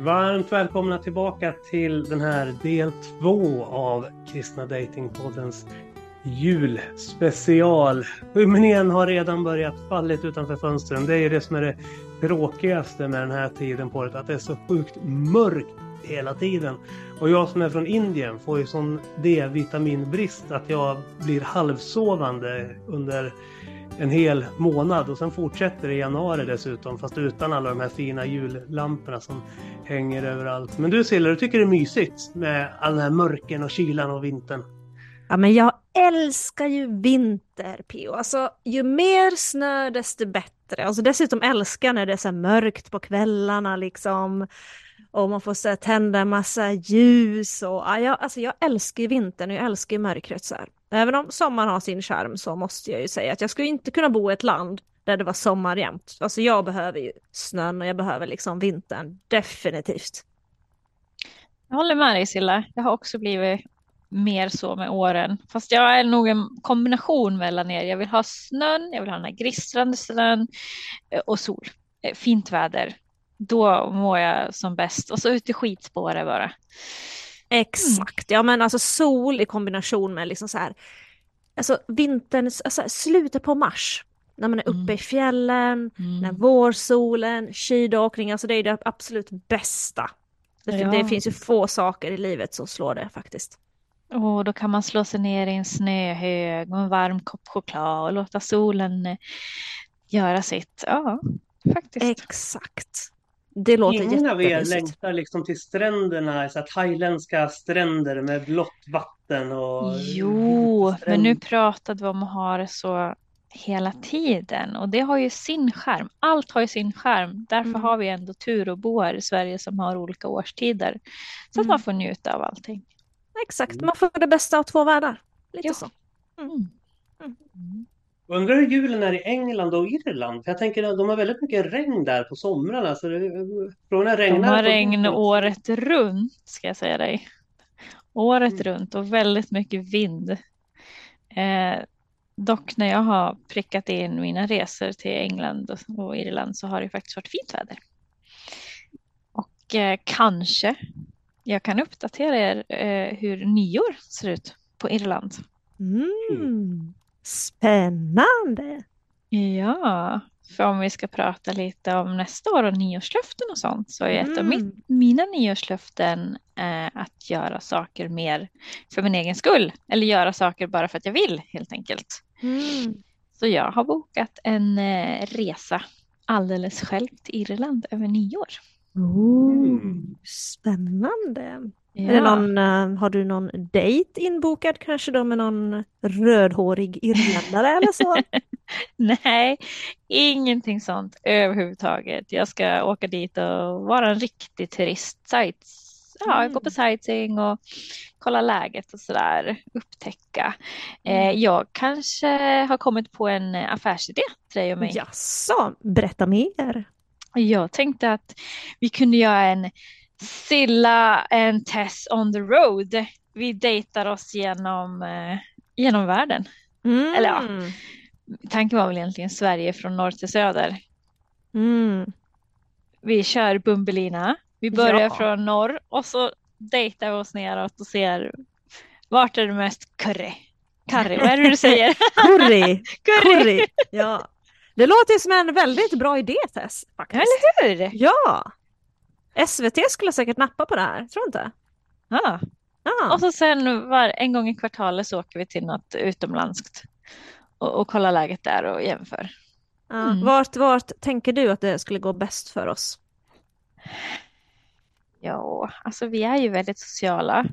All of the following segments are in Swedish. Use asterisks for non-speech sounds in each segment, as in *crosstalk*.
Varmt välkomna tillbaka till den här del två av Kristna Datingpoddens julspecial. Skymningen har redan börjat fallit utanför fönstren. Det är ju det som är det tråkigaste med den här tiden på året, att det är så sjukt mörkt hela tiden. Och jag som är från Indien får ju sån D-vitaminbrist att jag blir halvsovande under en hel månad och sen fortsätter det i januari dessutom fast utan alla de här fina jullamporna som hänger överallt. Men du Silla, du tycker det är mysigt med all den här mörken och kylan och vintern? Ja men jag älskar ju vinter Pio. Alltså ju mer snö desto bättre. Alltså dessutom älskar när det är så mörkt på kvällarna liksom. Och man får så tända en massa ljus och ja, jag, alltså jag älskar ju vintern och jag älskar ju mörkret så här. Även om sommaren har sin charm så måste jag ju säga att jag skulle inte kunna bo i ett land där det var sommar jämt. Alltså jag behöver ju snön och jag behöver liksom vintern, definitivt. Jag håller med dig Silla. Jag har också blivit mer så med åren. Fast jag är nog en kombination mellan er. Jag vill ha snön, jag vill ha den här gristrande snön eh, och sol. Eh, fint väder. Då mår jag som bäst. Och så ut i skitspåret bara. Exakt, ja men alltså sol i kombination med liksom så här, alltså vinterns, alltså slutet på mars, när man är uppe mm. i fjällen, mm. när vårsolen, skidåkning, alltså det är det absolut bästa. Det, ja. det finns ju få saker i livet som slår det faktiskt. Och då kan man slå sig ner i en snöhög och en varm kopp choklad och låta solen eh, göra sitt. Ja, faktiskt. Exakt. Det låter Ingen av er längtar liksom till stränderna, så här thailändska stränder med blått vatten och... Jo, men nu pratade vi om att ha det så hela tiden och det har ju sin skärm. Allt har ju sin skärm. Därför mm. har vi ändå tur och bo här i Sverige som har olika årstider. Så mm. att man får njuta av allting. Exakt, man får det bästa av två världar. Lite ja. så. Mm. Mm. mm. Undrar hur julen är i England och Irland? För jag tänker att de har väldigt mycket regn där på somrarna. Så det, frågan regnar de har regn året runt ska jag säga dig. Året mm. runt och väldigt mycket vind. Eh, dock när jag har prickat in mina resor till England och Irland så har det faktiskt varit fint väder. Och eh, kanske jag kan uppdatera er eh, hur nyår ser ut på Irland. Mm. Spännande! Ja, för om vi ska prata lite om nästa år och nyårslöften och sånt så är mm. ett av mitt, mina nyårslöften eh, att göra saker mer för min egen skull. Eller göra saker bara för att jag vill helt enkelt. Mm. Så jag har bokat en eh, resa alldeles själv till Irland över nyår. Oh, spännande! Ja. Det någon, uh, har du någon dejt inbokad kanske då med någon rödhårig irländare eller så? *laughs* Nej, ingenting sånt överhuvudtaget. Jag ska åka dit och vara en riktig turist. Sites. Ja, mm. gå på sightseeing och kolla läget och sådär, upptäcka. Eh, mm. jag kanske har kommit på en affärsidé till dig och mig. Jaså, berätta mer. Jag tänkte att vi kunde göra en Silla and Tess on the road. Vi dejtar oss genom, eh, genom världen. Mm. Eller ja, tanken var väl egentligen Sverige från norr till söder. Mm. Vi kör Bumbelina. Vi börjar ja. från norr och så dejtar vi oss neråt och ser vart är det mest curry. Curry, vad är det du *laughs* säger? curry. *laughs* curry. curry. Ja. Det låter som en väldigt bra idé Tess. Faktiskt. Eller hur? Ja. SVT skulle säkert nappa på det här, tror du inte? Ja. Ah. Och så sen var, en gång i kvartalet så åker vi till något utomlandskt och, och kollar läget där och jämför. Mm. Vart, vart tänker du att det skulle gå bäst för oss? Ja, alltså vi är ju väldigt sociala.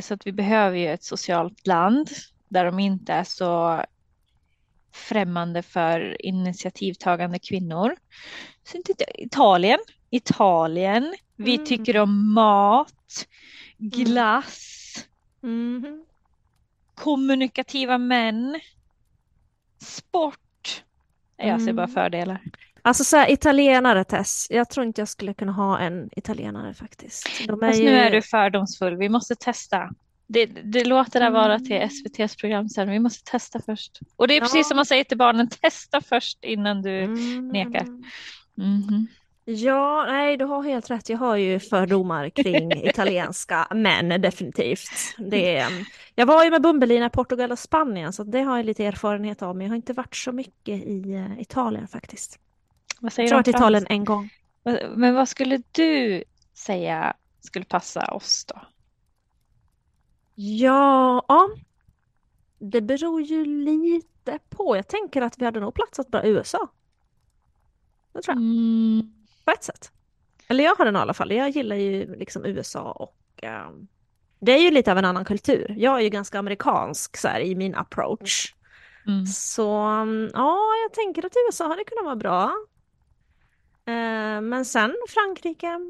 Så att vi behöver ju ett socialt land där de inte är så främmande för initiativtagande kvinnor. Så inte Italien Italien. Vi mm. tycker om mat, glass, mm. kommunikativa män, sport. Jag ser bara mm. fördelar. Alltså så här, italienare Tess, jag tror inte jag skulle kunna ha en italienare faktiskt. De är Fast ju... nu är du fördomsfull, vi måste testa. Det, det låter där vara till mm. SVTs program sen, vi måste testa först. Och det är ja. precis som man säger till barnen, testa först innan du mm. nekar. Mm -hmm. Ja, nej, du har helt rätt. Jag har ju fördomar kring *laughs* italienska män, definitivt. Det är, jag var ju med Bumbelina i Portugal och Spanien, så det har jag lite erfarenhet av, men jag har inte varit så mycket i uh, Italien faktiskt. Vad säger jag har varit i Italien en gång. Men vad skulle du säga skulle passa oss då? Ja, ja. det beror ju lite på. Jag tänker att vi hade nog platsat bra i USA. Det tror jag. Mm. På ett sätt. Eller jag har den i alla fall. Jag gillar ju liksom USA och um, det är ju lite av en annan kultur. Jag är ju ganska amerikansk så här, i min approach. Mm. Så ja, jag tänker att USA hade kunnat vara bra. Uh, men sen Frankrike,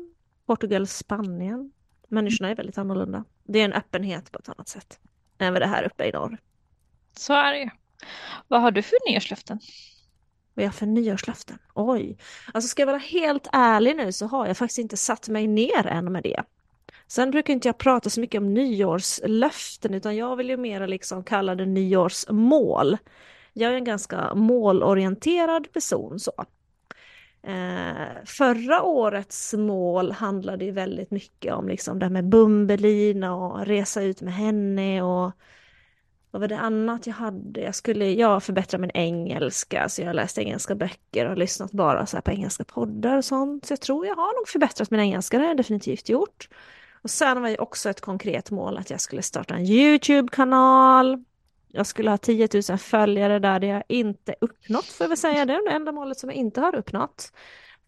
Portugal, Spanien. Människorna är väldigt annorlunda. Det är en öppenhet på ett annat sätt än vad det här uppe i norr. Så är det ju. Vad har du för nyårslöften? Vad jag för nyårslöften? Oj. Alltså ska jag vara helt ärlig nu så har jag faktiskt inte satt mig ner än med det. Sen brukar inte jag prata så mycket om nyårslöften utan jag vill ju mera liksom kalla det nyårsmål. Jag är en ganska målorienterad person så. Eh, förra årets mål handlade ju väldigt mycket om liksom det här med Bumbelina och resa ut med henne och vad var det annat jag hade? Jag skulle ja, förbättra min engelska, så jag har läst engelska böcker och lyssnat bara så på engelska poddar och sånt. Så jag tror jag har nog förbättrat min engelska, det har jag definitivt gjort. Och sen var ju också ett konkret mål att jag skulle starta en YouTube-kanal. Jag skulle ha 10 000 följare där, det har jag inte uppnått får jag väl säga. Det är det enda målet som jag inte har uppnått.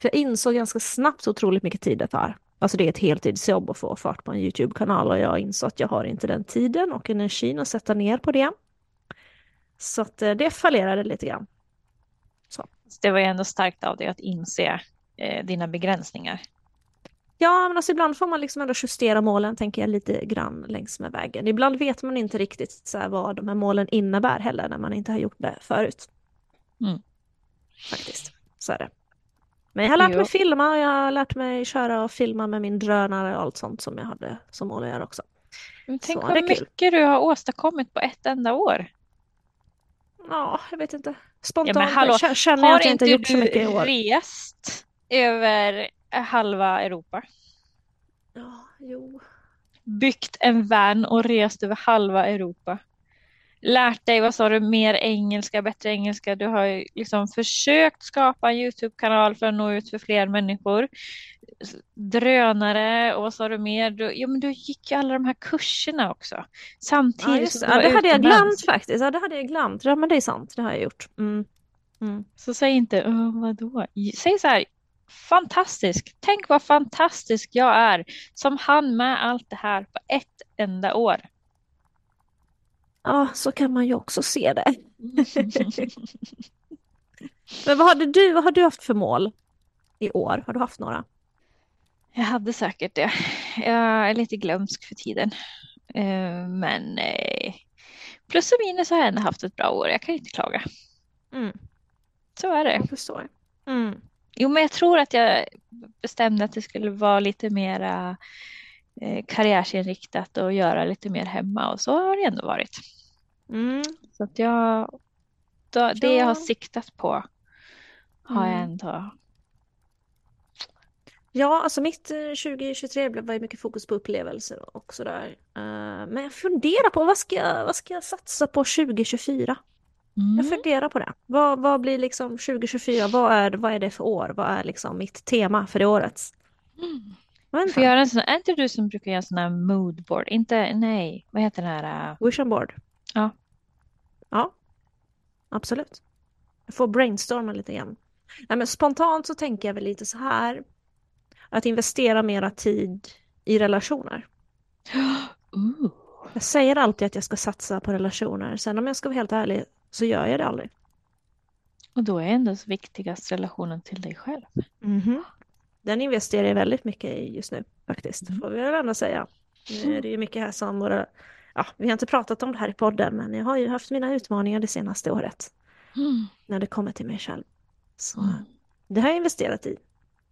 För jag insåg ganska snabbt otroligt mycket tid det tar. Alltså det är ett heltidsjobb att få fart på en YouTube-kanal och jag insåg att jag har inte den tiden och energin att sätta ner på det. Så att eh, det fallerade lite grann. Så. Det var ju ändå starkt av dig att inse eh, dina begränsningar. Ja, men alltså ibland får man liksom ändå justera målen, tänker jag, lite grann längs med vägen. Ibland vet man inte riktigt så vad de här målen innebär heller när man inte har gjort det förut. Mm. Faktiskt, så är det. Men jag har lärt jo. mig filma och jag har lärt mig köra och filma med min drönare och allt sånt som jag hade som mål att göra också. Men tänk vad mycket du har åstadkommit på ett enda år. Ja, jag vet inte. Spontant ja, hallå, känner jag att jag inte gjort så mycket i år. Har inte du rest över halva Europa? Ja, jo. Byggt en van och rest över halva Europa lärt dig, vad sa du, mer engelska, bättre engelska. Du har ju liksom försökt skapa en Youtube-kanal för att nå ut för fler människor. Drönare och vad sa du mer? Du, ja, men du gick ju alla de här kurserna också. Samtidigt ja, ja det hade jag glömt faktiskt. Ja, det hade jag glömt. Ja, men det är sant, det har jag gjort. Mm. Mm. Så säg inte, vadå? Säg så här, fantastisk. Tänk vad fantastisk jag är som hann med allt det här på ett enda år. Ja, så kan man ju också se det. *laughs* Men vad, hade du, vad har du haft för mål i år? Har du haft några? Jag hade säkert det. Jag är lite glömsk för tiden. Eh, men eh, plus och minus har jag ändå haft ett bra år. Jag kan inte klaga. Mm. Så är det. Jag förstår. Mm. Jo, men jag tror att jag bestämde att det skulle vara lite mera eh, karriärsinriktat och göra lite mer hemma och så har det ändå varit. Mm. Så att jag, då, ja. det jag har siktat på har mm. jag ändå Ja, alltså mitt 2023 eh, var ju mycket fokus på upplevelser och sådär. Uh, men jag funderar på vad ska jag, vad ska jag satsa på 2024? Mm. Jag funderar på det. Vad, vad blir liksom 2024? Vad är, vad är det för år? Vad är liksom mitt tema för det året? Mm. Får göra en sån, är inte du som brukar göra här moodboard? Inte, nej, vad heter den här? Uh... Vision board. Ja. Ja, absolut. Jag får brainstorma lite grann. Nej, men spontant så tänker jag väl lite så här. Att investera mera tid i relationer. Uh. Jag säger alltid att jag ska satsa på relationer. Sen om jag ska vara helt ärlig så gör jag det aldrig. Och då är ändå viktigast relationen till dig själv. Mm -hmm. Den investerar jag väldigt mycket i just nu faktiskt, mm. får vi väl ändå säga. Nu är det ju mycket här som våra ja, vi har inte pratat om det här i podden, men jag har ju haft mina utmaningar det senaste året. Mm. När det kommer till mig själv. Så mm. det har jag investerat i.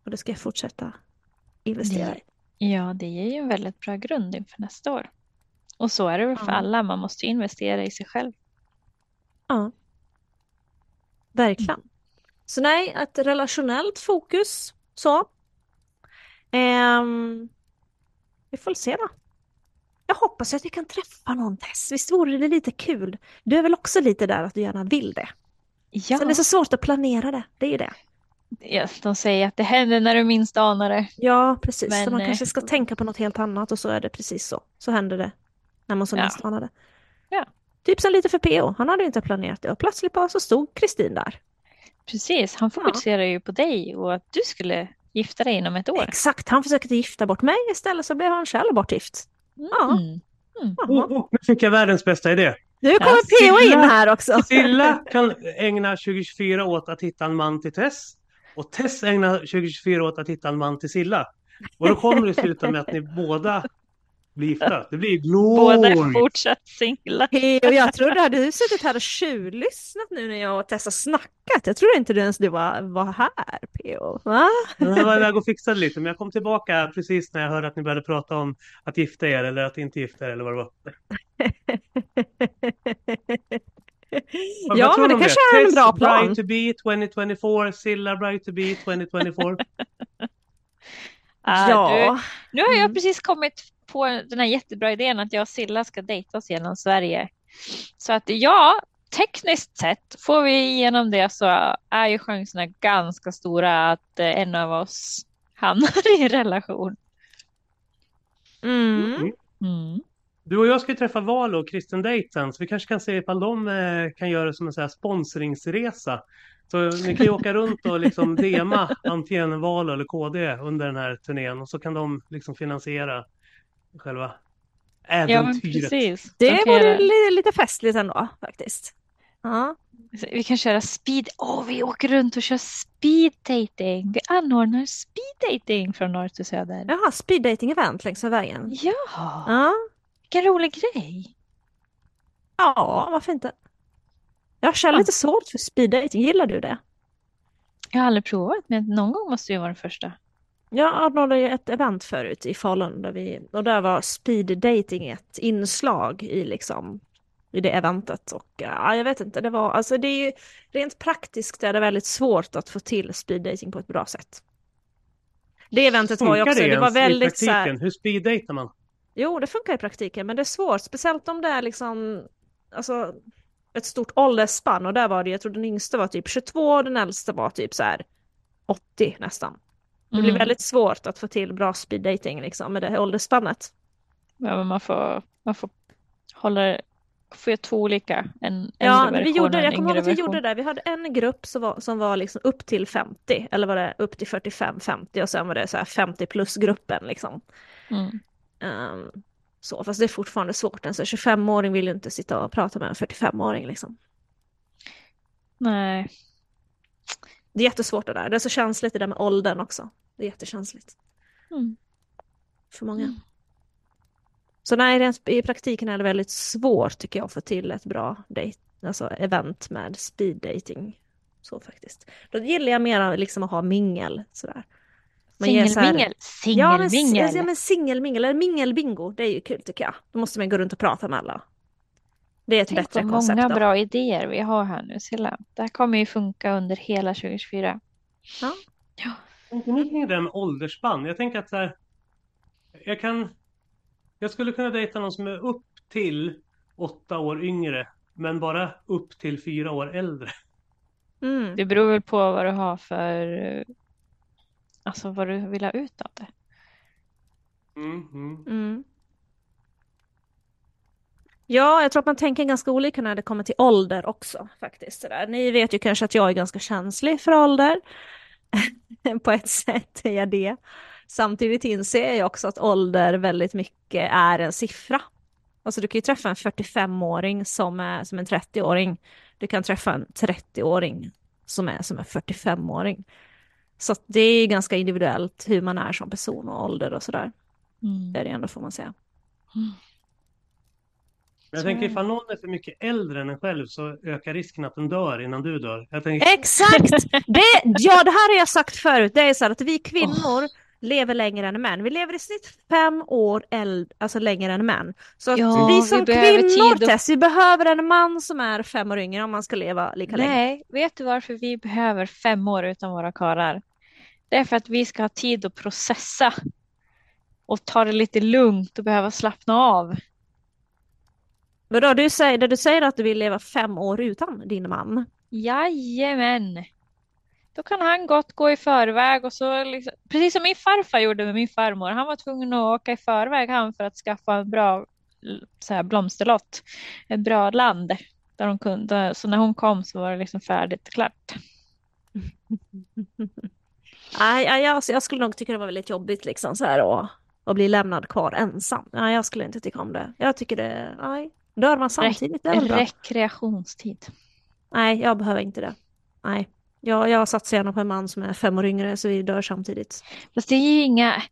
Och det ska jag fortsätta investera det, i. Ja, det ger ju en väldigt bra grund inför nästa år. Och så är det väl för alla, man måste investera i sig själv. Ja. Verkligen. Så nej, ett relationellt fokus Så. Um, vi får se då. Jag hoppas att vi kan träffa någon Tess. Visst vore det lite kul? Du är väl också lite där att du gärna vill det? Ja. Sen är det så svårt att planera det. Det är ju det. De säger att det händer när du minst anar det. Ja, precis. Men, så man kanske ska tänka på något helt annat och så är det precis så. Så händer det när man som ja. minst anar det. Ja. Typ som lite för PO. Han hade inte planerat det och plötsligt bara så stod Kristin där. Precis, han fokuserar ja. ju på dig och att du skulle gifta dig inom ett år. Exakt, han försökte gifta bort mig istället så blev han själv bortgift. Ja. Mm. Mm. Oh, oh, nu fick jag världens bästa idé. Nu kommer ja, PO in här också. *laughs* Silla *laughs* kan ägna 2024 åt att hitta en man till Tess. Och Tess ägnar 2024 åt att hitta en man till Silla. Och då kommer det sluta med att ni båda bli gifta. *laughs* Det blir glory. Båda är fortsatt singlar. Hey, och jag trodde, hade du suttit här och tjuvlyssnat nu när jag och Tessa snackat? Jag trodde inte du ens du var, var här, P.O. Va? Jag var iväg och fixade lite, men jag kom tillbaka precis när jag hörde att ni började prata om att gifta er eller att inte gifta er eller vad det var. ja, men det kanske det? är en bra plan. Bride to be 2024, Silla bride to be 2024. *laughs* ja. Du, nu har jag mm. precis kommit på den här jättebra idén att jag och Silla ska dejta oss genom Sverige. Så att ja, tekniskt sett får vi igenom det så är ju chanserna ganska stora att eh, en av oss hamnar *laughs* i en relation. Mm. Mm. Du och jag ska träffa Valo och Kristen sen, så vi kanske kan se ifall de eh, kan göra det som en så här sponsringsresa. Så ni kan ju åka runt och liksom *laughs* dema antingen Valo eller KD under den här turnén och så kan de liksom finansiera själva äventyret. Ja, precis. Det vore lite, lite festligt ändå faktiskt. Ja. Vi kan köra speed. Åh, oh, vi åker runt och kör speed dating. Vi anordnar speed dating från norr till söder. Jaha, speed dating event längs med vägen. Ja. ja. Vilken rolig grej. Ja, varför inte? Jag känner ja. lite svårt för speed dating. Gillar du det? Jag har aldrig provat, men någon gång måste det vara den första. Jag anordnade ett event förut i Falun där vi, och där var speed dating ett inslag i liksom i det eventet och ja, jag vet inte, det var alltså det är ju rent praktiskt är det väldigt svårt att få till speed dating på ett bra sätt. Det eventet var ju också, det, det var väldigt så här, Hur speed datar man? Jo, det funkar i praktiken, men det är svårt, speciellt om det är liksom alltså ett stort åldersspann och där var det, jag tror den yngsta var typ 22 och den äldsta var typ så här 80 nästan. Det blir mm. väldigt svårt att få till bra speed dating liksom, med det åldersspannet. Ja, men man får, man får hålla får göra två olika. En ja, vi gjorde, jag kommer ihåg att vi gjorde det. Vi hade en grupp som var, som var liksom upp till 50, eller var det upp till 45-50 och sen var det så 50 plus-gruppen. Liksom. Mm. Um, så, fast det är fortfarande svårt. En 25-åring vill ju inte sitta och prata med en 45-åring. Liksom. Nej. Det är jättesvårt det där. Det är så känsligt det där med åldern också. Det är jättekänsligt. Mm. För många. Mm. Så nej, i praktiken är det väldigt svårt tycker jag att få till ett bra date, alltså event med speed dating. Så faktiskt. Då gillar jag mer liksom att ha mingel sådär. Singelmingel? Singelmingel? Ja, men singelmingel, eller mingelbingo, det är ju kul tycker jag. Då måste man gå runt och prata med alla. Det är ett Tänk bättre koncept. många då. bra idéer vi har här nu, Silla. Det här kommer ju funka under hela 2024. Ja. ja. Tänker ni kring det med åldersspann? Jag tänker att så här, jag kan... Jag skulle kunna dejta någon som är upp till åtta år yngre, men bara upp till fyra år äldre. Mm. Det beror väl på vad du har för... Alltså vad du vill ha ut av det. Mm, mm. Ja, jag tror att man tänker ganska olika när det kommer till ålder också faktiskt. Sådär. Ni vet ju kanske att jag är ganska känslig för ålder. *laughs* På ett sätt är jag det. Samtidigt inser jag också att ålder väldigt mycket är en siffra. Alltså du kan ju träffa en 45-åring som är som en 30-åring. Du kan träffa en 30-åring som är som en 45-åring. Så det är ganska individuellt hur man är som person och ålder och sådär. Mm. Det är det ändå får man säga. Mm. Jag tänker ifall någon är för mycket äldre än en själv så ökar risken att den dör innan du dör. Tänker... Exakt! Det, ja, det här har jag sagt förut. Det är så att vi kvinnor oh. lever längre än män. Vi lever i snitt fem år äldre, alltså längre än män. Så att ja, vi som vi kvinnor, och... Tess, vi behöver en man som är fem år yngre om man ska leva lika Nej, länge. Nej, vet du varför vi behöver fem år utan våra karlar? Det är för att vi ska ha tid att processa och ta det lite lugnt och behöva slappna av. Vadå, du säger, du säger att du vill leva fem år utan din man? Jajamän. Då kan han gott gå i förväg och så liksom, precis som min farfar gjorde med min farmor. Han var tvungen att åka i förväg han för att skaffa en bra så här, blomsterlott. Ett bbra land där de kunde. Så när hon kom så var det liksom färdigt och klart. *laughs* Nej, jag, jag skulle nog tycka det var väldigt jobbigt liksom så här och, och bli lämnad kvar ensam. Nej, jag skulle inte tycka om det. Jag tycker det, nej, dör man samtidigt. är bra. Rekreationstid. Nej, jag behöver inte det. Nej, jag, jag satsar gärna på en man som är fem år yngre så vi dör samtidigt. Fast det är ju inga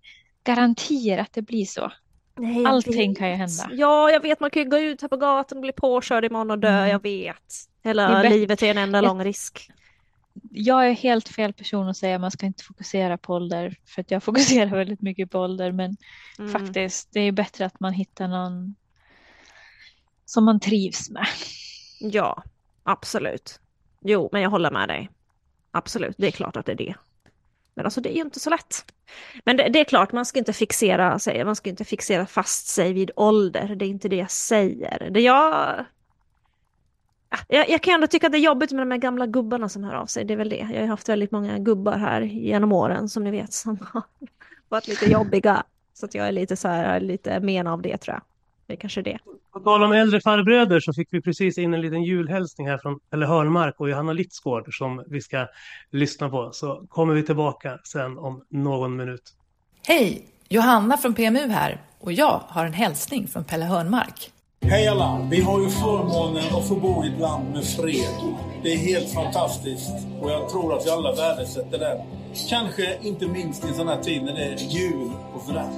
garantier att det blir så. Nej, Allting vet. kan ju hända. Ja, jag vet. Man kan ju gå ut här på gatan och bli påkörd imorgon och dö. Mm. Jag vet. Hela livet är en enda jag, lång risk. Jag är helt fel person att säga man ska inte fokusera på ålder. För att jag *laughs* fokuserar väldigt mycket på ålder. Men mm. faktiskt, det är bättre att man hittar någon som man trivs med. Ja, absolut. Jo, men jag håller med dig. Absolut, det är klart att det är det. Men alltså det är ju inte så lätt. Men det, det, är klart, man ska inte fixera sig, man ska inte fixera fast sig vid ålder. Det är inte det jag säger. Det jag... Jag, jag kan ändå tycka att det är jobbigt med de här gamla gubbarna som hör av sig. Det är väl det. Jag har haft väldigt många gubbar här genom åren som ni vet som *laughs* har varit lite jobbiga. Så att jag är lite så här, lite men av det tror jag. Det är kanske det. På tal om äldre farbröder så fick vi precis in en liten julhälsning här från Pelle Hörnmark och Johanna Litzgård som vi ska lyssna på. Så kommer vi tillbaka sen om någon minut. Hej! Johanna från PMU här och jag har en hälsning från Pelle Hörnmark. Hej alla! Vi har ju förmånen att få bo i ett land med fred. Det är helt fantastiskt och jag tror att vi alla värdesätter det. Kanske inte minst i en sån här tid när det är jul och sådär.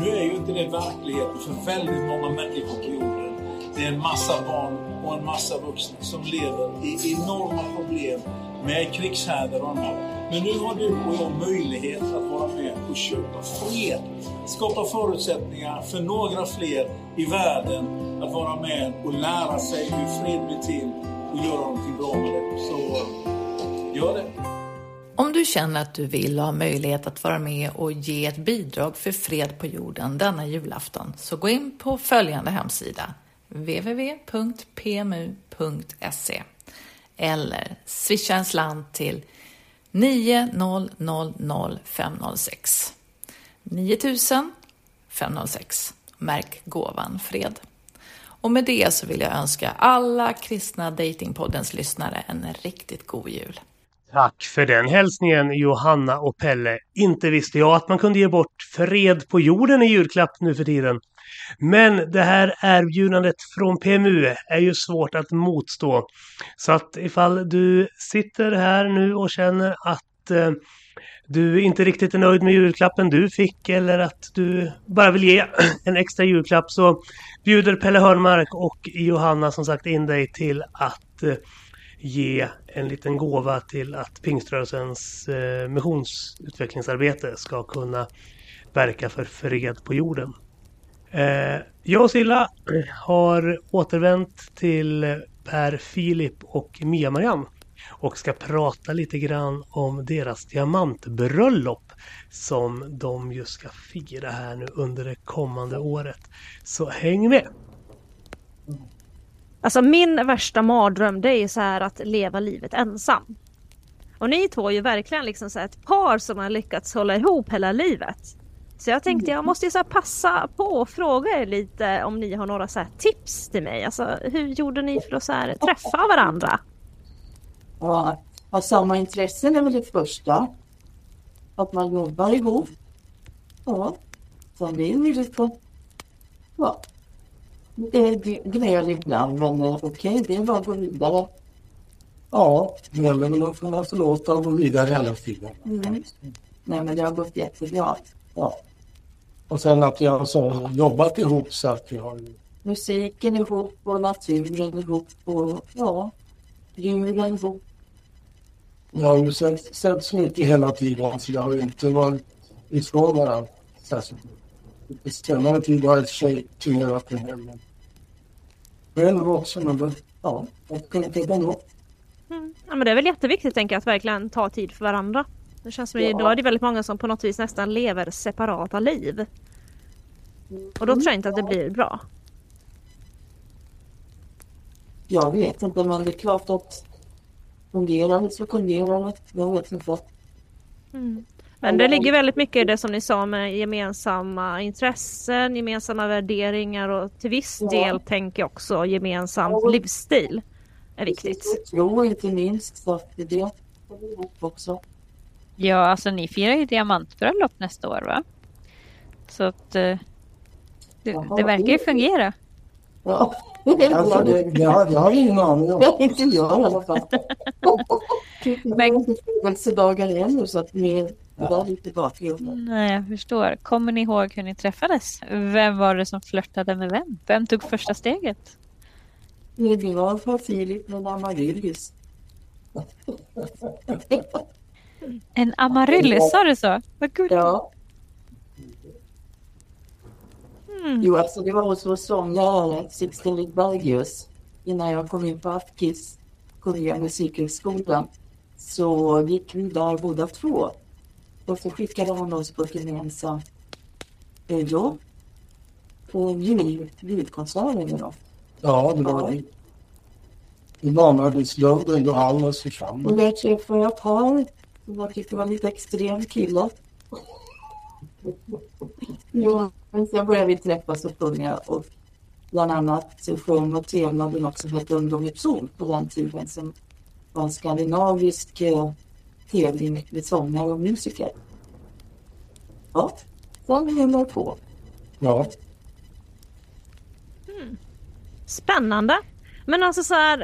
Nu är ju inte det verkligheten för väldigt många människor på jorden. Det är en massa barn och en massa vuxna som lever i enorma problem med krigshärdar och annat. Men nu har du och jag möjlighet att vara med och köpa fred. Skapa förutsättningar för några fler i världen att vara med och lära sig hur fred blir till och göra någonting bra med det. Så gör det! Om du känner att du vill ha möjlighet att vara med och ge ett bidrag för fred på jorden denna julafton så gå in på följande hemsida www.pmu.se eller swisha en slant till 900 506 9000 506. Märk gåvan fred. Och med det så vill jag önska alla kristna Datingpoddens lyssnare en riktigt god jul. Tack för den hälsningen Johanna och Pelle. Inte visste jag att man kunde ge bort fred på jorden i julklapp nu för tiden. Men det här erbjudandet från PMU är ju svårt att motstå. Så att ifall du sitter här nu och känner att eh, du inte riktigt är nöjd med julklappen du fick eller att du bara vill ge *clears throat* en extra julklapp så bjuder Pelle Hörnmark och Johanna som sagt in dig till att eh, ge en liten gåva till att pingströrelsens eh, missionsutvecklingsarbete ska kunna verka för fred på jorden. Eh, jag och Silla har återvänt till Per Filip och Mia-Marianne och ska prata lite grann om deras diamantbröllop som de just ska fira här nu under det kommande året. Så häng med! Alltså min värsta mardröm det är ju så här att leva livet ensam. Och ni två är ju verkligen liksom så ett par som har lyckats hålla ihop hela livet. Så jag tänkte jag måste ju så passa på och fråga er lite om ni har några så tips till mig. Alltså hur gjorde ni för att så träffa varandra? Ja, ha samma intressen är väl det första. Att man jobbar ihop. Ja, sen blir det lite ja, det gnäll ibland men eh, okej, okay, det är bara att gå vidare. Ja, det gäller väl att kunna förlåta och gå vidare hela tiden. Mm. Nej men det har gått jättebra. Ja. Och sen att jag har jobbat ihop så att vi har Musiken ihop och naturen ihop och ja, djuren ihop. Ju sett, sett så mycket hela tiden så jag har inte varit ifrån varandra särskilt mycket. senare tid har jag i och för sig turnerat det här men själv också men ja, jag kunde tänka ändå. Mm. Ja men det är väl jätteviktigt tänker jag att verkligen ta tid för varandra. Det känns som ja. idag är det väldigt många som på något vis nästan lever separata liv. Och då tror jag inte att det blir bra. Jag vet inte, men det är klart att fungerar det så fungerar det. Jag vet inte. Mm. Men det ligger väldigt mycket i det som ni sa med gemensamma intressen, gemensamma värderingar och till viss ja. del tänker jag också gemensam ja. livsstil är viktigt. Jo, inte minst. Så det är också. Ja, alltså ni firar ju diamantbröllop nästa år va? Så att eh, det, det verkar ju fungera. Ja. Alltså, det, det, har, det har ingen aning om. Inte jag i alla fall. *laughs* Men födelsedagar ännu så att ni var lite bakgrunden. Nej, jag förstår. Kommer ni ihåg hur ni träffades? Vem var det som flörtade med vem? Vem tog första steget? Det var för Filip med Amaryllis. *laughs* *laughs* En amaryllis, sa du så? Vad gulligt. Ja. Mm. Jo, alltså det var hos vår sångare Sixten Lidbergius innan jag kom in på Afkis, Korea musikhögskolan. Så gick vi där båda två. Och så skickade han oss på ett gemensamt eh, jobb på jul, julkonserten då. Ja, det var det. I barnarbetslöden då Johannes. Och där träffade jag ett par som jag tyckte var lite extrem killar. Ja, men sen började vi träffas och sjunga och bland annat så sjöng och tävlade också för ett Ungdom i Sol på den tiden som var en skandinavisk eh, tävling med sångare och musiker. Ja, så höll på. Ja. Mm. Spännande. Men alltså så här,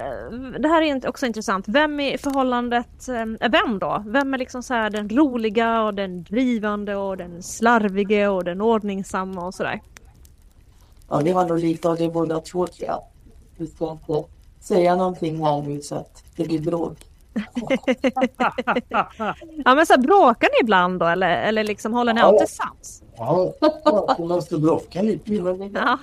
det här är också intressant. Vem i förhållandet är eh, vem då? Vem är liksom så här den roliga och den drivande och den slarvige och den ordningsamma och sådär? Ja, det var nog lite av det båda två tror jag. Vi ska inte säga någonting här nu så att det blir bråk. *laughs* ja men så här, bråkar ni ibland då eller, eller liksom håller ni alltid sams? Ja, vi måste bråka lite. Ja.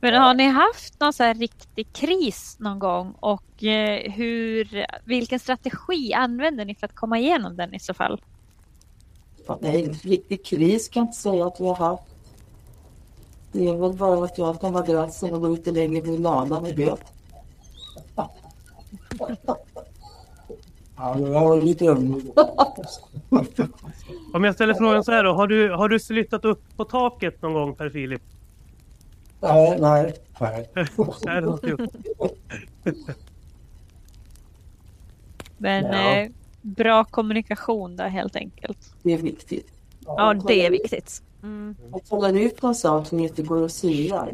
Men har ni haft någon så här riktig kris någon gång och eh, hur, vilken strategi använder ni för att komma igenom den i så fall? Nej, en riktig kris kan jag inte säga att vi har haft. Det är väl bara att jag tar madrassen och går ut och mig i ladan och död. Ja, det var lite Om jag ställer frågan så här då. Har du, har du flyttat upp på taket någon gång Per Filip? Ja, nej. Nej. nej det har inte gjort. Men ja. eh, bra kommunikation där helt enkelt. Det är viktigt. Ja, det är viktigt. Mm. Att hålla ut på en sak som inte går att syra.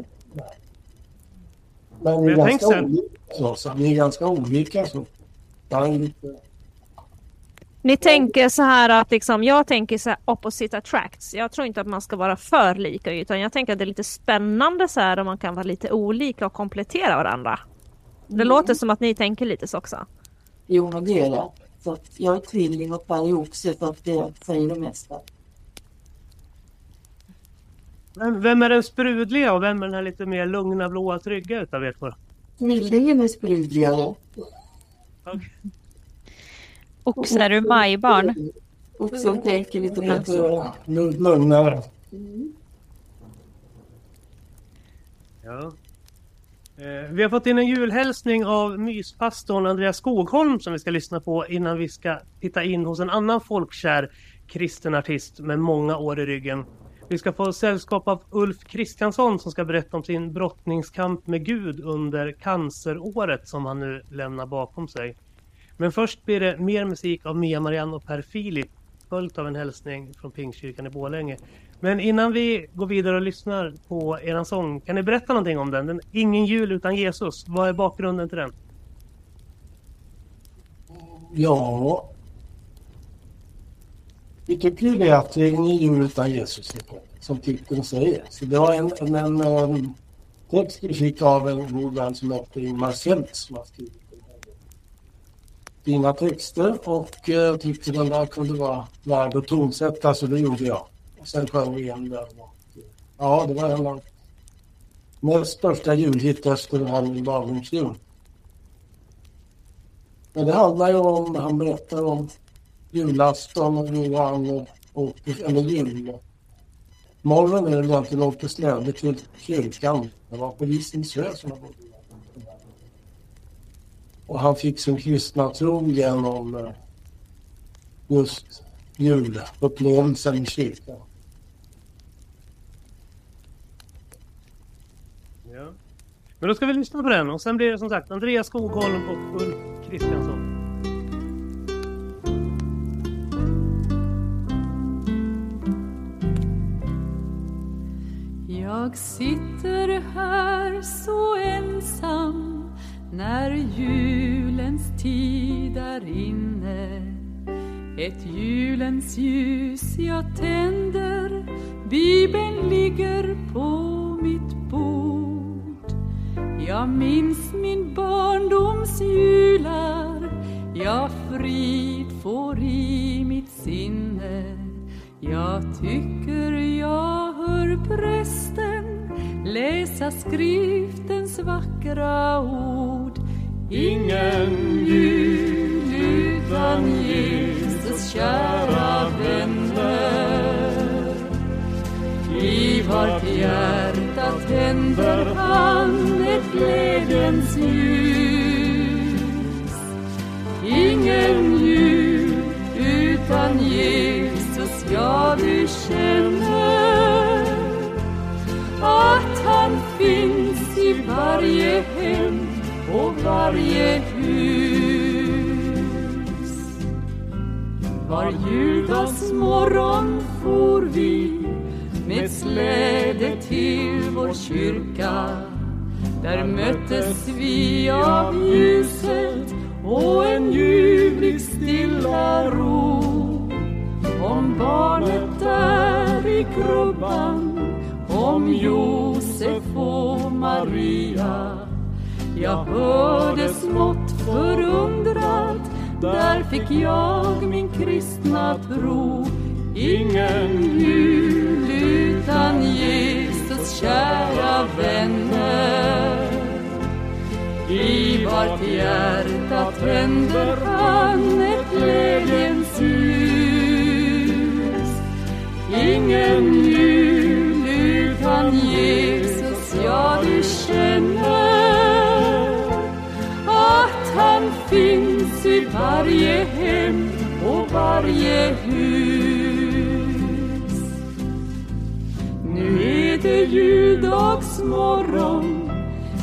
Men vi är, ganska olika, så. vi är ganska olika. Så. Ni tänker så här att liksom, jag tänker så här opposite attracts. Jag tror inte att man ska vara för lika utan jag tänker att det är lite spännande så här om man kan vara lite olika och komplettera varandra. Det mm. låter som att ni tänker lite så också. Jo, men det är det. Så jag är tvilling och Per är oxe så att det säger det mesta. Men vem är den sprudliga och vem är den här lite mer lugna, blåa, trygga utav er två? Tvillingen är sprudligare. Okay. Oxe, är du majbarn? Oxen tänker lite bättre. Lugnare. Mm. Ja. Eh, vi har fått in en julhälsning av myspastorn Andreas Skogholm som vi ska lyssna på innan vi ska titta in hos en annan folkkär kristen artist med många år i ryggen. Vi ska få sällskap av Ulf Kristiansson som ska berätta om sin brottningskamp med Gud under canceråret som han nu lämnar bakom sig. Men först blir det mer musik av Mia Marianne och Per Filip följt av en hälsning från Pingstkyrkan i Bålänge. Men innan vi går vidare och lyssnar på er sång, kan ni berätta någonting om den? den? Ingen jul utan Jesus, vad är bakgrunden till den? Ja, vilket kul det är att det är ingen jul utan Jesus, som titeln säger. Så det var en, en, en, en text vi fick av en god vän som heter Ingmar Seltz som har skrivit dina texter och eh, tyckte den där kunde vara värd att tonsätta så det gjorde jag. Och sen sjöng vi igen den. Ja, det var en av näst största julhit efter den här barndomsjul. Men det handlar ju om, han berättar om julafton och Johan åkte, eller jul. Morgonen är var han åkte släde till kyrkan. Det var på Visingsö som jag bodde. Och han fick sin kristna tro genom eh, just julupplevelsen i kyrkan. Ja. Men då ska vi lyssna på den och sen blir det som sagt Andreas Skogholm och Ulf Kristiansson. Jag sitter här så ensam när julens tid är inne ett julens ljus jag tänder. Bibeln ligger på mitt bord. Jag minns min barndoms jular Jag frid får i mitt sinne. Jag tycker jag hör prästen läsa skriftens vackra ord. Ingen jul utan Jesus kära vänner. I vart hjärta tänder han ett glädjens ljus. Ingen jul utan Jesus, ja du känner att han finns i varje och varje hus. Var juldagsmorgon for vi med släde till vår kyrka. Där möttes vi av ljuset och en ljuvlig stilla ro. Om barnet där i krubban, om Josef och Maria. Jag hörde smått förundrat, där fick jag min kristna tro. Ingen jul utan Jesus, kära vänner. I vart hjärta tänder han ett glädjens ljus. Ingen jul utan Jesus, ja du känner finns i varje hem och varje hus. Nu är det juldagsmorgon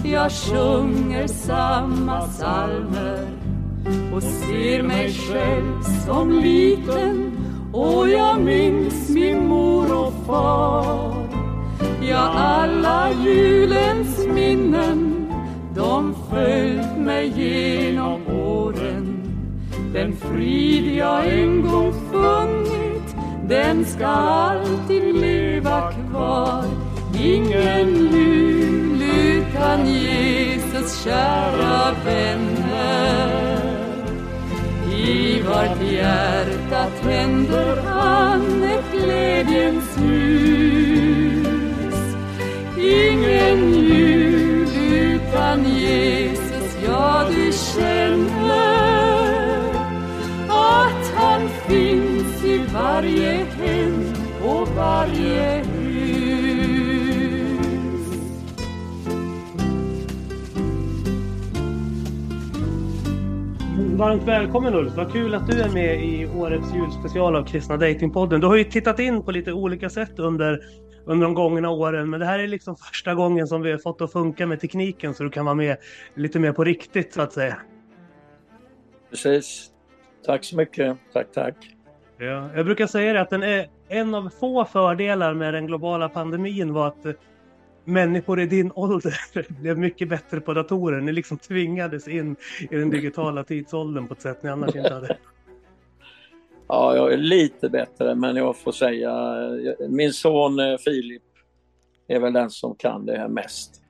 jag sjunger samma salmer och ser mig själv som liten och jag minns min mor och far. Ja, alla julens minnen de följt mig genom åren. Den frid jag en gång funnit den ska alltid leva kvar. Ingen lul utan Jesus, kära vänner. I vart hjärta tänder han ett glädjens ljus. Ingen ljus utan Jesus, ja du känner att han finns i varje hem och varje hem. Varmt välkommen Ulf, vad kul att du är med i årets julspecial av Kristna Datingpodden. Du har ju tittat in på lite olika sätt under, under de gångna åren, men det här är liksom första gången som vi har fått att funka med tekniken så du kan vara med lite mer på riktigt så att säga. Precis. Tack så mycket. Tack, tack. Ja, jag brukar säga det att den är, en av få fördelar med den globala pandemin var att människor i din ålder *laughs* blev mycket bättre på datorer. Ni liksom tvingades in i den digitala tidsåldern på ett sätt ni annars inte hade. Ja, jag är lite bättre, men jag får säga min son eh, Filip är väl den som kan det här mest.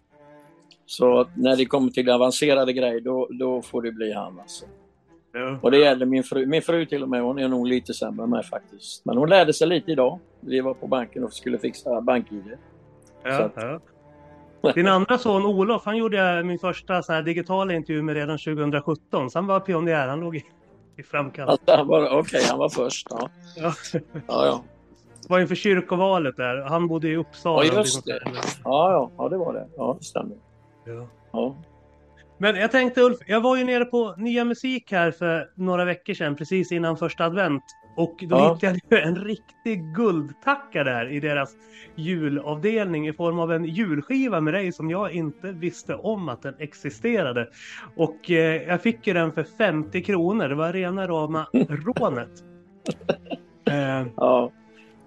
Så när det kommer till avancerade grejer, då, då får det bli han alltså. Ja. Och det gäller min fru. Min fru till och med, hon är nog lite sämre än mig faktiskt. Men hon lärde sig lite idag. Vi var på banken och skulle fixa bank-id. Så Ja, att- ja. Din *laughs* andra son Olof, han gjorde jag min första sån här digitala intervju med redan 2017. Så han var pionjär, han låg i, i framkant. Alltså, Okej, okay, han var först. Ja. Ja. ja, ja. Det var inför kyrkovalet där. Han bodde i Uppsala. Ja, just det. Ja, ja, ja, det var det. Ja, det stämmer. Ja. Ja. Men jag tänkte Ulf, jag var ju nere på Nya Musik här för några veckor sedan, precis innan första advent. Och då Ja. hittade jag en riktig guldtacka där i deras julavdelning i form av en julskiva med dig som jag inte visste om att den existerade. Och eh, jag fick ju den för 50 kronor, det var rena rama *laughs* rånet. Eh, Ja.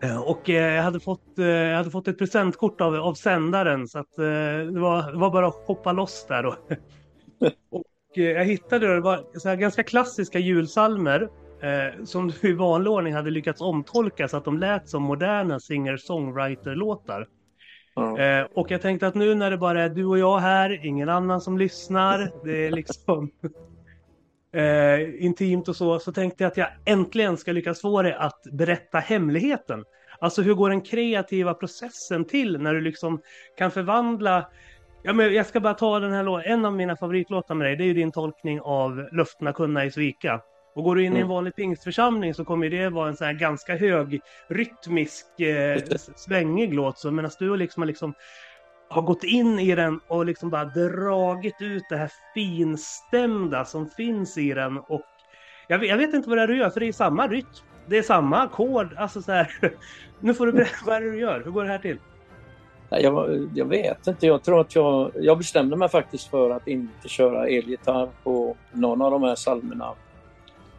Eh, Och eh, jag hade fått, eh, jag hade fått ett presentkort av, av sändaren så att eh, det, var, det var bara att hoppa loss där. Och, och eh, jag hittade det, var så här ganska klassiska julsalmer eh, som du i vanlig ordning hade lyckats omtolka så att de lät som moderna singer-songwriter-låtar. Ja. Eh, och jag tänkte att nu när det bara är du och jag här, ingen annan som lyssnar, det är liksom *laughs* eh, intimt och så, så tänkte jag att jag äntligen ska lyckas få dig att berätta hemligheten. Alltså hur går den kreativa processen till när du liksom kan förvandla Ja, men jag ska bara ta den här låten, en av mina favoritlåtar med dig, det är ju din tolkning av Löftena kunna i svika. Och går du in i en Mm. vanlig pingstförsamling så kommer det vara en sån här ganska hög rytmisk, eh, svängig låt. Så medan du liksom har liksom har gått in i den och liksom bara dragit ut det här finstämda som finns i den. Och jag vet, jag vet inte vad det är du gör, för det är samma rytm. Det är samma ackord. Alltså så här. *laughs* Nu får du berätta vad är det du gör. Hur går det här till? Jag, jag vet inte. Jag tror att jag, jag bestämde mig faktiskt för att inte köra elgitarr på någon av de här psalmerna.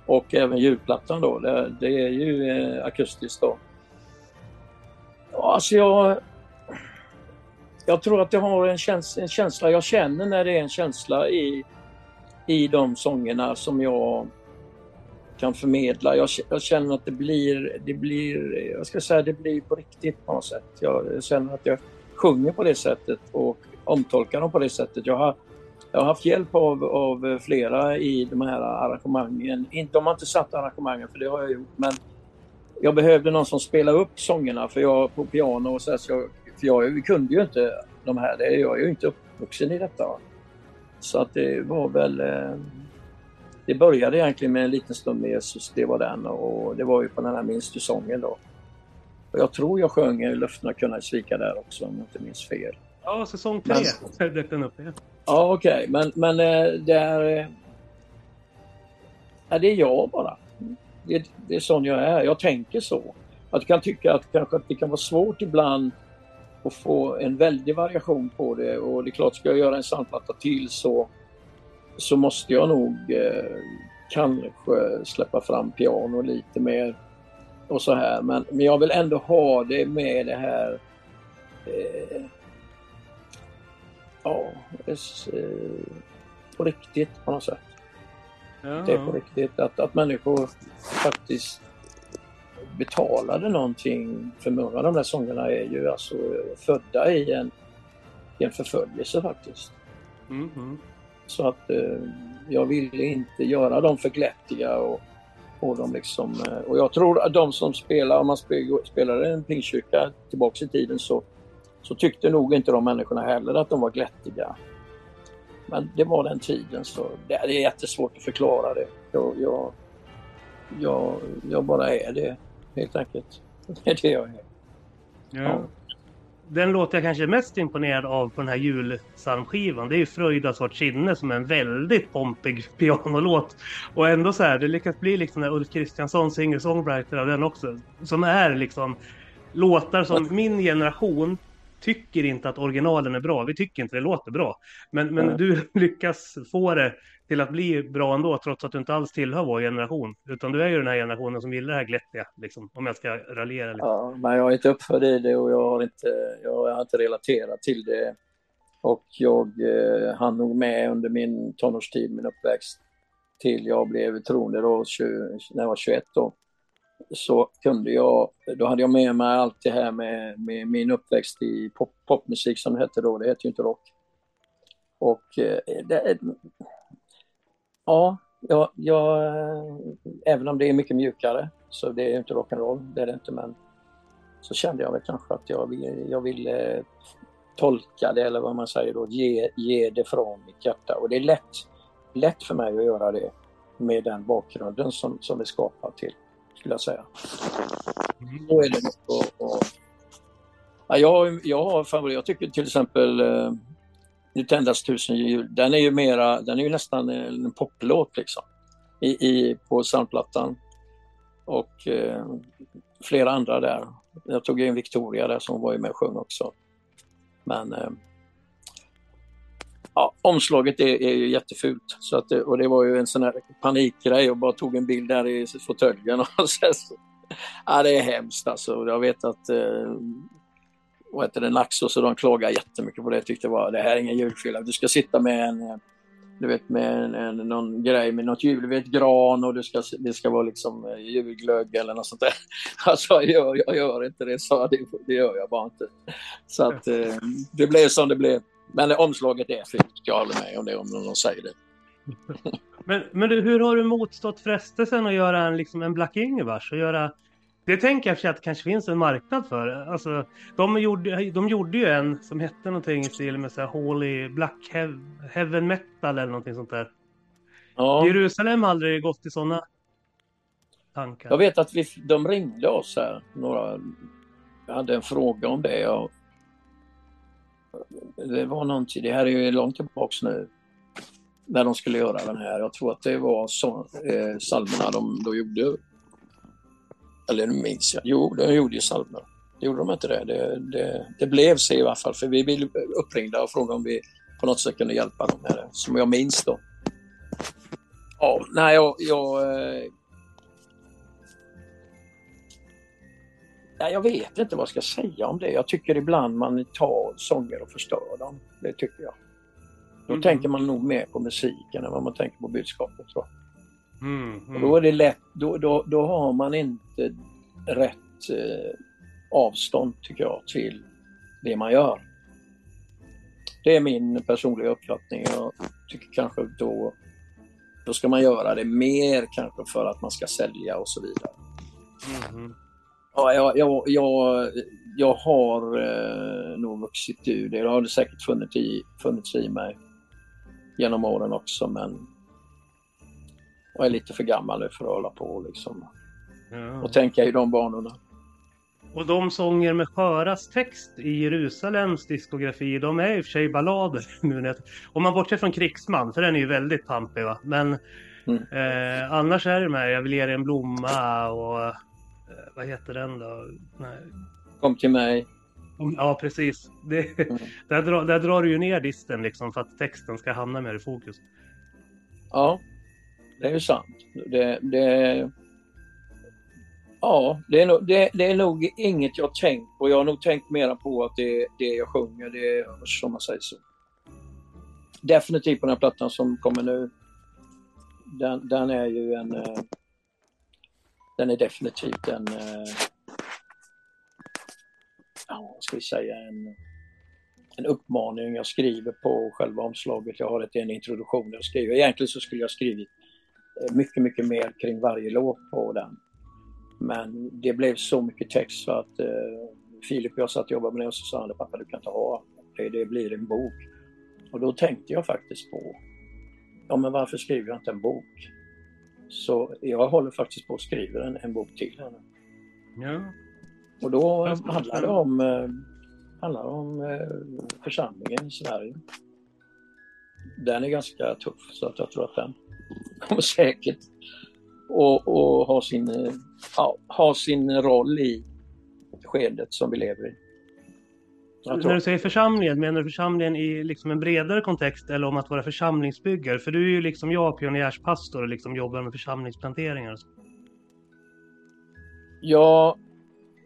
Och även julplattan då. Det, det är ju eh, akustiskt då. Ja, Alltså jag... Jag tror att jag har en, käns en känsla. Jag känner när det är en känsla i, i de sångerna som jag kan förmedla. Jag, jag känner att det blir, det blir, eh, jag ska säga, det blir på riktigt på något sätt. Jag känner att jag sjunger på det sättet och omtolkar dem på det sättet. Jag har, jag har haft hjälp av, av flera i de här arrangemangen. Inte, de har inte satt arrangemangen, för det har jag gjort, men jag behövde någon som spelade upp sångerna för jag på piano och så, här, så jag, för jag kunde ju inte de här. Det, jag är ju inte uppvuxen i detta. Så att det var väl... Eh, det började egentligen med en liten stund med Jesus, det var den och det var ju på den här Minns du sången då. Och jag tror jag sjöng Löftena kunna svika där också om jag inte minns fel. Ja, säsong tre dök den upp igen. Ja okej, men, men eh, det är... eh, Ja, det är jag bara. Det, det är sån jag är. Jag tänker så. Att du kan tycka att kanske att det kan vara svårt ibland att få en väldig variation på det och det är klart, ska jag göra en sandplatta till så, så måste jag nog eh, kanske släppa fram piano lite mer och så här. Men, men jag vill ändå ha det med det här eh, ja, eh, på riktigt på något sätt. Det är på riktigt att, att människor faktiskt betalade någonting. För många av de där sångerna är ju alltså födda i en, i en förföljelse faktiskt. Mm, mm. Så att eh, jag ville inte göra dem för glättiga och få dem liksom... Eh, och jag tror att de som spelar, om man spe- spelar i en pingstkyrka tillbaks i tiden så, så tyckte nog inte de människorna heller att de var glättiga. Men det var den tiden så det är jättesvårt att förklara det. Jag, jag, jag, jag bara är det helt enkelt. *laughs* Det är det jag är. Ja. Den låt jag kanske är mest imponerad av på den här julpsalmskivan det är ju Fröjdas vart sinne som är en väldigt pompig *laughs* pianolåt. Och ändå så här, det lyckas bli liksom när Ulf Kristiansson singer-songwriter av den också. Som är liksom låtar som min generation tycker inte att originalen är bra. Vi tycker inte det låter bra. Men, men Nej. du *laughs* lyckas få det till att bli bra ändå trots att du inte alls tillhör vår generation. Utan du är ju den här generationen som gillar det här glättiga. Liksom, om jag ska raljera lite. Ja, men jag är inte uppfödd i det och jag har inte, jag har inte relaterat till det. Och jag eh, hann nog med under min tonårstid, min uppväxt, till jag blev troende då, 20, när jag var 21 då. Så kunde jag, då hade jag med mig allt det här med, med min uppväxt i pop, popmusik som det hette då, det heter ju inte rock. Och eh, det, eh, ja, jag, jag, även om det är mycket mjukare, så det är ju inte rock'n'roll, det är det inte, men så kände jag väl kanske att jag ville, jag ville tolka det, eller vad man säger då, ge, ge det från mitt hjärta. Och det är lätt, lätt för mig att göra det. med den bakgrunden som, som är skapar till, skulle jag säga. Då är det och, och, ja, jag, jag har favorit, jag tycker till exempel eh, tändas tusen jul, den är ju mera, den är ju nästan en poplåt liksom. I, i, på soundplattan. Och eh, flera andra där. Jag tog in Victoria där som var med och sjöng också. Men eh, ja, omslaget är, är ju jättefult. Så att, och det var ju en sån här panikgrej och bara tog en bild där i fåtöljen. *laughs* ja, det är hemskt alltså. Jag vet att eh, vad heter det, Naxos och de klagar jättemycket på det. Jag tyckte var, det här är ingen julfilm. Du ska sitta med en eh, du vet med en, en, någon grej med något jul, du vet gran och det ska, det ska vara liksom eh, julglögg eller något sånt där. *laughs* Alltså jag gör, jag gör inte det, så det, det gör jag bara inte. Så att eh, det blev som det blev. Men omslaget är fint, jag håller med om det om någon säger det. *laughs* men, men du, hur har du motstått frestelsen att göra en, liksom en Black Ingvars och göra det tänker jag för att det kanske finns en marknad för. Alltså, de, gjorde, de gjorde ju en som hette någonting i stil med så här Holy Black Heaven Metal eller någonting sånt där. Ja. Jerusalem har aldrig gått i sådana tankar. Jag vet att vi, de ringde oss här, några, jag hade en fråga om det. Jag, det var någonting, det här är ju långt tillbaks nu, när de skulle göra den här. Jag tror att det var så, eh, salmerna de då gjorde eller nu minns jag. Jo, de gjorde ju psalmer. Gjorde de inte det? Det, det? det blev så i alla fall, för vi blev uppringda och frågade om vi på något sätt kunde hjälpa dem med det, som jag minns då. Ja, nej, jag... jag eh, Nej, jag vet inte vad jag ska säga om det. Jag tycker ibland man tar sånger och förstör dem. Det tycker jag. Då mm. tänker man nog mer på musiken än vad man tänker på budskapet. Tror. Mm, mm. Och då är det lätt, då, då, då har man inte rätt eh, avstånd tycker jag till det man gör. Det är min personliga uppfattning. Jag tycker kanske då, då ska man göra det mer kanske för att man ska sälja och så vidare. Mm. Ja, jag, jag, jag, jag har eh, nog vuxit ur det. Det har det säkert funnits i, funnits i mig genom åren också men och är lite för gammal nu för att hålla på liksom. Ja. och tänka i de banorna. Och de sånger med skörast text i Jerusalems diskografi, de är i och för sig ballader. *laughs* Nu Om man bortser från Krigsman, för den är ju väldigt pampig va. Men mm. eh, annars är det med Jag vill ge dig en blomma och vad heter den då? Nej. Kom till mig. Ja, precis. Det, mm. *laughs* där, drar, där drar du ju ner disten liksom för att texten ska hamna mer i fokus. Ja, det är ju sant. Det, det, ja, det är, nog, det, det, är nog inget jag tänkt på. Jag har nog tänkt mera på att det, det jag sjunger, det är som man säger så. Definitivt på den här plattan som kommer nu. Den, den är ju en... Den är definitivt en... Eh, ja, vad ska vi säga? En, en uppmaning jag skriver på själva omslaget. Jag har ett, en introduktion jag skriver. Egentligen så skulle jag skrivit eh, mycket, mycket mer kring varje låt på den. Men det blev så mycket text så att eh, Filip och jag satt och jobbade med det och så sa han pappa du kan inte ha det, det blir en bok. Och då tänkte jag faktiskt på, ja men varför skriver jag inte en bok? Så jag håller faktiskt på att skriva en, en bok till henne. Ja. Och då handlar det om, eh, handlar om eh, församlingen i Sverige. Den är ganska tuff så att jag tror att den kommer säkert och, och ha, sin, ja, ha sin roll i skedet som vi lever i. När du säger församlingen, menar du församlingen i liksom en bredare kontext eller om att vara församlingsbyggare? För du är ju liksom jag pionjärspastor och liksom jobbar med församlingsplanteringar. Ja,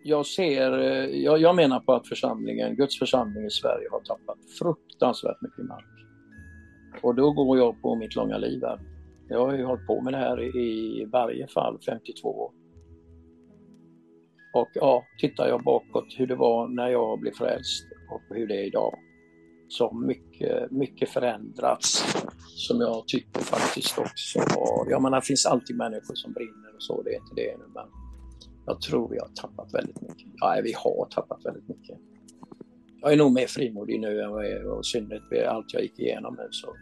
jag ser, jag, jag menar på att församlingen, Guds församling i Sverige har tappat fruktansvärt mycket mark. Och då går jag på mitt långa liv här. Jag har ju hållit på med det här i varje fall 52 år. Och ja, tittar jag bakåt hur det var när jag blev frälst och hur det är idag. Så mycket, mycket förändrats som jag tycker faktiskt också har... Jag menar, det finns alltid människor som brinner och så, det är inte det nu men jag tror vi har tappat väldigt mycket. Ja, vi har tappat väldigt mycket. Jag är nog mer frimodig nu än vad jag är och i synnerhet med allt jag gick igenom nu så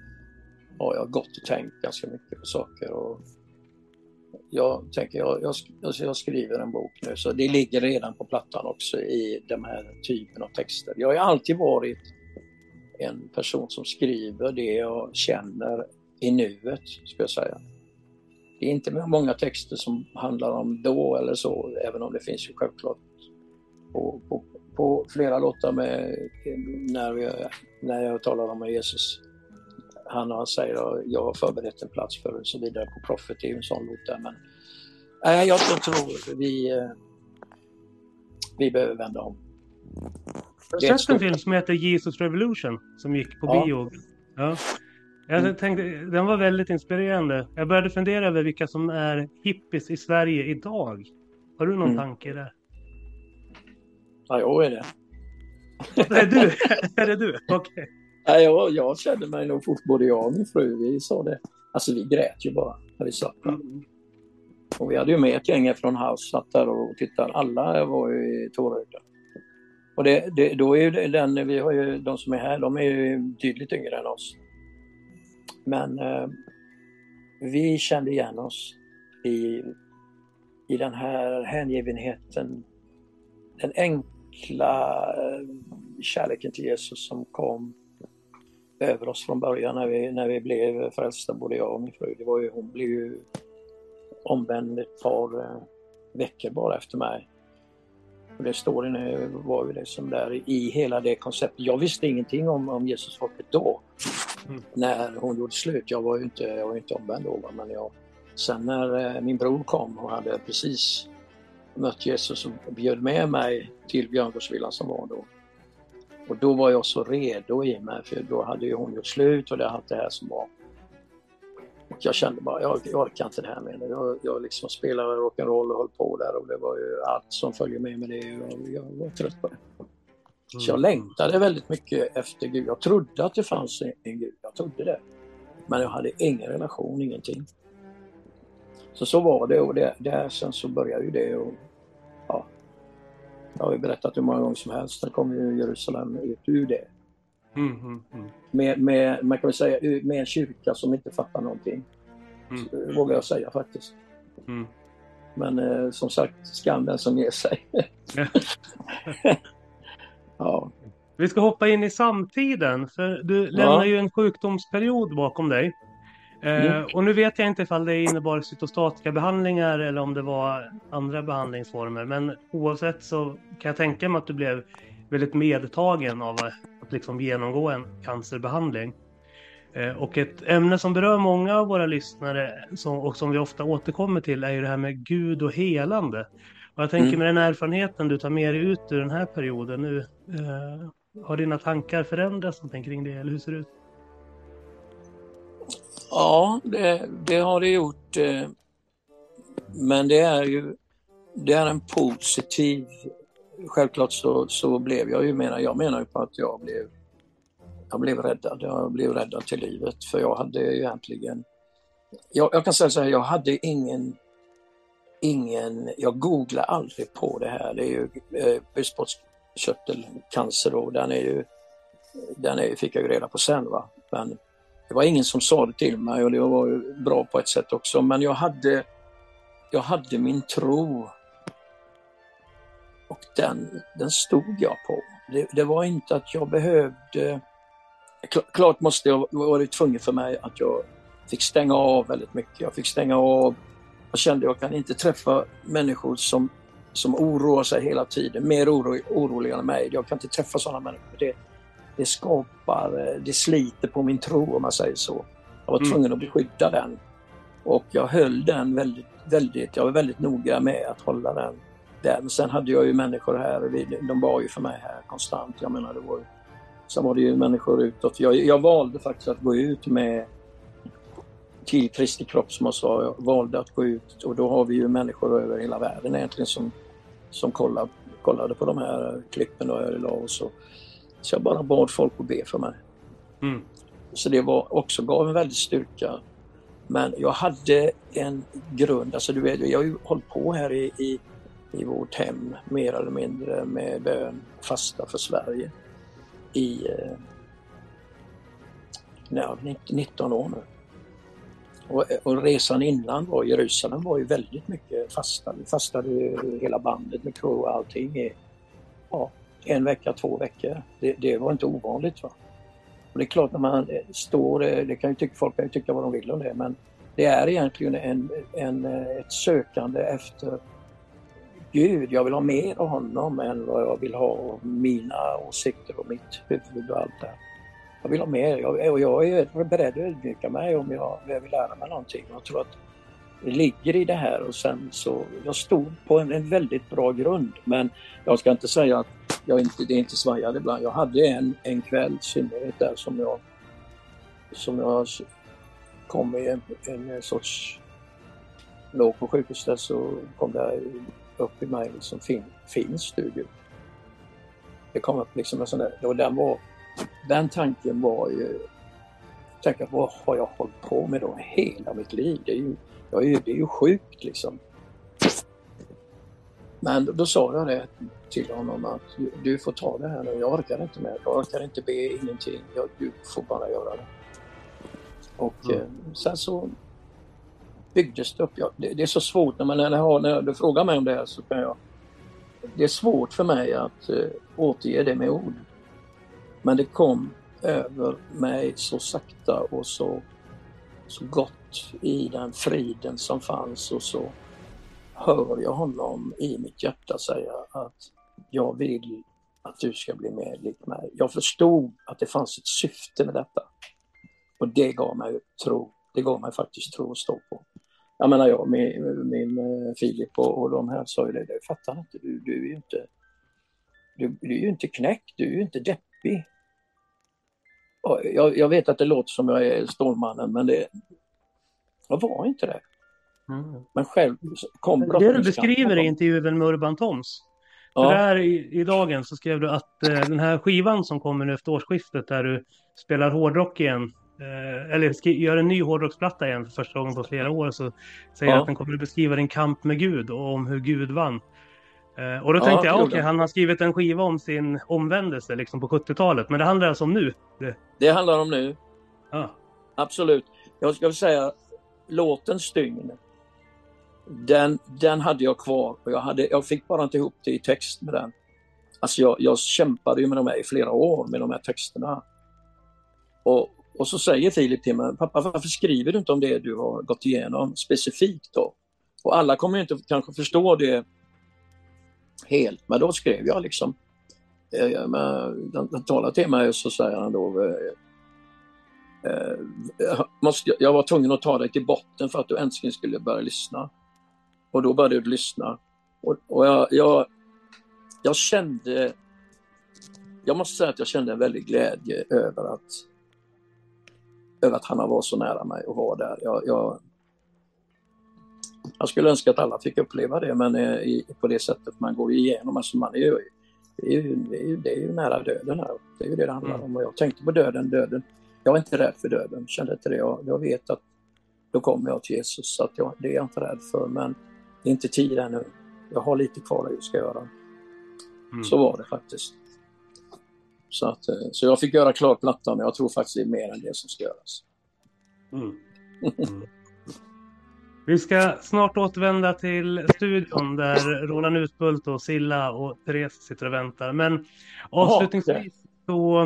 har jag gått och tänkt ganska mycket på saker. Och jag tänker, jag, jag, alltså jag skriver en bok nu, så det ligger redan på plattan också i den här typen av texter. Jag har alltid varit en person som skriver det jag känner i nuet, skulle jag säga. Det är inte många texter som handlar om då eller så, även om det finns ju självklart på, på, på flera låtar med, när, jag, när jag talar om Jesus. Han, han säger att jag har förberett en plats för och så vidare på Prophet, det är ju en sån låt där. Men nej, jag, jag tror vi, eh, vi behöver vända om. Har du sett en film som heter Jesus Revolution som gick på ja. bio? Ja. Jag mm. tänkte, den var väldigt inspirerande. Jag började fundera över vilka som är hippies i Sverige idag. Har du någon mm. tanke där? Ja, jag är det. är du? *laughs* är det du? Okej. Okay. Ja, jag, jag kände mig nog fort, både jag och min fru, vi sa det. Alltså vi grät ju bara när vi satt mm. Och vi hade ju med ett gäng från House, satt där och tittade. Alla var ju tårögda. Och det, det, då är ju den, vi har ju, de som är här, de är ju betydligt yngre än oss. Men eh, vi kände igen oss i, i den här hängivenheten, den enkla eh, kärleken till Jesus som kom över oss från början när vi, när vi blev frälsta, både jag och min fru. Det var ju, hon blev ju omvänd ett par eh, veckor bara efter mig. Och det storyn var ju liksom där i hela det konceptet. Jag visste ingenting om, om Jesusfolket då. Mm. När hon gjorde slut. Jag var ju inte, jag var inte omvänd då. Men jag, sen när eh, min bror kom och hade precis mött Jesus och bjöd med mig till Björngårdsvillan som var då. Och då var jag så redo i mig för då hade ju hon gjort slut och det hade det här som var och jag kände bara, jag, jag orkar inte det här med Jag, jag liksom spelade rock'n'roll och höll på där och det var ju allt som följer med med det och jag var trött på det. Mm. Så jag längtade väldigt mycket efter Gud. Jag trodde att det fanns en, en Gud, jag trodde det. Men jag hade ingen relation, ingenting. Så så var det och det, där sen så började ju det och jag har ju berättat hur många gånger som helst. Sen kom ju Jerusalem ut ur det. Mm, mm, mm. Med, med, man kan väl säga med en kyrka som inte fattar någonting. Mm. vågar jag säga faktiskt. Mm. Men eh, som sagt, skam den som ger sig. *laughs* ja. Vi ska hoppa in i samtiden, för du lämnar ju en sjukdomsperiod bakom dig. Eh, mm. och nu vet jag inte ifall det innebar cytostatika behandlingar eller om det var andra behandlingsformer. Men oavsett så kan jag tänka mig att du blev väldigt medtagen av att liksom genomgå en cancerbehandling. Eh, och ett ämne som berör många av våra lyssnare och som vi ofta återkommer till är ju det här med Gud och helande. Och jag tänker mm. med den erfarenheten du tar med dig ut ur den här perioden nu, eh, har dina tankar förändrats någonting kring det eller hur ser det ut? Ja, det, det har det gjort. Eh, men det är ju det är en positiv självklart så, så blev jag ju, menar, jag menar ju på att jag blev, jag blev räddad. Jag blev räddad till livet för jag hade ju egentligen, jag, jag kan säga så här, jag hade ingen, ingen, jag googlade aldrig på det här. Det är ju eh, bukspottkörtelcancer då, den är ju, den är, fick jag ju reda på sen va. Men det var ingen som sa det till mig och det var ju bra på ett sätt också. Men jag hade, jag hade min tro och den, den stod jag på. Det, det var inte att jag behövde... Klart måste jag varit tvungen för mig att jag fick stänga av väldigt mycket. Jag fick stänga av. Jag kände att jag kan inte träffa människor som, som oroar sig hela tiden, mer oro, oroliga än mig. Jag kan inte träffa sådana människor. Det, det skapar, det sliter på min tro om man säger så. Jag var mm. tvungen att beskydda den. Och jag höll den väldigt, väldigt, jag var väldigt noga med att hålla den där. Men sen hade jag ju människor här, de var ju för mig här konstant. Jag menar, det var sen var det ju människor utåt. Jag, jag valde faktiskt att gå ut med till Kristi kropp som jag sa. Jag valde att gå ut och då har vi ju människor över hela världen egentligen som, som kollade, kollade på de här klippen och jag la och så. Jag bara bad folk att be för mig. Mm. Så det var också gav en väldig styrka. Men jag hade en grund, alltså du vet, jag har ju hållit på här i, i i vårt hem mer eller mindre med bön, fasta för Sverige i, eh, nej, 19 år nu. Och, och, resan innan var Jerusalem var ju väldigt mycket fasta. Vi fastade hela bandet med crew och allting i ja, en vecka, två veckor. Det, det var inte ovanligt. Va? Och det är klart när man står, eh, det kan ju tycka, folk kan ju tycka vad de vill om det, men det är egentligen en, en, eh, ett sökande efter Gud. Jag vill ha mer av honom än vad jag vill ha av mina åsikter och mitt huvud och allt det Jag vill ha mer jag, och jag är beredd att ödmjuka mig om jag, jag vill lära mig någonting. Jag tror att det ligger i det här och sen så, jag stod på en, en väldigt bra grund men jag ska inte säga att jag inte, det inte svajade ibland. Jag hade en, en kväll synnerhet där som jag, som jag kom i en, en sorts, låg på sjukhuset så kom det upp i mig liksom, fin, finns du Gud? Det kom upp liksom en sån där, och den var, den tanken var ju, tänka vad har jag hållit på med då hela mitt liv? Det är ju, jag är det är ju sjukt liksom. Men då sa jag det till honom att du får ta det här nu, jag orkar inte med Jag orkar inte be ingenting, jag, du får bara göra det. Och mm. eh, sen så byggdes det upp. Ja, det, det, är så svårt när man när, har, när du frågar mig om det här så kan jag... Det är svårt för mig att eh, återge det med ord. Men det kom över mig så sakta och så, så gott i den friden som fanns och så hör jag honom i mitt hjärta säga att jag vill att du ska bli mer lik mig. Jag förstod att det fanns ett syfte med detta. Och det gav mig tro. Det gav mig faktiskt tro att stå på. Jag menar jag, min, min eh, Filip och, och de här sa ju det, jag fattar inte, du, du är ju inte du, du är ju inte knäckt, du är ju inte deppig. Jag, jag, vet att det låter som jag är Stålmannen men det, jag var inte det. Mm. Men själv kom Det du beskriver i intervjun med Urban Toms. Ja. där i, i dagen så skrev du att eh, den här skivan som kommer nu efter årsskiftet där du spelar hårdrock igen eh, eller gör en ny hårdrocksplatta igen för första gången på flera år så säger ja. att den kommer att beskriva din kamp med Gud och om hur Gud vann. Eh, och då tänkte ja, jag, okej, okay, han har skrivit en skiva om sin omvändelse liksom på 70-talet, men det handlar alltså om nu? Det, det handlar om nu. Absolut. Jag ska säga, låten Stygn, den, den hade jag kvar och jag, hade, jag fick bara inte ihop det i text med den. Alltså jag, jag kämpade ju med de här i flera år med de här texterna. Och, och så säger Filip till mig, pappa varför skriver du inte om det du har gått igenom specifikt då? Och alla kommer inte kanske förstå det helt, men då skrev jag liksom. Eh, han talar till mig och så säger han då eh, eh, jag var tvungen att ta dig till botten för att du äntligen skulle börja lyssna. Och då började du lyssna. Och, och jag, jag, jag kände, jag måste säga att jag kände en väldig glädje över att över att han var så nära mig och var där. Jag, jag, jag skulle önska att alla fick uppleva det, men eh, i, på det sättet man går igenom. Alltså man är ju, det, är ju, det, är ju, det är ju nära döden här. Det är ju det det handlar mm. om. Och jag tänkte på döden, döden. Jag är inte rädd för döden, kände inte det. Jag, jag vet att då kommer jag till Jesus, så att jag, det är jag inte rädd för. Men det är inte tid ännu. Jag har lite kvar jag ska göra. Mm. Så var det faktiskt. Så, att, eh, så jag fick göra klart plattan, men jag tror faktiskt det är mer än det som ska göras. Mm. *laughs* Mm. Vi ska snart återvända till studion där Roland Utbult och Silla och Therese sitter och väntar. Men avslutningsvis så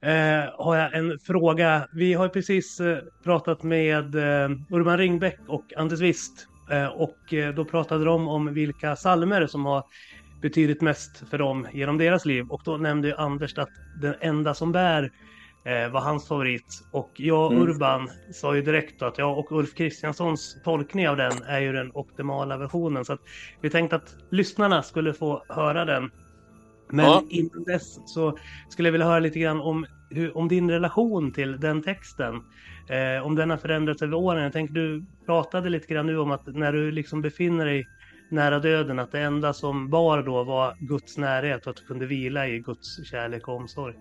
eh, har jag en fråga. Vi har precis eh, pratat med eh, Urban Ringbäck och Anders Wist och eh, då pratade de om vilka salmer som har betydit mest för dem genom deras liv. Och då nämnde Anders att den enda som bär eh, var hans favorit. Och jag och mm. Urban sa ju direkt att jag och Ulf Kristianssons tolkning av den är ju den optimala versionen. Så vi tänkte att lyssnarna skulle få höra den. Men ja. innan dess så skulle jag vilja höra lite grann om, hur, om din relation till den texten. Eh, om den har förändrats över åren. Jag tänkte du pratade lite grann nu om att när du liksom befinner dig nära döden, att det enda som bar då var Guds närhet och att du kunde vila i Guds kärlek och omsorg.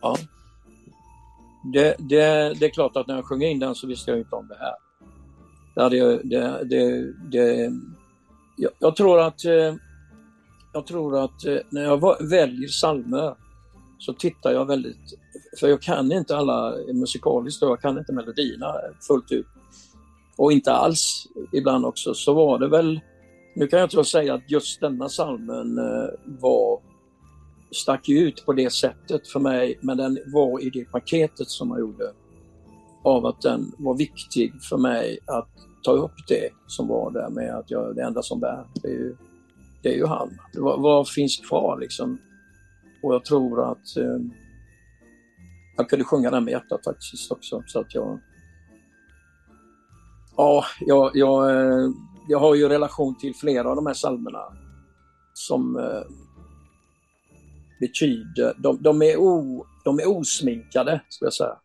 Ja. Det, det, det är klart att när jag sjöng in den så visste jag inte om det här. Det det, det, det, jag, jag tror att, eh, jag tror att eh, när jag väljer salmer så tittar jag väldigt, för jag kan inte alla musikaliskt och jag kan inte melodierna fullt ut. Och inte alls ibland också, så var det väl, nu kan jag inte säga att just denna salmen eh, var stack ut på det sättet för mig, men den var i det paketet som jag gjorde. Av att den var viktig för mig att ta upp det som var där med att jag, det enda som bär, det är ju, det är ju han. Vad, vad finns kvar liksom? Och jag tror att eh, jag kunde sjunga den med hjärtat faktiskt också. Så att jag... Ja, jag, jag, eh, jag har ju relation till flera av de här psalmerna som eh, betyder, de, de, är o, de är osminkade, skulle jag säga.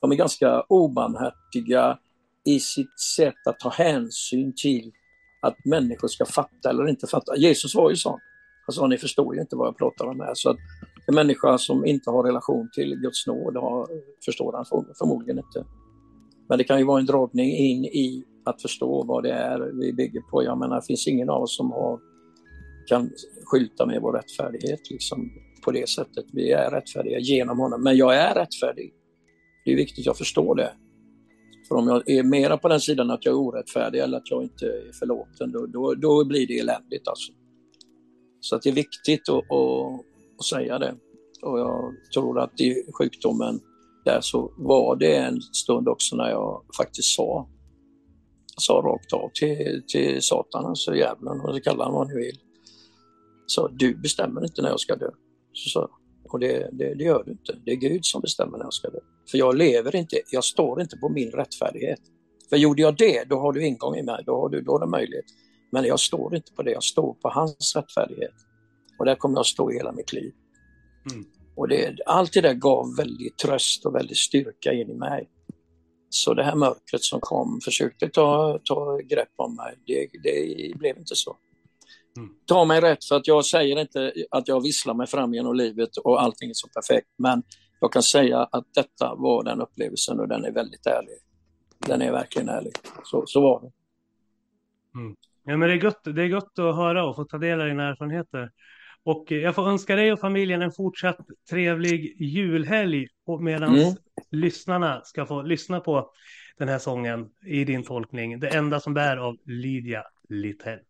De är ganska obarmhärtiga i sitt sätt att ta hänsyn till att människor ska fatta eller inte fatta. Jesus var ju sån. Alltså ni förstår ju inte vad jag pratar om här. Så att en människa som inte har relation till Guds nåd har, förstår han förmodligen inte. Men det kan ju vara en dragning in i att förstå vad det är vi bygger på. Jag menar, det finns ingen av oss som har, kan skylta med vår rättfärdighet liksom, på det sättet. Vi är rättfärdiga genom honom, men jag är rättfärdig. Det är viktigt att jag förstår det. För om jag är mera på den sidan att jag är orättfärdig eller att jag inte är förlåten, då, då, då blir det eländigt alltså. Så att det är viktigt att, att, att säga det. Och jag tror att i sjukdomen där så var det en stund också när jag faktiskt sa, sa rakt av till, till Satan, alltså djävulen, och så kallar han vad ni vill. Så du bestämmer inte när jag ska dö. Så, så. Och det, det, det, gör du inte. Det är Gud som bestämmer när jag ska dö. För jag lever inte, jag står inte på min rättfärdighet. För gjorde jag det, då har du ingång i mig, då har du, då har du möjlighet. Men jag står inte på det, jag står på hans rättfärdighet. Och där kommer jag stå hela mitt liv. Mm. Och det, allt det där gav väldigt tröst och väldigt styrka in i mig. Så det här mörkret som kom försökte ta, ta grepp om mig, det, det blev inte så. Mm. Ta mig rätt för att jag säger inte att jag visslar mig fram genom livet och allting är så perfekt, men jag kan säga att detta var den upplevelsen och den är väldigt ärlig. Den är verkligen ärlig. Så, så var det. Mm. Ja, men det, är gott, det är gott att höra och få ta del av dina erfarenheter. Och jag får önska dig och familjen en fortsatt trevlig julhelg medan mm. lyssnarna ska få lyssna på den här sången i din tolkning. Det enda som bär av Lydia Littell.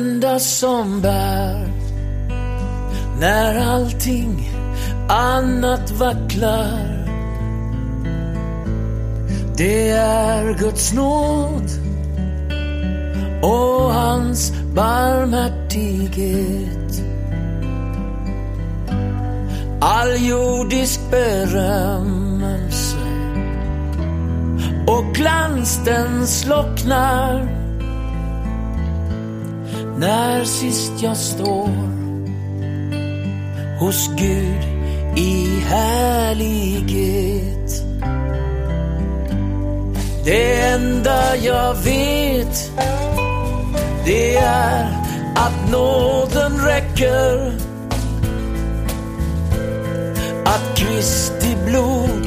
Enda som bär. När allting annat vacklar. Det är Guds nåd och hans barmhärtighet. All jordisk berömmelse och glans den slocknar när sist jag står hos Gud i härlighet. Det enda jag vet det är att nåden räcker. Att Kristi blod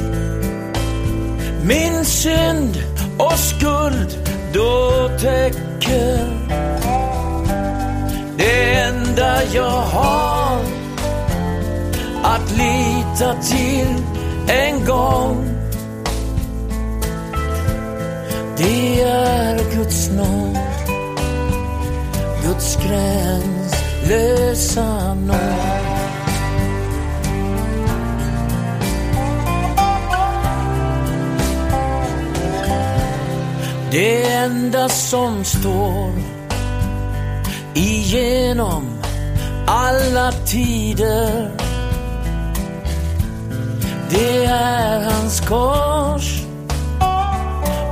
min synd och skuld då täcker. Det enda jag har att lita till en gång det är Guds nåd. Guds gränslösa nåd. Det enda som står igenom alla tider. Det är hans kors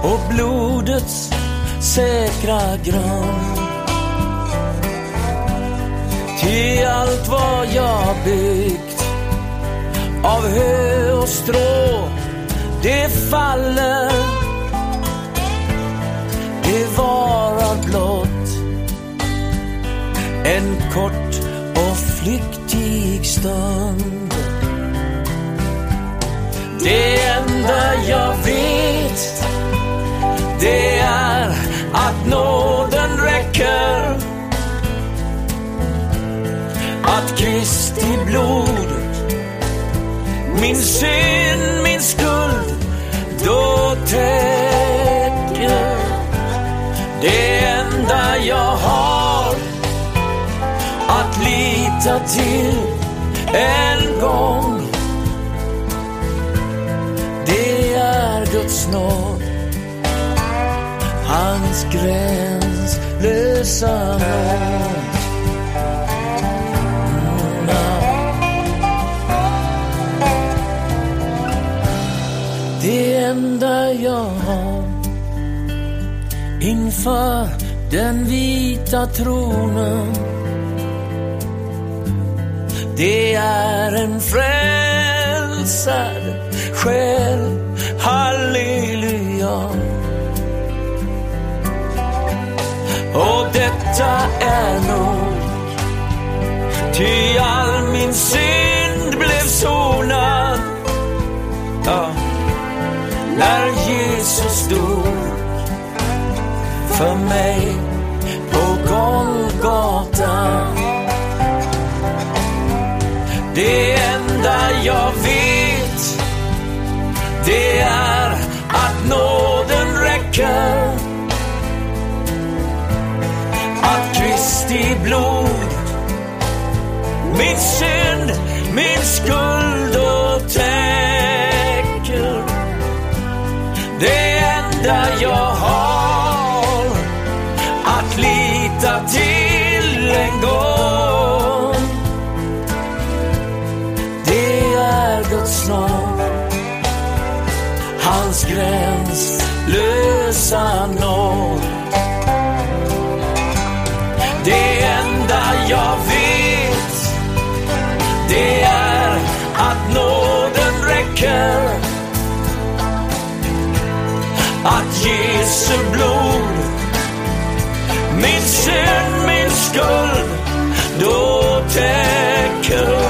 och blodets säkra grund. Till allt vad jag byggt av hö och strå, det faller. Det varar blott en kort och flyktig stund. Det enda jag vet det är att nåden räcker. Att Kristi blod min synd, min skuld då täcker. Det enda jag har lita till en gång. Det är Guds nåd. Hans gränslösa nåd Det enda jag har inför den vita tronen det är en frälsad själ, halleluja. Och detta är nog, ty all min synd blev sonad. Ja när Jesus dog för mig på Golgata. Det enda jag vet det är att nåden räcker. Att Kristi blod min synd, min skuld och täcker. Det enda jag har att lita till en gång gränslösa norr. Det enda jag vet Det är att nåden räcker att Jesu blod min synd, min skuld då täcker.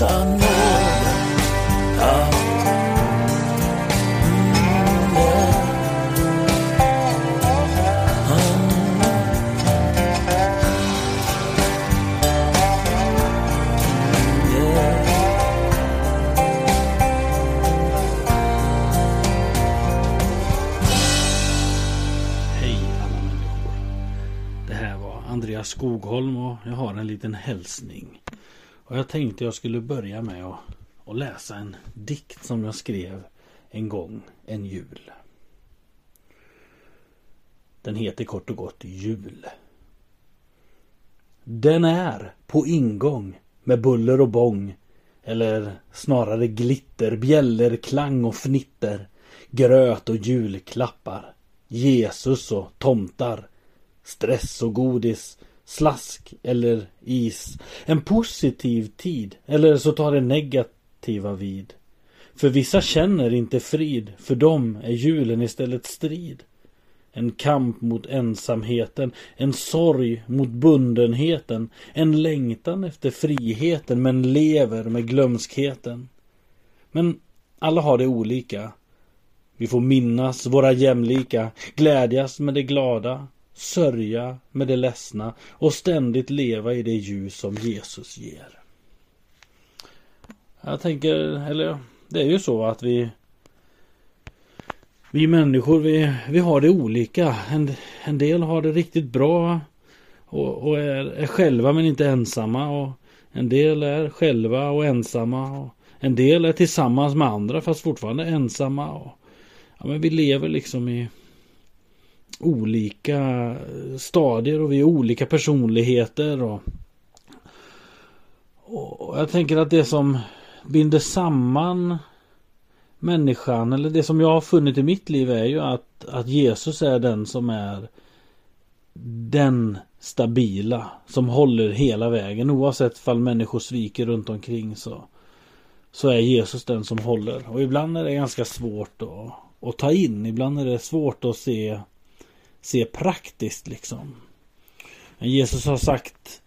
Gränslösa nåd. Ja. Hej alla människor. Det här var Andreas Skogholm och jag har en liten hälsning. Och jag tänkte jag skulle börja med att, att läsa en dikt som jag skrev en gång en jul. Den heter kort och gott Jul. Den är på ingång med buller och bång. Eller snarare glitter, bjäller, klang och fnitter. Gröt och julklappar. Jesus och tomtar. Stress och godis. Slask eller is. En positiv tid. Eller så tar det negativa vid. För vissa känner inte frid. För dem är julen istället strid. En kamp mot ensamheten, en sorg mot bundenheten, en längtan efter friheten men lever med glömskheten. Men alla har det olika. Vi får minnas våra jämlika, glädjas med det glada, sörja med det ledsna och ständigt leva i det ljus som Jesus ger. Jag tänker, eller det är ju så att vi vi människor vi, vi har det olika. En, en del har det riktigt bra och, och är, är själva men inte ensamma. Och en del är själva och ensamma. Och en del är tillsammans med andra fast fortfarande ensamma. Och, ja, men vi lever liksom i olika stadier och vi är olika personligheter. Och, och jag tänker att det som binder samman människan eller det som jag har funnit i mitt liv är ju att, att Jesus är den som är den stabila som håller hela vägen oavsett fall människor sviker runt omkring så så är Jesus den som håller och ibland är det ganska svårt att, att ta in ibland är det svårt att se se praktiskt liksom. Men Jesus har sagt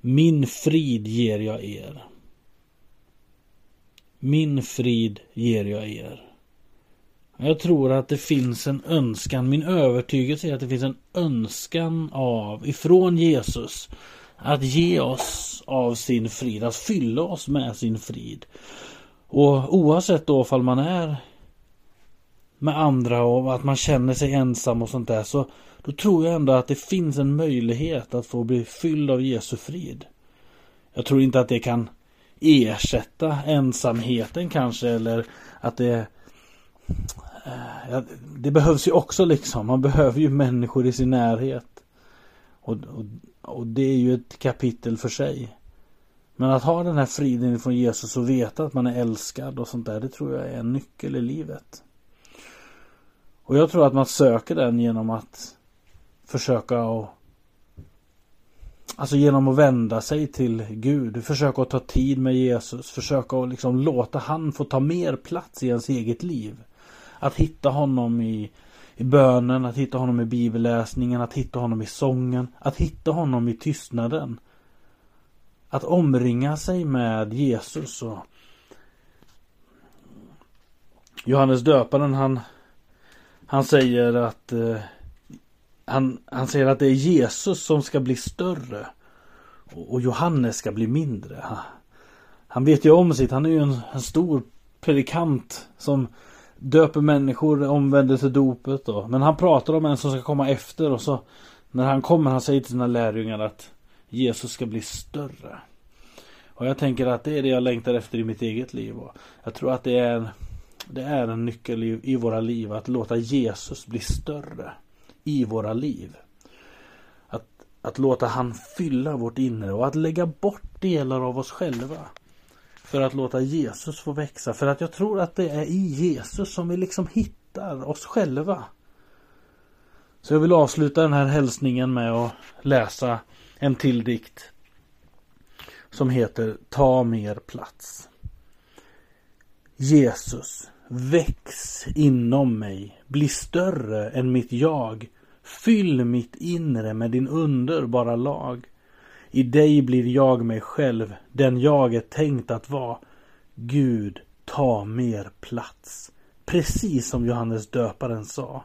min frid ger jag er. Min frid ger jag er. Jag tror att det finns en önskan, min övertygelse är att det finns en önskan av ifrån Jesus att ge oss av sin frid, att fylla oss med sin frid. Och oavsett då ifall man är med andra och att man känner sig ensam och sånt där så då tror jag ändå att det finns en möjlighet att få bli fylld av Jesu frid. Jag tror inte att det kan ersätta ensamheten kanske eller att det eh, det behövs ju också liksom. Man behöver ju människor i sin närhet. Och, och, och det är ju ett kapitel för sig. Men att ha den här friden från Jesus och veta att man är älskad och sånt där. Det tror jag är en nyckel i livet. Och jag tror att man söker den genom att försöka att Alltså genom att vända sig till Gud. Försöka att ta tid med Jesus. Försöka att liksom låta han få ta mer plats i ens eget liv. Att hitta honom i, i bönen, att hitta honom i bibelläsningen, att hitta honom i sången, att hitta honom i tystnaden. Att omringa sig med Jesus och Johannes döparen han han säger att eh, han, han säger att det är Jesus som ska bli större och, och Johannes ska bli mindre. Han, han vet ju om sitt, han är ju en, en stor predikant som döper människor, omvänder till då. Men han pratar om en som ska komma efter och så när han kommer han säger till sina lärjungar att Jesus ska bli större. Och jag tänker att det är det jag längtar efter i mitt eget liv. Och jag tror att det är en, det är en nyckel i, i våra liv att låta Jesus bli större i våra liv. Att, att låta han fylla vårt inre och att lägga bort delar av oss själva. För att låta Jesus få växa. För att jag tror att det är i Jesus som vi liksom hittar oss själva. Så jag vill avsluta den här hälsningen med att läsa en till dikt. Som heter Ta mer plats. Jesus, väx inom mig, bli större än mitt jag. Fyll mitt inre med din underbara lag. I dig blir jag mig själv, den jag är tänkt att vara. Gud, ta mer plats. Precis som Johannes döparen sa.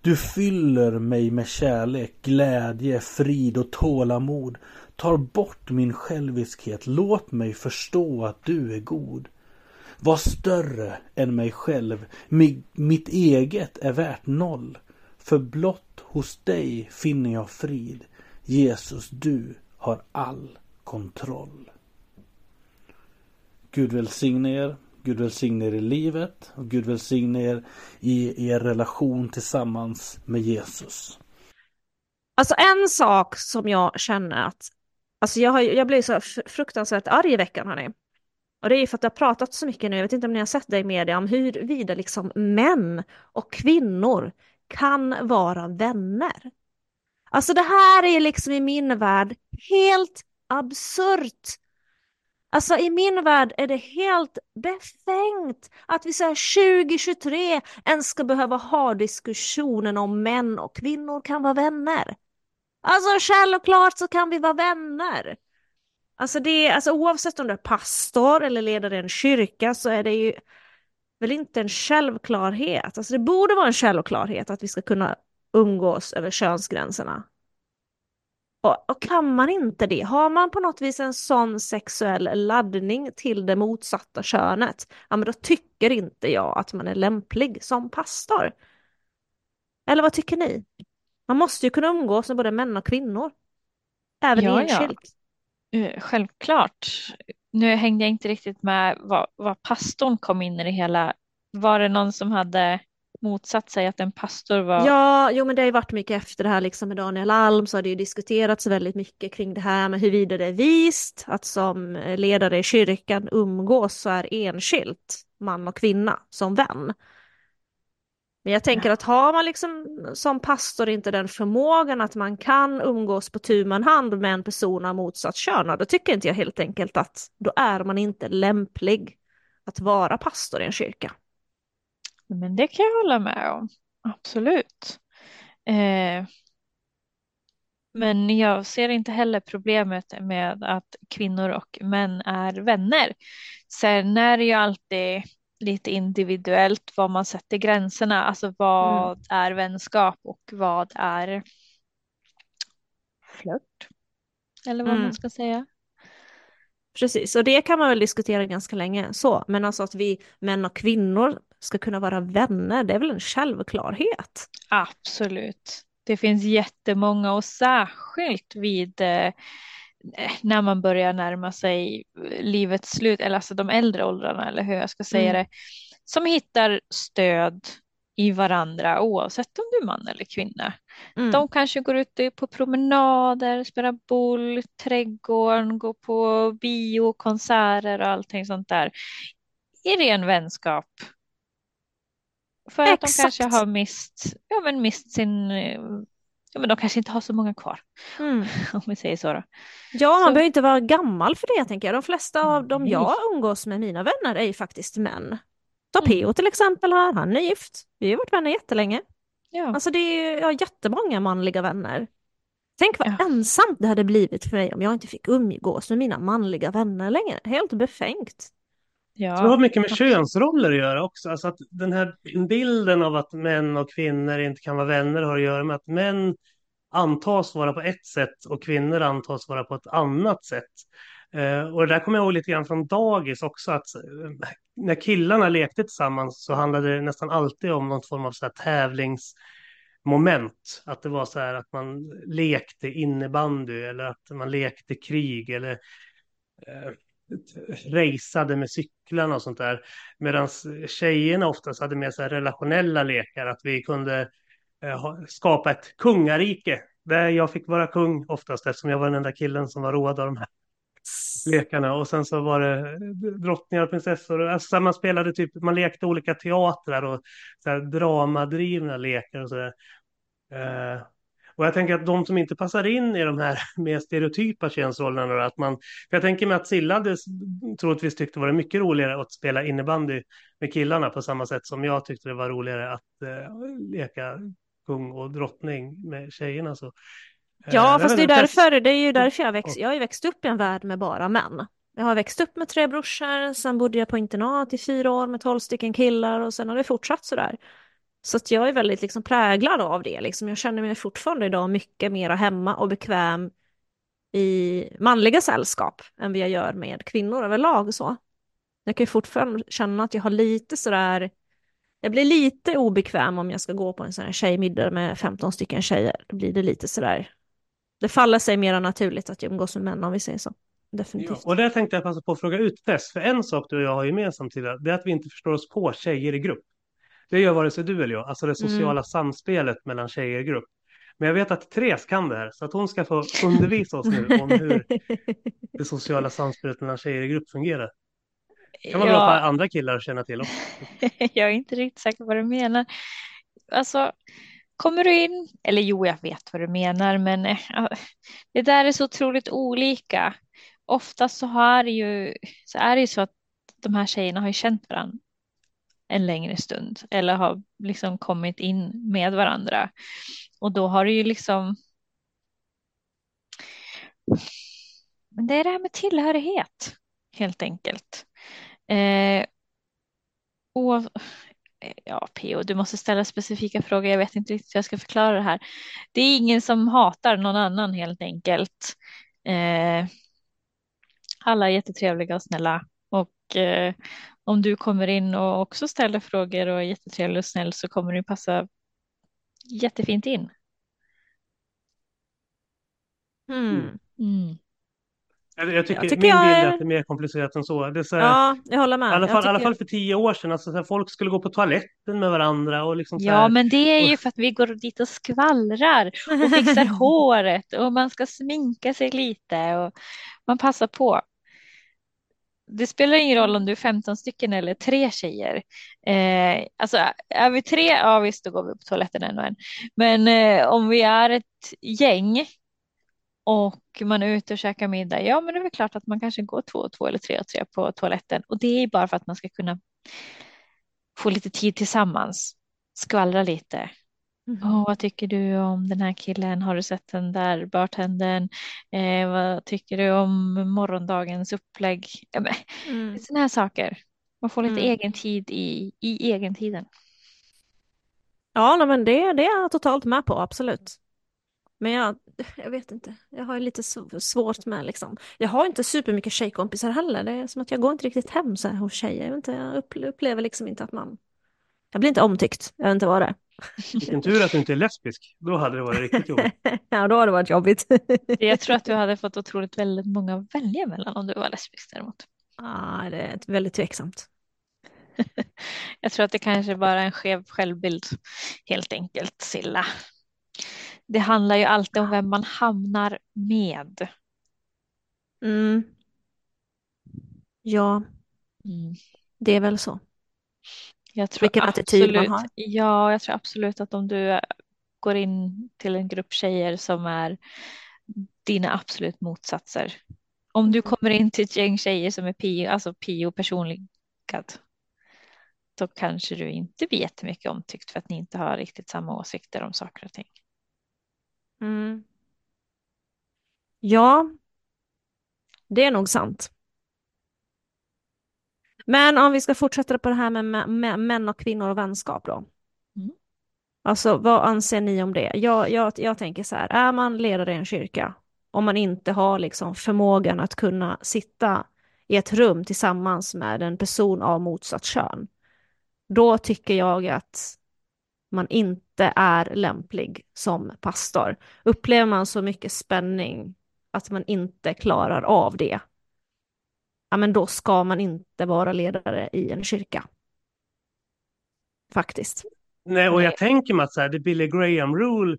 Du fyller mig med kärlek, glädje, frid och tålamod. Tar bort min själviskhet, låt mig förstå att du är god. Var större än mig själv, mitt eget är värt noll. För blott hos dig finner jag frid. Jesus, du har all kontroll. Gud välsigne er. Gud välsigne er i livet och Gud välsigne er i er relation tillsammans med Jesus. Alltså en sak som jag känner att, alltså jag, har, jag blev så fruktansvärt arg i veckan hörni. Och det är för att det har pratat så mycket nu, jag vet inte om ni har sett det i media, om huruvida liksom män och kvinnor kan vara vänner. Alltså det här är liksom i min värld helt absurt. Alltså i min värld är det helt befängt att vi så 2023 ens ska behöva ha diskussionen om män och kvinnor kan vara vänner. Alltså självklart så kan vi vara vänner. Alltså, det, alltså oavsett om du är pastor eller ledare i en kyrka så är det ju väl inte en självklarhet. Alltså det borde vara en självklarhet att vi ska kunna umgås över könsgränserna. Och, och, kan man inte det, har man på något vis en sån sexuell laddning till det motsatta könet, ja men då tycker inte jag att man är lämplig som pastor. Eller vad tycker ni? Man måste ju kunna umgås med både män och kvinnor. Även ja, enskilt. Ja. Eh, självklart. Nu hängde jag inte riktigt med vad, vad pastorn kom in i det hela. Var det någon som hade motsatt sig att en pastor var... Ja, jo men det har ju varit mycket efter det här liksom med Daniel Alm så har det ju diskuterats väldigt mycket kring det här med huruvida det är vist att som ledare i kyrkan umgås så är enskilt man och kvinna som vän. Men jag tänker att har man liksom som pastor inte den förmågan att man kan umgås på tu man hand med en person av motsatt kön, då tycker inte jag helt enkelt att då är man inte lämplig att vara pastor i en kyrka. Men det kan jag hålla med om, absolut. Eh, men jag ser inte heller problemet med att kvinnor och män är vänner. Sen är det ju alltid lite individuellt var man sätter gränserna. Alltså vad mm. är vänskap och vad är flört? Eller vad mm. man ska säga. Precis, och det kan man väl diskutera ganska länge så, men alltså att vi män och kvinnor ska kunna vara vänner, det är väl en självklarhet? Absolut. Det finns jättemånga och särskilt vid eh, när man börjar närma sig livets slut, eller alltså de äldre åldrarna, eller hur jag ska säga mm. det, som hittar stöd i varandra oavsett om du är man eller kvinna. Mm. De kanske går ut på promenader, spelar boll, trädgården, går på bio, konserter och allting sånt där. I ren vänskap. För Exakt. att de kanske har mist, ja, men mist sin ja, men de kanske inte har så många kvar. Mm. *laughs* Om vi säger så. Då. Ja, man så. behöver inte vara gammal för det tänker jag. De flesta av dem jag umgås med, mina vänner, är ju faktiskt män. Ta mm. P.O. till exempel här, han är gift. Vi har varit vänner jättelänge. Ja. Alltså det är ju, jag har jättemånga manliga vänner. Tänk vad ja. ensamt det hade blivit för mig om jag inte fick umgås med mina manliga vänner längre. Helt befängt. Ja. Det har mycket med könsroller att göra också. Alltså att den här bilden av att män och kvinnor inte kan vara vänner har att göra med att män antas vara på ett sätt och kvinnor antas vara på ett annat sätt. Eh, och det där kommer jag ihåg lite grann från dagis också, att eh, när killarna lekte tillsammans så handlade det nästan alltid om någon form av så här tävlingsmoment. Att det var så här att man lekte innebandy eller att man lekte krig eller eh, raceade med cyklarna och sånt där. Medan tjejerna oftast hade med sig relationella lekar, att vi kunde eh, skapa ett kungarike där jag fick vara kung oftast eftersom jag var den enda killen som var road av de här lekarna och sen så var det eh, drottningar och prinsessor. Alltså man spelade typ, man lekte olika teatrar och så här dramadrivna lekar och sådär. Eh, och jag tänker att de som inte passar in i de här *laughs* mer stereotypa könsrollerna, att man, för jag tänker mig att Silla troligtvis tyckte det var mycket roligare att spela innebandy med killarna på samma sätt som jag tyckte det var roligare att uh, leka kung och drottning med tjejerna. Så. Ja, uh, fast det är, därför, det är ju därför jag växt, jag har ju växt upp i en värld med bara män. Jag har växt upp med tre brorsor, sen bodde jag på internat i fyra år med tolv stycken killar och sen har det fortsatt sådär. Så att jag är väldigt liksom präglad av det. Liksom. Jag känner mig fortfarande idag mycket mer hemma och bekväm i manliga sällskap än vad jag gör med kvinnor överlag. Så. Jag kan ju fortfarande känna att jag har lite sådär, jag blir lite obekväm om jag ska gå på en sån här tjejmiddag med 15 stycken tjejer. Då blir det lite sådär, det faller sig mer naturligt att jag umgås med män om vi säger så. Definitivt. Ja, och där tänkte jag passa på att fråga ut Tess, för en sak du och jag har gemensamt till det är att vi inte förstår oss på tjejer i grupp. Det gör vare sig du eller jag, alltså det mm. sociala mm. samspelet mellan tjejer i grupp. Men jag vet att Therese kan det här, så att hon ska få undervisa oss nu om hur *laughs* det sociala samspelet mellan tjejer i grupp fungerar. Det kan vara ja. för andra killar känna till också. *laughs* jag är inte riktigt säker på vad du menar. Alltså, kommer du in, eller jo, jag vet vad du menar, men äh, det där är så otroligt olika. Oftast så, har ju, så är det ju så att de här tjejerna har ju känt varandra en längre stund eller har liksom kommit in med varandra. Och då har det ju liksom men det är det här med tillhörighet helt enkelt. Eh, och, eh, ja, P.O. du måste ställa specifika frågor. Jag vet inte riktigt hur jag ska förklara det här. Det är ingen som hatar någon annan helt enkelt. Eh, alla är jättetrevliga och snälla och eh, om du kommer in och också ställer frågor och är jättetrevlig och snäll så kommer du passa jättefint in. Mm. Mm. Jag, tycker, jag tycker min jag... bild är att det är mer komplicerat än så. Det är så här, ja, jag håller med. I alla fall, tycker... alla fall för tio år sedan, alltså, så här, folk skulle gå på toaletten med varandra. Och liksom ja, här, men det är ju för att vi går dit och skvallrar och fixar *laughs* håret och man ska sminka sig lite och man passar på det spelar ingen roll om du är 15 stycken eller tre tjejer. Eh, alltså är vi tre, ja visst då går vi på toaletten en och en. Men eh, om vi är ett gäng och man är ute och käkar middag, ja men det är väl klart att man kanske går två och två eller tre och tre på toaletten. Och det är bara för att man ska kunna få lite tid tillsammans, skvallra lite. Mm. Oh, vad tycker du om den här killen? Har du sett den där bartendern? Eh, vad tycker du om morgondagens upplägg? Mm. Sådana här saker. Man får lite mm. egen tid i, i egen tiden. Ja, men det, det är jag totalt med på, absolut. Men jag, jag vet inte, jag har lite svårt med liksom. Jag har inte supermycket tjejkompisar heller. Det är som att jag går inte riktigt hem så här hos tjejer. Jag, inte, jag upplever liksom inte att man... Jag blir inte omtyckt, jag vet inte vad det är. Vilken tur att du inte är lesbisk. Då hade det varit riktigt jobbigt. *laughs* ja, då hade det varit jobbigt. *laughs* jag tror att du hade fått otroligt väldigt många att välja mellan om du var lesbisk däremot. Ja, det är väldigt tveksamt. *laughs* jag tror att det kanske bara är en skev självbild helt enkelt, Silla. Det handlar ju alltid om vem man hamnar med. Mm. Ja, mm. det är väl så. Jag tror Vilken attityd man har. Ja, jag tror absolut att om du går in till en grupp tjejer som är dina absolut motsatser. Om du mm. kommer in till ett gäng tjejer som är pio, alltså pio personligad. Då kanske du inte blir jättemycket omtyckt för att ni inte har riktigt samma åsikter om saker och ting. Mm. Ja, det är nog sant. Men om vi ska fortsätta på det här med män och kvinnor och vänskap då. Mm. Alltså vad anser ni om det? Jag, jag, jag tänker så här, är man ledare i en kyrka, om man inte har liksom förmågan att kunna sitta i ett rum tillsammans med en person av motsatt kön, då tycker jag att man inte är lämplig som pastor. Upplever man så mycket spänning att man inte klarar av det, ja men då ska man inte vara ledare i en kyrka. Faktiskt. Nej, och jag tänker mig att så här, det Billy Graham Rule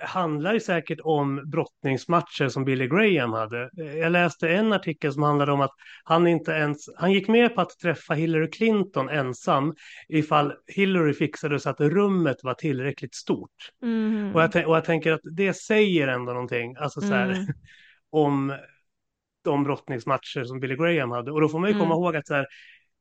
handlar ju säkert om brottningsmatcher som Billy Graham hade. Jag läste en artikel som handlade om att han inte ens, han gick med på att träffa Hillary Clinton ensam ifall Hillary fixade så att rummet var tillräckligt stort. Mm. Och, jag, och jag tänker att det säger ändå någonting, alltså så här, mm. *laughs* om de brottningsmatcher som Billy Graham hade. Och då får man ju komma mm. ihåg att så här,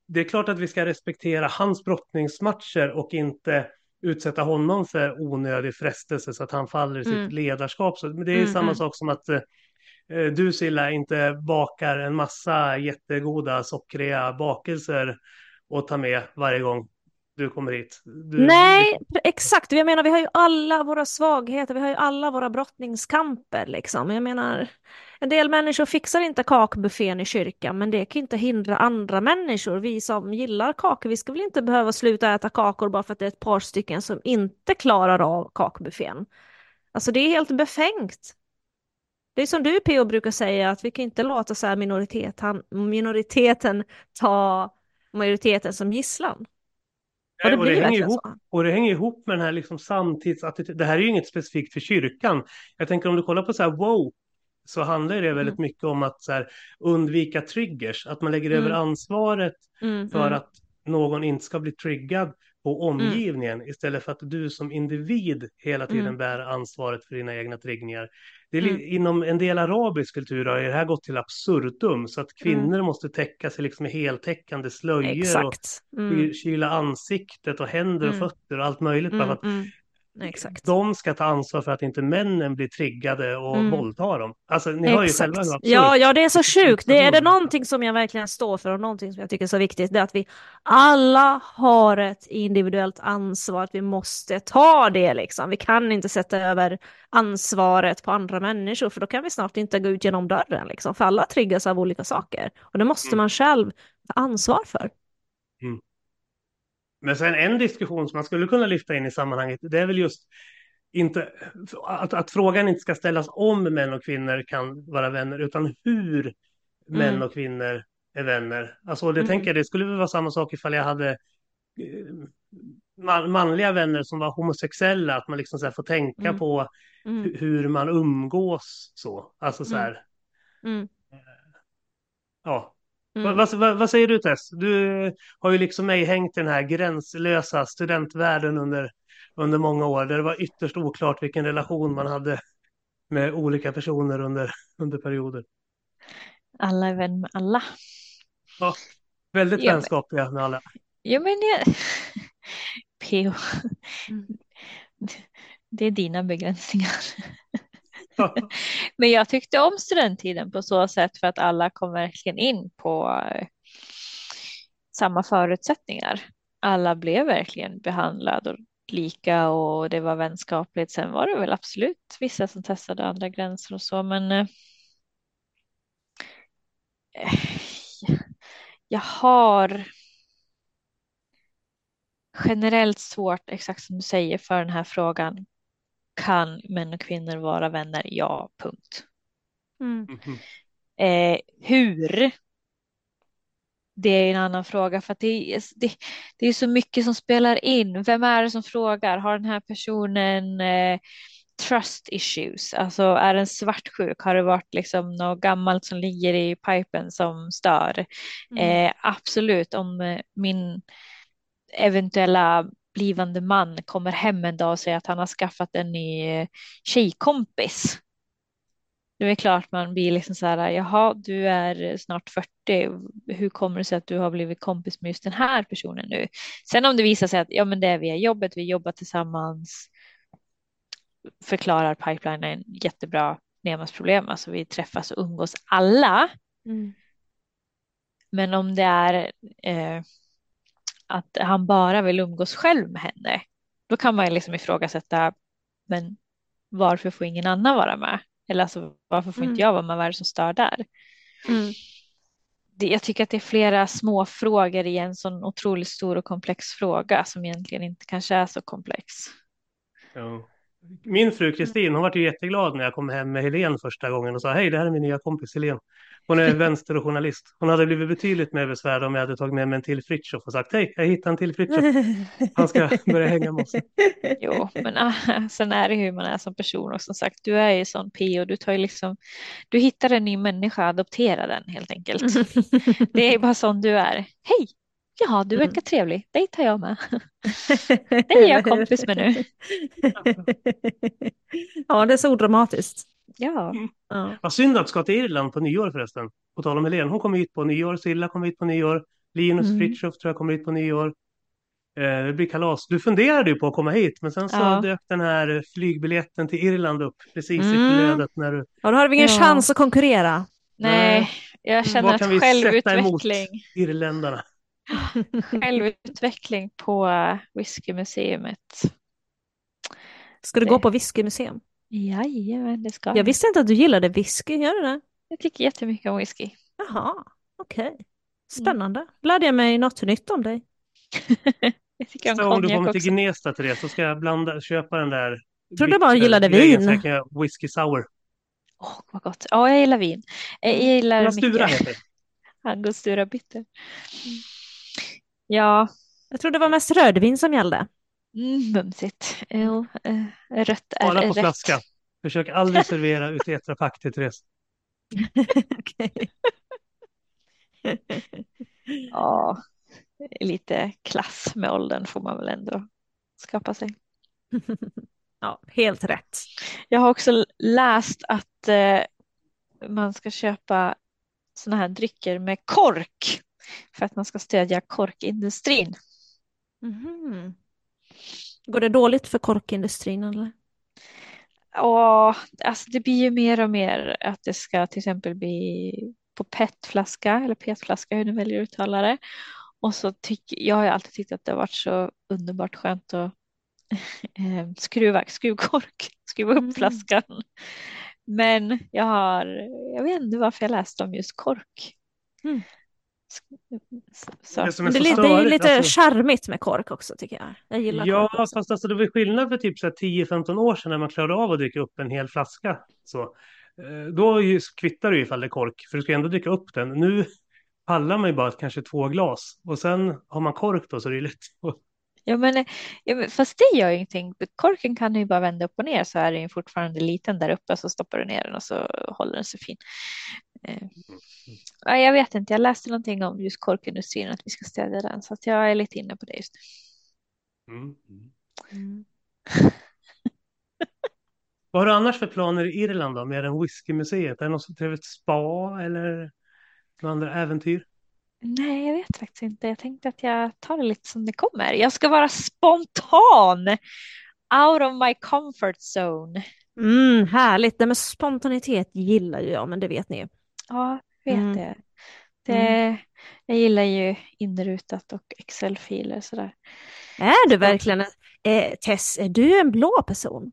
det är klart att vi ska respektera hans brottningsmatcher och inte utsätta honom för onödig frestelse så att han faller i mm. sitt ledarskap. Så, men det är mm. samma mm. sak som att eh, du Silla inte bakar en massa jättegoda sockriga bakelser och tar med varje gång du kommer hit. Du, Nej, du... exakt. Jag menar, vi har ju alla våra svagheter, vi har ju alla våra brottningskamper liksom. Jag menar, en del människor fixar inte kakbuffén i kyrkan, men det kan inte hindra andra människor. Vi som gillar kakor, vi ska väl inte behöva sluta äta kakor bara för att det är ett par stycken som inte klarar av kakbuffén. Alltså det är helt befängt. Det är som du P.O. brukar säga, att vi kan inte låta så här minoriteten, minoriteten ta majoriteten som gisslan. Och det, och det hänger ihop, så. Och det hänger ihop med den här liksom samtidsattityden. Det här är ju inget specifikt för kyrkan. Jag tänker om du kollar på så här woke så handlar det väldigt mm. mycket om att så här, undvika triggers. Att man lägger mm. över ansvaret mm, för mm. att någon inte ska bli triggad på mm. omgivningen istället för att du som individ hela tiden mm. bär ansvaret för dina egna triggningar. Det är, Inom en del arabisk kultur har det här gått till absurdum så att kvinnor måste täcka sig liksom med heltäckande slöjor Exakt. och kyla ansiktet och händer och fötter och allt möjligt. För att Exakt. De ska ta ansvar för att inte männen blir triggade och mm. våldtar dem. Alltså ni Exakt. har ju själva hur Ja, ja, det är så sjukt. Det är det någonting som jag verkligen står för och någonting som jag tycker är så viktigt. Det är att vi alla har ett individuellt ansvar. Att vi måste ta det liksom. Vi kan inte sätta över ansvaret på andra människor för då kan vi snart inte gå ut genom dörren liksom. För alla triggas av olika saker och det måste mm. man själv ta ansvar för. Mm. Men sen en diskussion som man skulle kunna lyfta in i sammanhanget, det är väl just inte att, att frågan inte ska ställas om män och kvinnor kan vara vänner, utan hur mm. män och kvinnor är vänner. Alltså det mm. tänker jag, det skulle väl vara samma sak ifall jag hade eh, manliga vänner som var homosexuella, att man liksom så får tänka mm. på mm. hur man umgås så. Alltså så mm. här. Mm. Ja, Mm. Vad, vad, vad, säger du Tess? Du har ju liksom mig hängt i den här gränslösa studentvärlden under, under många år där det var ytterst oklart vilken relation man hade med olika personer under, *laughs* under perioder. Alla är vän med alla. Ja, väldigt vänskapliga med alla. Ja men jag... *laughs* P.O. Mm. Det är dina begränsningar. *laughs* *laughs* Men jag tyckte om studenttiden på så sätt för att alla kom verkligen in på eh, samma förutsättningar. Alla blev verkligen behandlade och lika och det var vänskapligt. Sen var det väl absolut vissa som testade andra gränser och så, men eh, eh jag har generellt svårt, exakt som du säger, för den här frågan. Kan män och kvinnor vara vänner? Ja, punkt. Mm. Eh, hur? Det är en annan fråga för att det, det, det är så mycket som spelar in. Vem är det som frågar? Har den här personen eh, trust issues? Alltså är den svartsjuk? Har det varit liksom något gammalt som ligger i pipen som stör? Mm. Eh, absolut, om eh, min eventuella blivande man kommer hem en dag och säger att han har skaffat en ny eh, tjejkompis. Det är klart man blir liksom så här, jaha, du är snart 40, hur kommer det sig att du har blivit kompis med just den här personen nu? Sen om det visar sig att ja, men det är via jobbet, vi jobbar tillsammans, förklarar pipelinen jättebra problem, alltså vi träffas och umgås alla. Mm. Men om det är eh, att han bara vill umgås själv med henne, då kan man liksom ifrågasätta, men varför får ingen annan vara med? Eller alltså, varför får mm. inte jag vara med? Vad är det som stör där? Mm. Det, jag tycker att det är flera små frågor i en sån otroligt stor och komplex fråga som egentligen inte kanske är så komplex. Ja. Min fru Kristin, hon var ju jätteglad när jag kom hem med Helen första gången och sa hej, det här är min nya kompis Helen. Hon är vänster och journalist. Hon hade blivit betydligt mer besvärad om jag hade tagit med mig en till Fritiof och sagt hej, jag hittade en till Fritiof. Han ska *laughs* börja hänga med oss. Jo, men äh, sen är det hur man är som person och som sagt, du är ju sån P och du tar ju liksom, du hittar en ny människa, adoptera den helt enkelt. *laughs* det är bara sån du är. Hej, Ja, du verkar mm. trevlig. Dig tar jag med. *laughs* Dig är jag kompis med nu. *laughs* ja, det är så odramatiskt. Ja. Mm. ja. Vad synd att ska till Irland på nyår förresten. På tal om Helene, hon kommer hit på nyår, Silla kommer hit på nyår, Linus mm. Fritiof tror jag kommer hit på nyår. Eh, det blir kalas. Du funderade ju på att komma hit, men sen så ja. dök den här flygbiljetten till Irland upp precis mm. i flödet när du... Ja, då har vi ingen ja. chans att konkurrera. Nej, jag känner att självutveckling. Vad kan vi sätta emot irländarna? Självutveckling på whiskymuseet. Ska du gå på whiskymuseum? Jajamän, det ska jag. visste inte att du gillade whisky, gör du det? Jag tycker jättemycket om whisky. Jaha, okej. Okay. Spännande. Mm. Lärde jag mig något nytt om dig. *laughs* jag tycker om så om du kommer till Gnesta, Therese, så ska jag blanda, köpa den där. Jag trodde bara gillade vin. Whisky sour. Åh, oh, vad gott. Ja, jag gillar vin. Jag gillar Angostura mycket. heter det. *laughs* Angostura bitter. Mm. Ja. Jag tror det var mest rödvin som gällde. Mm, mumsigt. Ja, eh, rött är Bara på rätt. flaska. Försök aldrig servera ut tetrapack till Therese. *laughs* ja, lite klass med åldern får man väl ändå skapa sig. *laughs* ja, helt rätt. Jag har också läst att eh, man ska köpa sådana här drycker med kork för att man ska stödja korkindustrin. Mm. Går det dåligt för korkindustrin eller? Ja, alltså det blir ju mer och mer att det ska till exempel bli på petflaska eller petflaska hur du väljer att uttala det. Och så tycker jag har alltid tyckt att det har varit så underbart skönt att *laughs* eh, skruva skruvkork, *laughs* skruva upp mm. flaskan. Men jag har, jag vet inte varför jag läste om just kork. Mm. Så. Det, är, det, lite, det är lite alltså... charmigt med kork också tycker jag. Jag gillar Ja, kork fast alltså, det var skillnad för typ 10-15 år sedan när man klarade av att dricka upp en hel flaska. Så, eh, då kvittar det ju ifall det är kork, för du ska ändå dricka upp den. Nu pallar man ju bara kanske två glas och sen har man kork då så det är lätt. Ja men, ja, fast det gör ingenting. Korken kan ju bara vända upp och ner så är den fortfarande liten där uppe så stoppar du ner den och så håller den sig fin. Eh, ja, jag vet inte, jag läste någonting om just korkindustrin att vi ska stödja den så att jag är lite inne på det just nu. Mm. Mm. *laughs* Vad har du annars för planer i Irland då, mer än whiskymuseet? Är det något trevligt spa eller några andra äventyr? Nej, jag vet faktiskt inte. Jag tänkte att jag tar det lite som det kommer. Jag ska vara spontan. Out of my comfort zone. Mm, härligt, det med spontanitet gillar ju jag, men det vet ni. Ja, vet Mm. det. det. Jag gillar ju inrutat och Excel-filer sådär. Är du verkligen, en- eh, Tess, är du en blå person?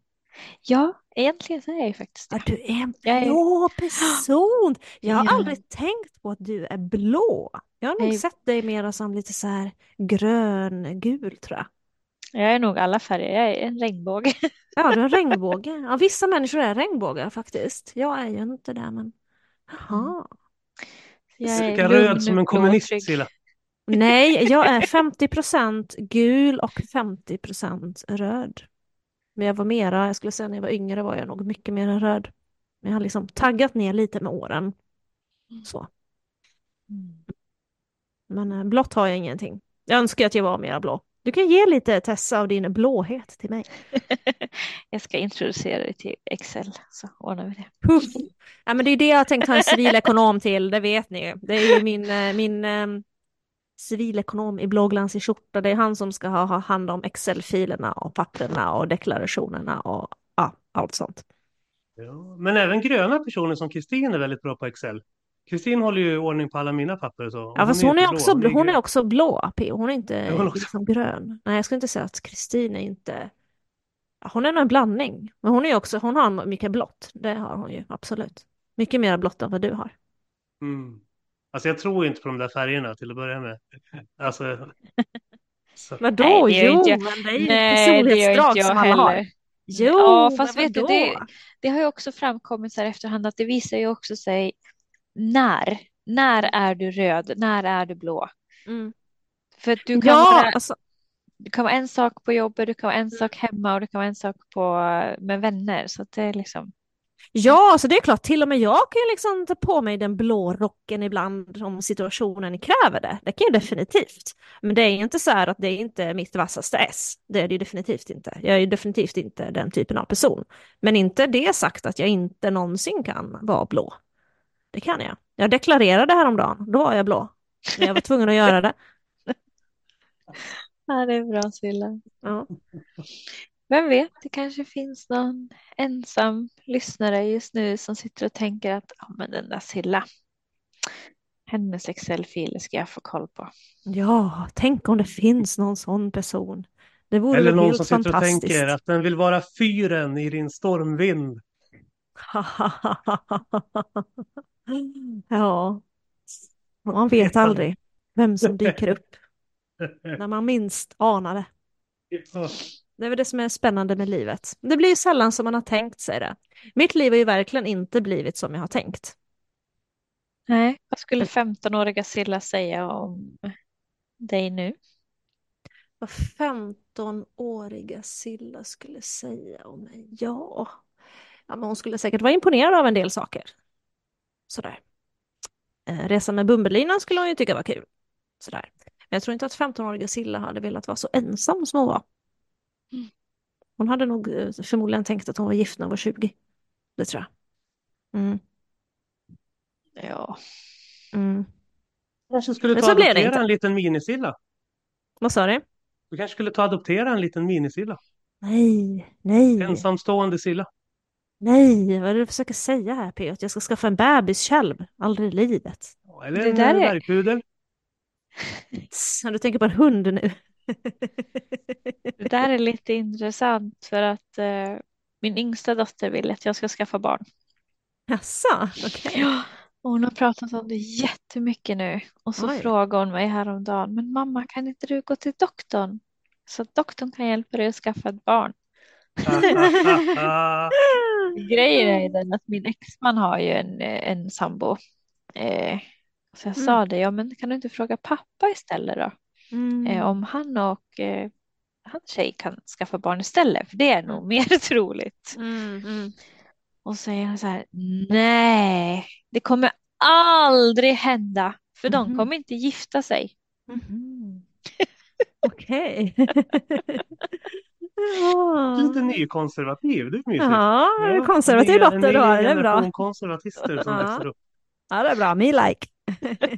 Ja, egentligen så är jag ju faktiskt det. du är en Jag är- blå *gasps* person! Jag har Ja. aldrig tänkt på att du är blå. Jag har nog Nej. sett dig mera som lite så här grön-gul tror jag. Jag är nog alla färger. Jag är en regnbåge. Ja, du är en *laughs* regnbåge. Ja, vissa människor är regnbågar faktiskt. Jag är ju inte det, men... Jaha. *laughs* Jag är Lika röd som en kommunist. Silla. Nej, jag är 50% gul och 50% röd. Men jag var mera, jag skulle säga när jag var yngre var jag nog mycket mer röd. Men jag har liksom taggat ner lite med åren. Så. Men eh, blått har jag ingenting. Jag önskar att jag var mera blå. Du kan ge lite Tessa av din blåhet till mig. *laughs* Jag ska introducera dig till Excel så ordnar vi det. Puff. Ja, men det är det jag tänkt ha en civilekonom till, det vet ni ju. Det är ju min, eh, min eh, civilekonom i blåglansig skjorta. Det är han som ska ha, ha hand om Excel-filerna och papperna och deklarationerna och ja, allt sånt. Ja, men även gröna personer som Kristin är väldigt bra på Excel. Kristin håller ju ordning på alla mina papper så. Ja, fast hon är, inte också, blå, hon är också blå, P. Hon är inte Är hon också? liksom grön. Nej, jag skulle inte säga att Kristin är inte... Hon är nog en blandning. Men hon är också, hon har mycket blått. Det har hon ju, absolut. Mycket mer blått än vad du har. Mm. Alltså jag tror inte på de där färgerna till att börja med. Alltså, *laughs* så. Vadå? Nej, jo, inte jag. men det är ju Nej, det gör personlighetsdrag inte jag som alla har. heller. Jo, ja, fast vet du, det, det har ju också framkommit så här efterhand att det visar ju också sig när. När är du röd? När är du blå? Mm. För att du kan, Ja, vara, alltså, du kan vara en sak på jobbet, du kan vara en sak hemma och du kan vara en sak på, med vänner. Så det är liksom, ja, så det är klart, till och med jag kan ju liksom ta på mig den blå rocken ibland om situationen kräver det. Det kan jag definitivt. Men det är inte så här att det är inte mitt vassaste S. Det är det ju definitivt inte. Jag är ju definitivt inte den typen av person. Men inte det sagt att jag inte någonsin kan vara blå. Det kan jag. Jag deklarerade häromdagen, då var jag blå. Men jag var tvungen att göra det. ja det är bra Silla. Ja. Vem vet, det kanske finns någon ensam lyssnare just nu som sitter och tänker att ja, men den där Silla, hennes Excel-filer ska jag få koll på. ja, tänk om det finns någon sån person. Det vore Eller någon som sitter och tänker att den vill vara fyren i din stormvind. *laughs* ja, man vet aldrig vem som dyker upp *laughs* när man minst anar det. Det är väl det som är spännande med livet. Det blir ju sällan som man har tänkt sig det. Mitt liv har ju verkligen inte blivit som jag har tänkt. Nej, vad skulle 15-åriga Silla säga om dig nu? Vad 15-åriga Silla skulle säga om mig? Ja. Ja, men hon skulle säkert vara imponerad av en del saker. Sådär. Eh, Resa med Bumbelinan skulle hon ju tycka var kul. Sådär. Men jag tror inte att 15-åriga Silla hade velat vara så ensam som hon var. Hon hade nog eh, förmodligen tänkt att hon var gift när hon var 20. Det tror jag. Mm. Ja, Mm. kanske skulle Men ta så blev det inte. en liten minisilla. Vad sa du? Du kanske skulle ta adoptera en liten minisilla. Nej, nej, Ensamstående silla. Nej. Vad är det du försöker säga här, P? Att jag ska skaffa en bebis själv? Aldrig i livet. Eller Det en där är- *laughs* Du tänker på en hund nu? *laughs* det där är lite intressant för att eh, min yngsta dotter vill att jag ska skaffa barn. Jaså, okej. Ja, och hon har pratat om det jättemycket nu. Och så Oj. frågade hon mig häromdagen, men mamma kan inte du gå till doktorn? Så att doktorn kan hjälpa dig att skaffa ett barn. Grejen är ju den att min exman har ju en, eh, en sambo. Eh, så jag sa det, ja men kan du inte fråga pappa istället då? Mm. Eh, om han och eh, hans tjej kan skaffa barn istället, för det är nog mer *laughs* troligt. Mm, mm. Och så säger han så här, nej, det kommer aldrig hända. För de Mhm. kommer inte gifta sig. Mhm. *laughs* Okej. *laughs* Ja. Lite nykonservativ, det är mysigt. Ja, konservativ nya- dotter du har, En det är bra. konservatister som Ja. växer upp. Ja, det är bra. Me like.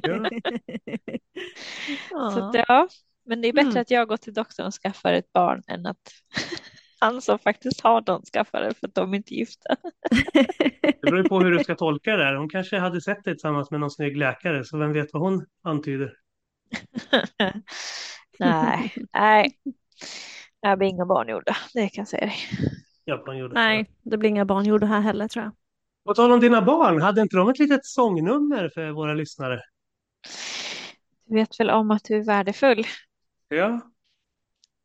Ja. Så Ja. att, ja. Men det är bättre Mm. att jag går till doktorn och skaffar ett barn än att *laughs* han som faktiskt har dem skaffar det för att de är inte gifta. *laughs* Det beror på hur du ska tolka det här. Hon kanske hade sett dig tillsammans med någon snygg läkare, så vem vet vad hon antyder. *laughs* nej, nej. Jag blir inga barn gjorda, det kan jag säga dig. Japan gjorde. Nej, det blir inga barn gjorda här heller tror jag. På tal om dina barn, hade inte de ett litet sångnummer för våra lyssnare? Du vet väl om att du är värdefull? Ja,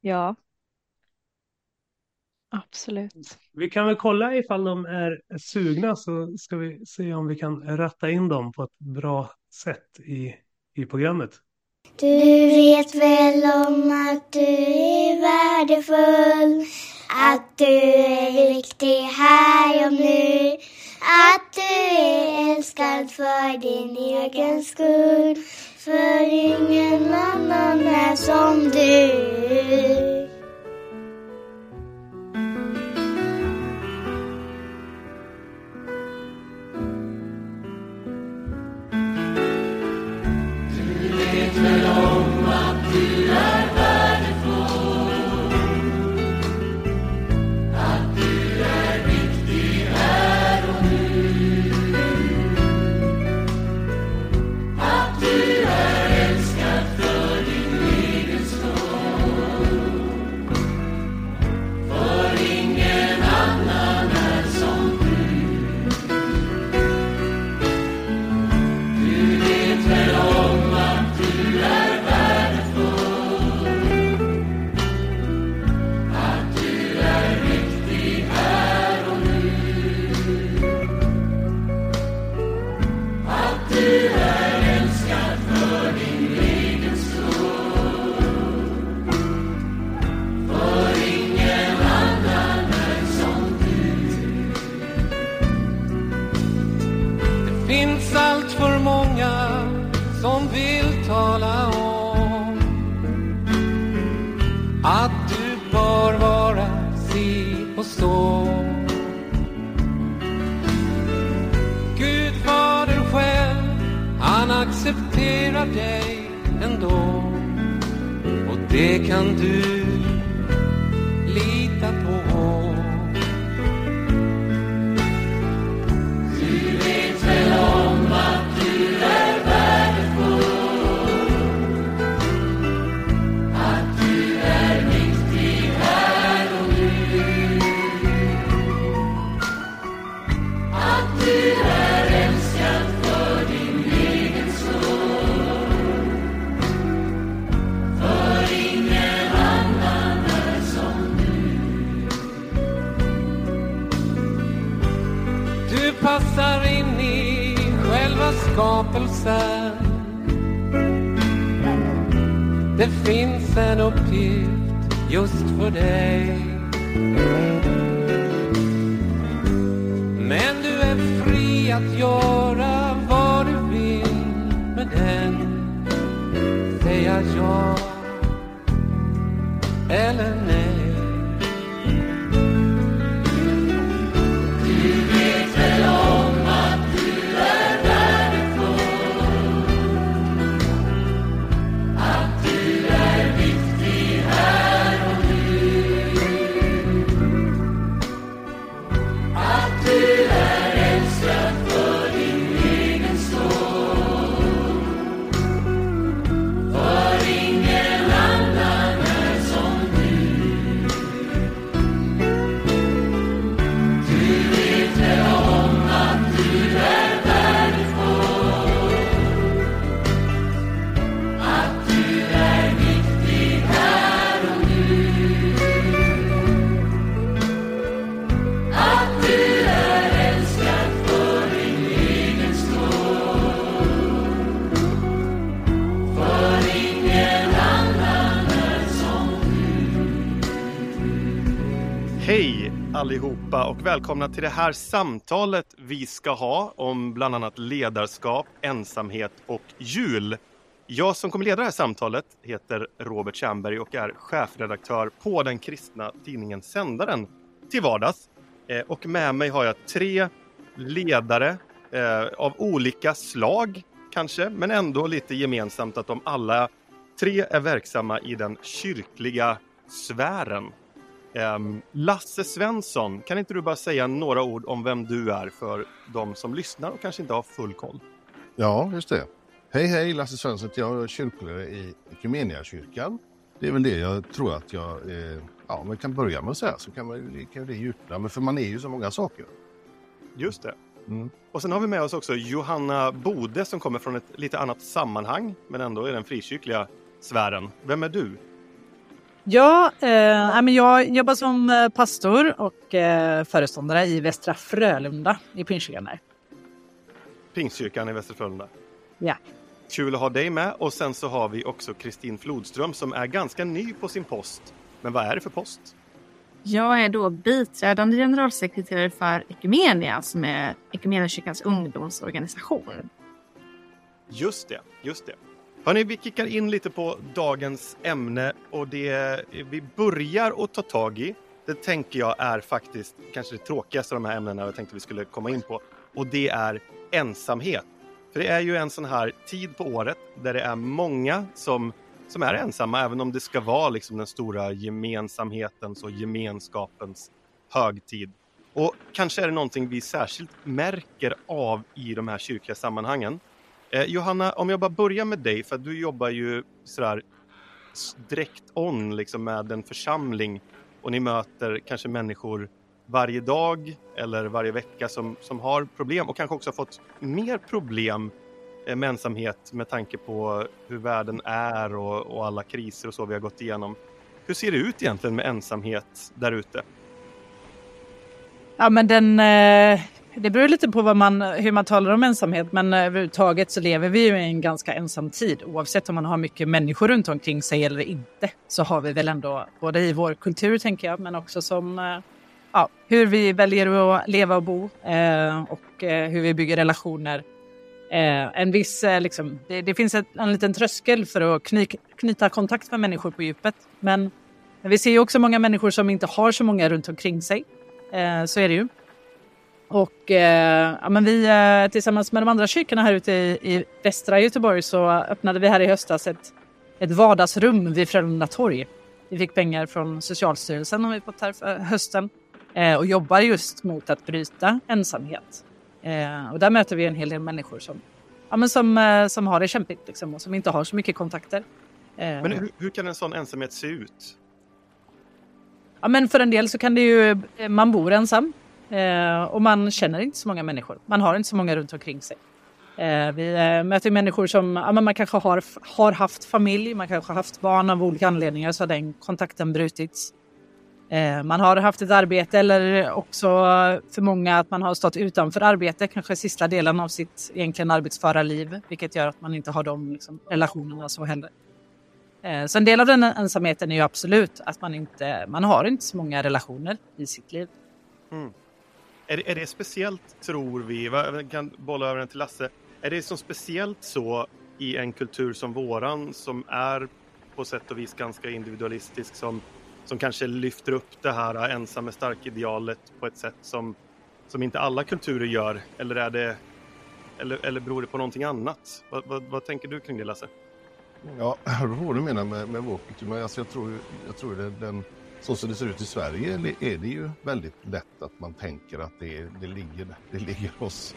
Ja. Absolut. vi kan väl kolla ifall de är sugna så ska vi se om vi kan ratta in dem på ett bra sätt i, i programmet. Du vet väl om att du är värdefull Att du är viktig här och nu Att du är älskad för din egen skull. För ingen annan är som du. Välkomna till det här samtalet vi ska ha om bland annat ledarskap, ensamhet och jul. Jag som kommer leda det här samtalet heter Robert Tjernberg och är chefredaktör på den kristna tidningen Sändaren till vardags. Eh, och med mig har jag tre ledare eh, av olika slag kanske, men ändå lite gemensamt att de alla tre är verksamma i den kyrkliga sfären. Um, Lasse Svensson, kan inte du bara säga några ord om vem du är för de som lyssnar och kanske inte har full koll? Ja, just det. Hej, hej, Lasse Svensson. Jag är kyrkoledare i Equmeniakyrkan. Det är väl det jag tror att jag eh, ja, man kan börja med att säga, så kan, man, kan det djupna. Men för man är ju så många saker. Just det. Mm. Och sen har vi med oss också Johanna Bode som kommer från ett lite annat sammanhang, men ändå i den frikyrkliga sfären. Vem är du? Ja, eh, jag jobbar som eh, pastor och eh, föreståndare i Västra Frölunda i Pingstkyrkan där. Pingstkyrkan i Västra Frölunda? Ja. Kul att ha dig med och sen så har vi också Kristin Flodström som är ganska ny på sin post. Men vad är det för post? Jag är då biträdande generalsekreterare för Ekumenia som är Ekumeniakyrkans ungdomsorganisation. Just det, just det. Hörrni, vi kickar in lite på dagens ämne och det vi börjar att ta tag i, det tänker jag är faktiskt kanske det tråkigaste av de här ämnena jag tänkte vi skulle komma in på. Och det är ensamhet. För det är ju en sån här tid på året där det är många som, som är ensamma, även om det ska vara liksom den stora gemensamhetens och gemenskapens högtid. Och kanske är det någonting vi särskilt märker av i de här kyrkliga sammanhangen. Eh, Johanna, om jag bara börjar med dig, för du jobbar ju sådär direkt on liksom med en församling och ni möter kanske människor varje dag eller varje vecka som, som har problem och kanske också har fått mer problem eh, med ensamhet med tanke på hur världen är och, och alla kriser och så vi har gått igenom. Hur ser det ut egentligen med ensamhet där ute? Ja men den, eh, det beror lite på vad man, hur man talar om ensamhet men överhuvudtaget så lever vi ju i en ganska ensam tid. Oavsett om man har mycket människor runt omkring sig eller inte så har vi väl ändå, både i vår kultur tänker jag men också som eh, ja, hur vi väljer att leva och bo eh, och eh, hur vi bygger relationer. Eh, en viss, eh, liksom, det, det, finns ett, en liten tröskel för att kny, knyta kontakt med människor på djupet. Men, men vi ser ju också många människor som inte har så många runt omkring sig. Eh, så är det ju. Och eh, ja, men vi eh, tillsammans med de andra kyrkorna här ute i, i västra Göteborg så öppnade vi här i höstas ett, ett vardagsrum vid Frölunda torg. Vi fick pengar från Socialstyrelsen har vi fått här för hösten eh, och jobbar just mot att bryta ensamhet. Eh, och där möter vi en hel del människor som, ja, men som, eh, som har det kämpigt liksom, och som inte har så mycket kontakter. Men hur, hur kan en sån ensamhet se ut? Ja, men för en del så kan det ju, man bor ensam eh, och man känner inte så många människor. Man har inte så många runt omkring sig. Eh, vi eh, möter människor som ja, men man kanske har, har haft familj, man kanske har haft barn av olika anledningar så har den kontakten brutits. Eh, man har haft ett arbete eller också för många att man har stått utanför arbete, kanske sista delen av sitt egentligen arbetsföra liv, vilket gör att man inte har de liksom, relationerna så heller. Eh, så en del av den ensamheten är ju absolut att man inte man har inte så många relationer i sitt liv. Mm. Är, det, är det speciellt, tror vi, jag kan bolla över den till Lasse, är det som speciellt så i en kultur som våran som är på sätt och vis ganska individualistisk som som kanske lyfter upp det här ensam är stark-idealet på ett sätt som, som inte alla kulturer gör? Eller, är det, eller, eller beror det på någonting annat? Vad, vad, vad tänker du kring det Lasse? Ja, det *laughs* beror vad du menar med, med vår kultur. Men alltså jag tror, jag tror det, den, så som det ser ut i Sverige är det ju väldigt lätt att man tänker att det, det, ligger, det ligger hos...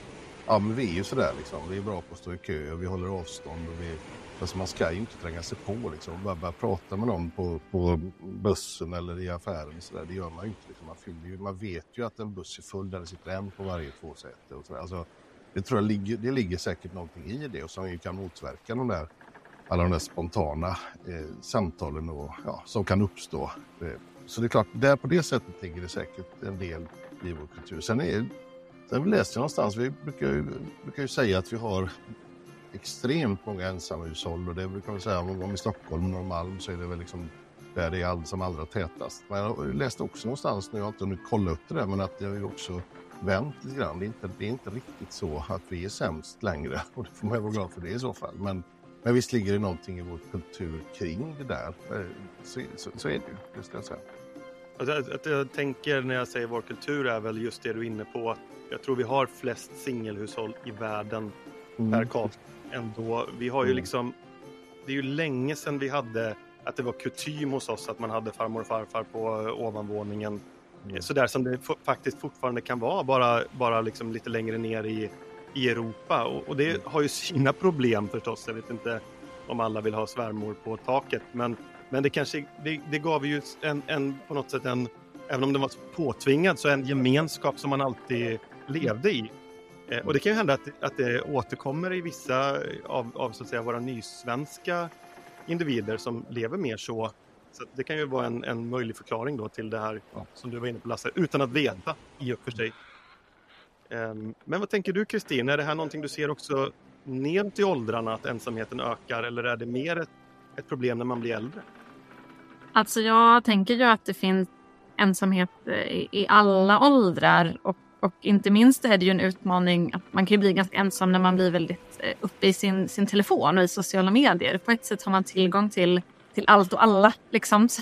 Ja, men vi är ju sådär liksom. Vi är bra på att stå i kö och vi håller avstånd och vi Alltså man ska ju inte tränga sig på liksom. Bara, bara prata med någon på, på bussen eller i affären. och sådär, Det gör man ju inte. Liksom. Man, fyller ju, man vet ju att en buss är full där det sitter en på varje tvåsäte. Och sådär. alltså, det tror jag ligger, det ligger säkert någonting i det och som ju kan motverka de där, alla de där spontana eh, samtalen och, ja, som kan uppstå. Eh, så det är klart, där på det sättet ligger det säkert en del i vår kultur. Sen, är, sen läste jag någonstans, vi brukar ju, brukar ju säga att vi har extremt många ensamhushåll och det brukar man säga om, om i Stockholm och Norrmalm så är det väl liksom där det är all, som allra tätast. Men jag läste också någonstans, nu har jag inte hunnit kolla upp det där, men att det har ju också vänt lite grann. Det är, inte, det är inte riktigt så att vi är sämst längre *laughs* och det får man ju vara glad för det i så fall. Men, men visst ligger det någonting i vår kultur kring det där. Eh, så, så, så är det ju, det ska jag säga. Att, att jag tänker när jag säger vår kultur är väl just det du är inne på. Jag tror vi har flest singelhushåll i världen Mm. per capita ändå. Vi har ju Mm. liksom, det är ju länge sedan vi hade att det var kutym hos oss att man hade farmor och farfar på eh, ovanvåningen. Mm. Så där som det faktiskt fortfarande kan vara, bara, bara liksom lite längre ner i, i Europa. Och, och det har ju sina problem förstås. Jag vet inte om alla vill ha svärmor på taket, men, men det kanske, det, det gav ju en, en, på något sätt en, även om den var påtvingad, så en gemenskap som man alltid levde i. Eh, Och det kan ju hända att, att det återkommer i vissa av, av så att säga, våra nysvenska individer som lever mer så. Så det kan ju vara en, en möjlig förklaring då till det här som du var inne på Lasse, utan att veta i och för sig. Ehm, men vad tänker du Kristin, är det här någonting du ser också ner i åldrarna att ensamheten ökar eller är det mer ett, ett problem när man blir äldre? Alltså jag tänker ju att det finns ensamhet eh, i, i alla åldrar och, och inte minst är det ju en utmaning att man kan ju bli ganska ensam när man blir väldigt eh, uppe i sin, sin telefon och i sociala medier. På ett sätt har man tillgång till, till allt och alla. Liksom. *laughs* Så,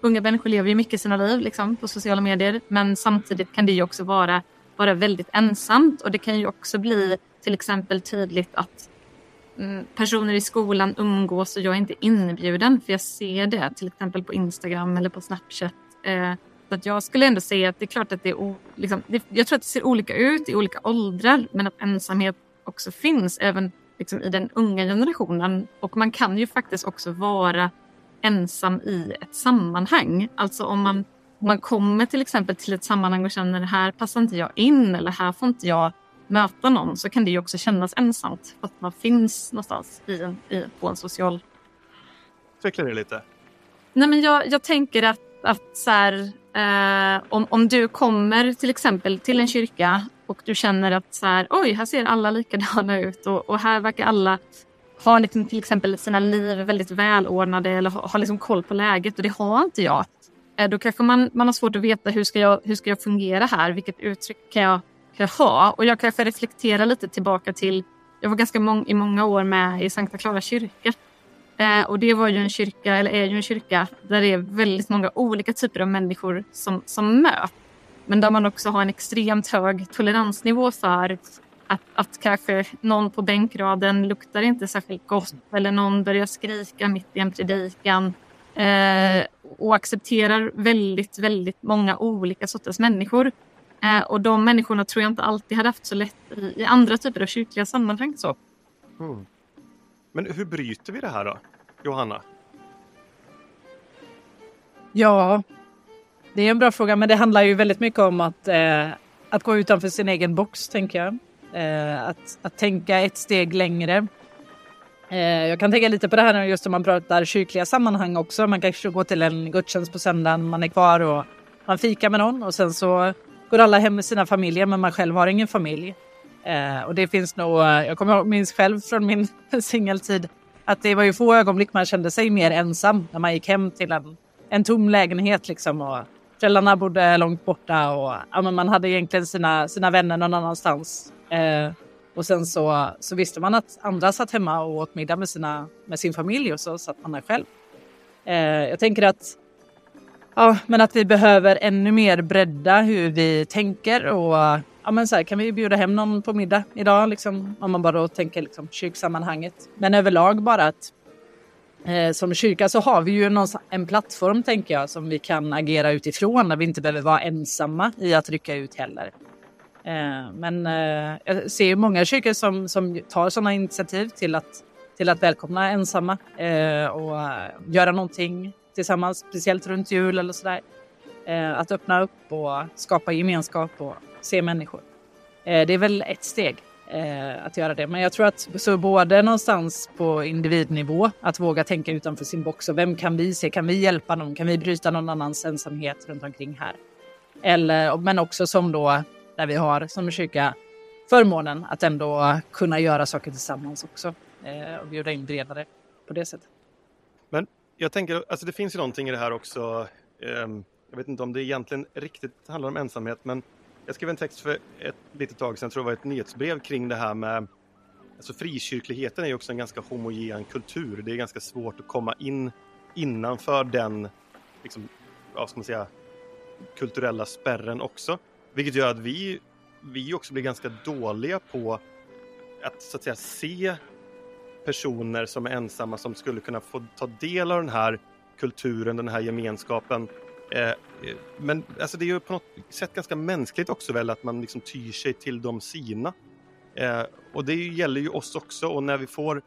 unga människor lever ju mycket sina liv liksom, på sociala medier men samtidigt kan det ju också vara, vara väldigt ensamt och det kan ju också bli till exempel tydligt att mm, personer i skolan umgås och jag är inte inbjuden för jag ser det till exempel på Instagram eller på Snapchat. Eh, så att jag skulle ändå säga att det är klart att det är liksom, det, jag tror att det ser olika ut i olika åldrar men att ensamhet också finns även liksom, i den unga generationen och man kan ju faktiskt också vara ensam i ett sammanhang. Alltså om man, man kommer till exempel till ett sammanhang och känner här passar inte jag in eller här får inte jag möta någon så kan det ju också kännas ensamt för att man finns någonstans i en, i, på en social... Utveckla det lite. Nej men jag, jag tänker att, att så här, eh, om, om du kommer till exempel till en kyrka och du känner att så här, oj här ser alla likadana ut och, och här verkar alla ha liksom till exempel sina liv väldigt välordnade eller ha, ha liksom koll på läget och det har inte jag. Eh, då kanske man, man har svårt att veta hur ska, jag, hur ska jag fungera här? Vilket uttryck kan jag, kan jag ha? Och jag kanske reflekterar lite tillbaka till, jag var ganska mång, i många år med i Sankta Klara kyrka. Eh, och det var ju en kyrka, eller är ju en kyrka, där det är väldigt många olika typer av människor som, som möts. Men där man också har en extremt hög toleransnivå för att, att kanske någon på bänkraden luktar inte särskilt gott eller någon börjar skrika mitt i en predikan. Eh, och accepterar väldigt, väldigt många olika sorters människor. Eh, och de människorna tror jag inte alltid hade haft så lätt i, i andra typer av kyrkliga sammanhang. Så. Mm. Men hur bryter vi det här då, Johanna? Ja, det är en bra fråga, men det handlar ju väldigt mycket om att, eh, att gå utanför sin egen box, tänker jag. Eh, att, att tänka ett steg längre. Eh, jag kan tänka lite på det här just om man pratar kyrkliga sammanhang också. Man kanske går till en gudstjänst på söndagen, man är kvar och man fikar med någon och sen så går alla hem med sina familjer, men man själv har ingen familj. Eh, och det finns nog, eh, jag kommer ihåg, minns själv från min *laughs* singeltid, att det var ju få ögonblick man kände sig mer ensam när man gick hem till en, en tom lägenhet liksom och föräldrarna bodde långt borta och ja, men man hade egentligen sina, sina vänner någon annanstans. Och sen så, så visste man att andra satt hemma och åt middag med, sina, med sin familj och så satt man där själv. Eh, jag tänker att, ja, men att vi behöver ännu mer bredda hur vi tänker och ja, men så här, kan vi bjuda hem någon på middag idag? Liksom, om man bara då tänker liksom, kyrksammanhanget. Men överlag bara att eh, som kyrka så har vi ju någon, en plattform tänker jag som vi kan agera utifrån där vi inte behöver vara ensamma i att rycka ut heller. Eh, men eh, jag ser ju många kyrkor som, som tar sådana initiativ till att, till att välkomna ensamma eh, och göra någonting tillsammans, speciellt runt jul eller sådär. Att öppna upp och skapa gemenskap och se människor. Det är väl ett steg att göra det. Men jag tror att så både någonstans på individnivå, att våga tänka utanför sin box och vem kan vi se? Kan vi hjälpa någon? Kan vi bryta någon annans ensamhet runt omkring här? Eller, men också som då, där vi har som kyrka förmånen att ändå kunna göra saker tillsammans också eh, och bjuda in bredare på det sättet. Men jag tänker, alltså det finns ju någonting i det här också. Ehm, jag vet inte om det egentligen riktigt handlar om ensamhet, men jag skrev en text för ett litet tag sedan, jag tror det var ett nyhetsbrev kring det här med Alltså frikyrkligheten är ju också en ganska homogen kultur. Det är ganska svårt att komma in innanför den, liksom, vad ska man säga, kulturella spärren också. Vilket gör att vi, vi också blir ganska dåliga på att så att säga se personer som är ensamma som skulle kunna få ta del av den här kulturen, den här gemenskapen. Eh, men alltså det är ju på något sätt ganska mänskligt också väl att man liksom tyr sig till de sina. Eh, och det gäller ju oss också och när vi får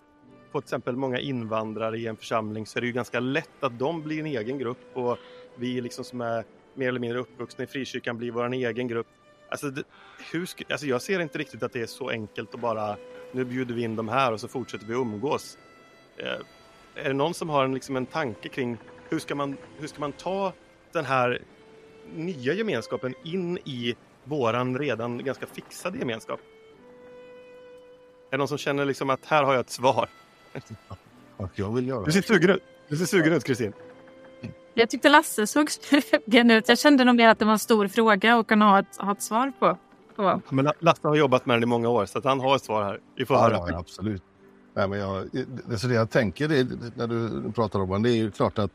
på till exempel många invandrare i en församling så är det ju ganska lätt att de blir en egen grupp och vi liksom som är mer eller mindre uppvuxna i frikyrkan blir vår egen grupp. Alltså, det, hur alltså jag ser inte riktigt att det är så enkelt att bara nu bjuder vi in de här och så fortsätter vi umgås. Eh, är det någon som har en, liksom en tanke kring hur ska, man, hur ska man ta den här nya gemenskapen in i våran redan ganska fixade gemenskap? Är det någon som känner liksom att här har jag ett svar? jag vill göra Du ser sugen ut, du ser sugen ut Kristin. Jag tyckte Lasse såg sugen *laughs* ut. Jag kände nog mer att det var en stor fråga att kunna ha ett, ha ett svar på. Men La- Lasse har jobbat med den i många år så att han har ett svar här. Vi får Ja, höra. ja, absolut. Nej, men jag, det, så det jag tänker det, när du pratar om det, är ju klart att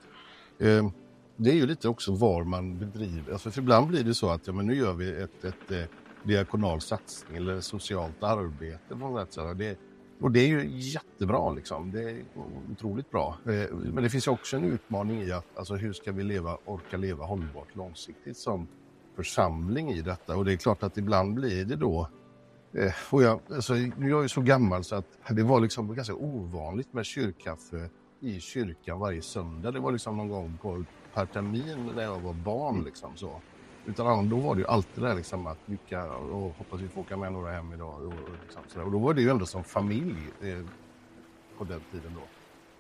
eh, det är ju lite också var man bedriver. Alltså, för ibland blir det så att ja, men nu gör vi ett, ett, eh, diakonal satsning eller socialt arbete. På något sätt, det, och det är ju jättebra, liksom. det är otroligt bra. Eh, men det finns ju också en utmaning i att alltså, hur ska vi leva, orka leva hållbart långsiktigt som församling i detta. Och det är klart att ibland blir det då eh, och jag, alltså, nu är jag ju så gammal så att det var liksom ganska ovanligt med kyrkkaffe i kyrkan varje söndag. Det var liksom någon gång på per termin när jag var barn. Liksom, så. Utan då var det ju alltid det där liksom att vilka, och hoppas vi får åka med några hem idag. Och, och, liksom, och då var det ju ändå som familj eh, på den tiden då.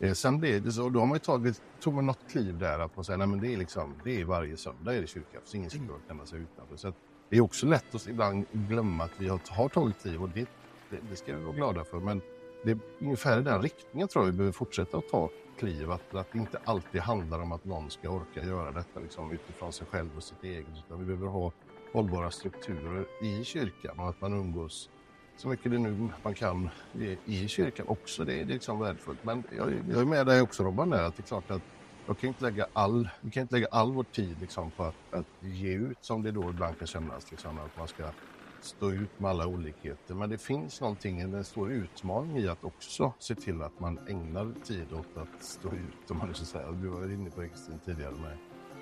Eh, sen blev det så, då har man ju tagit, tog man något kliv där att man säger, nej men det är liksom, det är varje söndag är det kyrkkaffe, så ingen ska behöva känna sig utanför. Så att, det är också lätt att ibland glömma att vi har, har tagit kliv och det, det, det ska vi vara glada för. Men det är ungefär i den riktningen tror jag vi behöver fortsätta att ta kliv. Att, att det inte alltid handlar om att någon ska orka göra detta liksom, utifrån sig själv och sitt eget. Utan vi behöver ha hållbara strukturer i kyrkan och att man umgås så mycket det nu man kan i, i kyrkan också. Det, det är liksom värdefullt. Men jag, jag är med dig också Robban där att det är klart att jag kan inte lägga all, vi kan inte lägga all vår tid liksom på att, att ge ut som det då ibland kan kännas. Liksom, att man ska stå ut med alla olikheter. Men det finns någonting, en stor utmaning i att också se till att man ägnar tid åt att stå ut. Om man nu ska säga. Du var inne på det Kristin tidigare med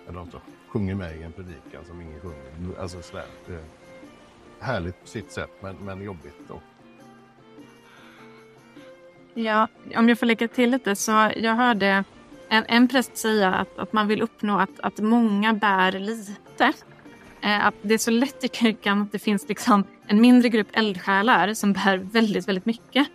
eller de sjunger med i en predikan som ingen sjunger. Alltså sådär. Det är härligt på sitt sätt men, men jobbigt då. Ja, om jag får lägga till lite så jag hörde en, en präst säga att, att man vill uppnå att, att många bär lite. Eh, att det är så lätt i kyrkan att det finns liksom en mindre grupp eldsjälar som bär väldigt, väldigt mycket.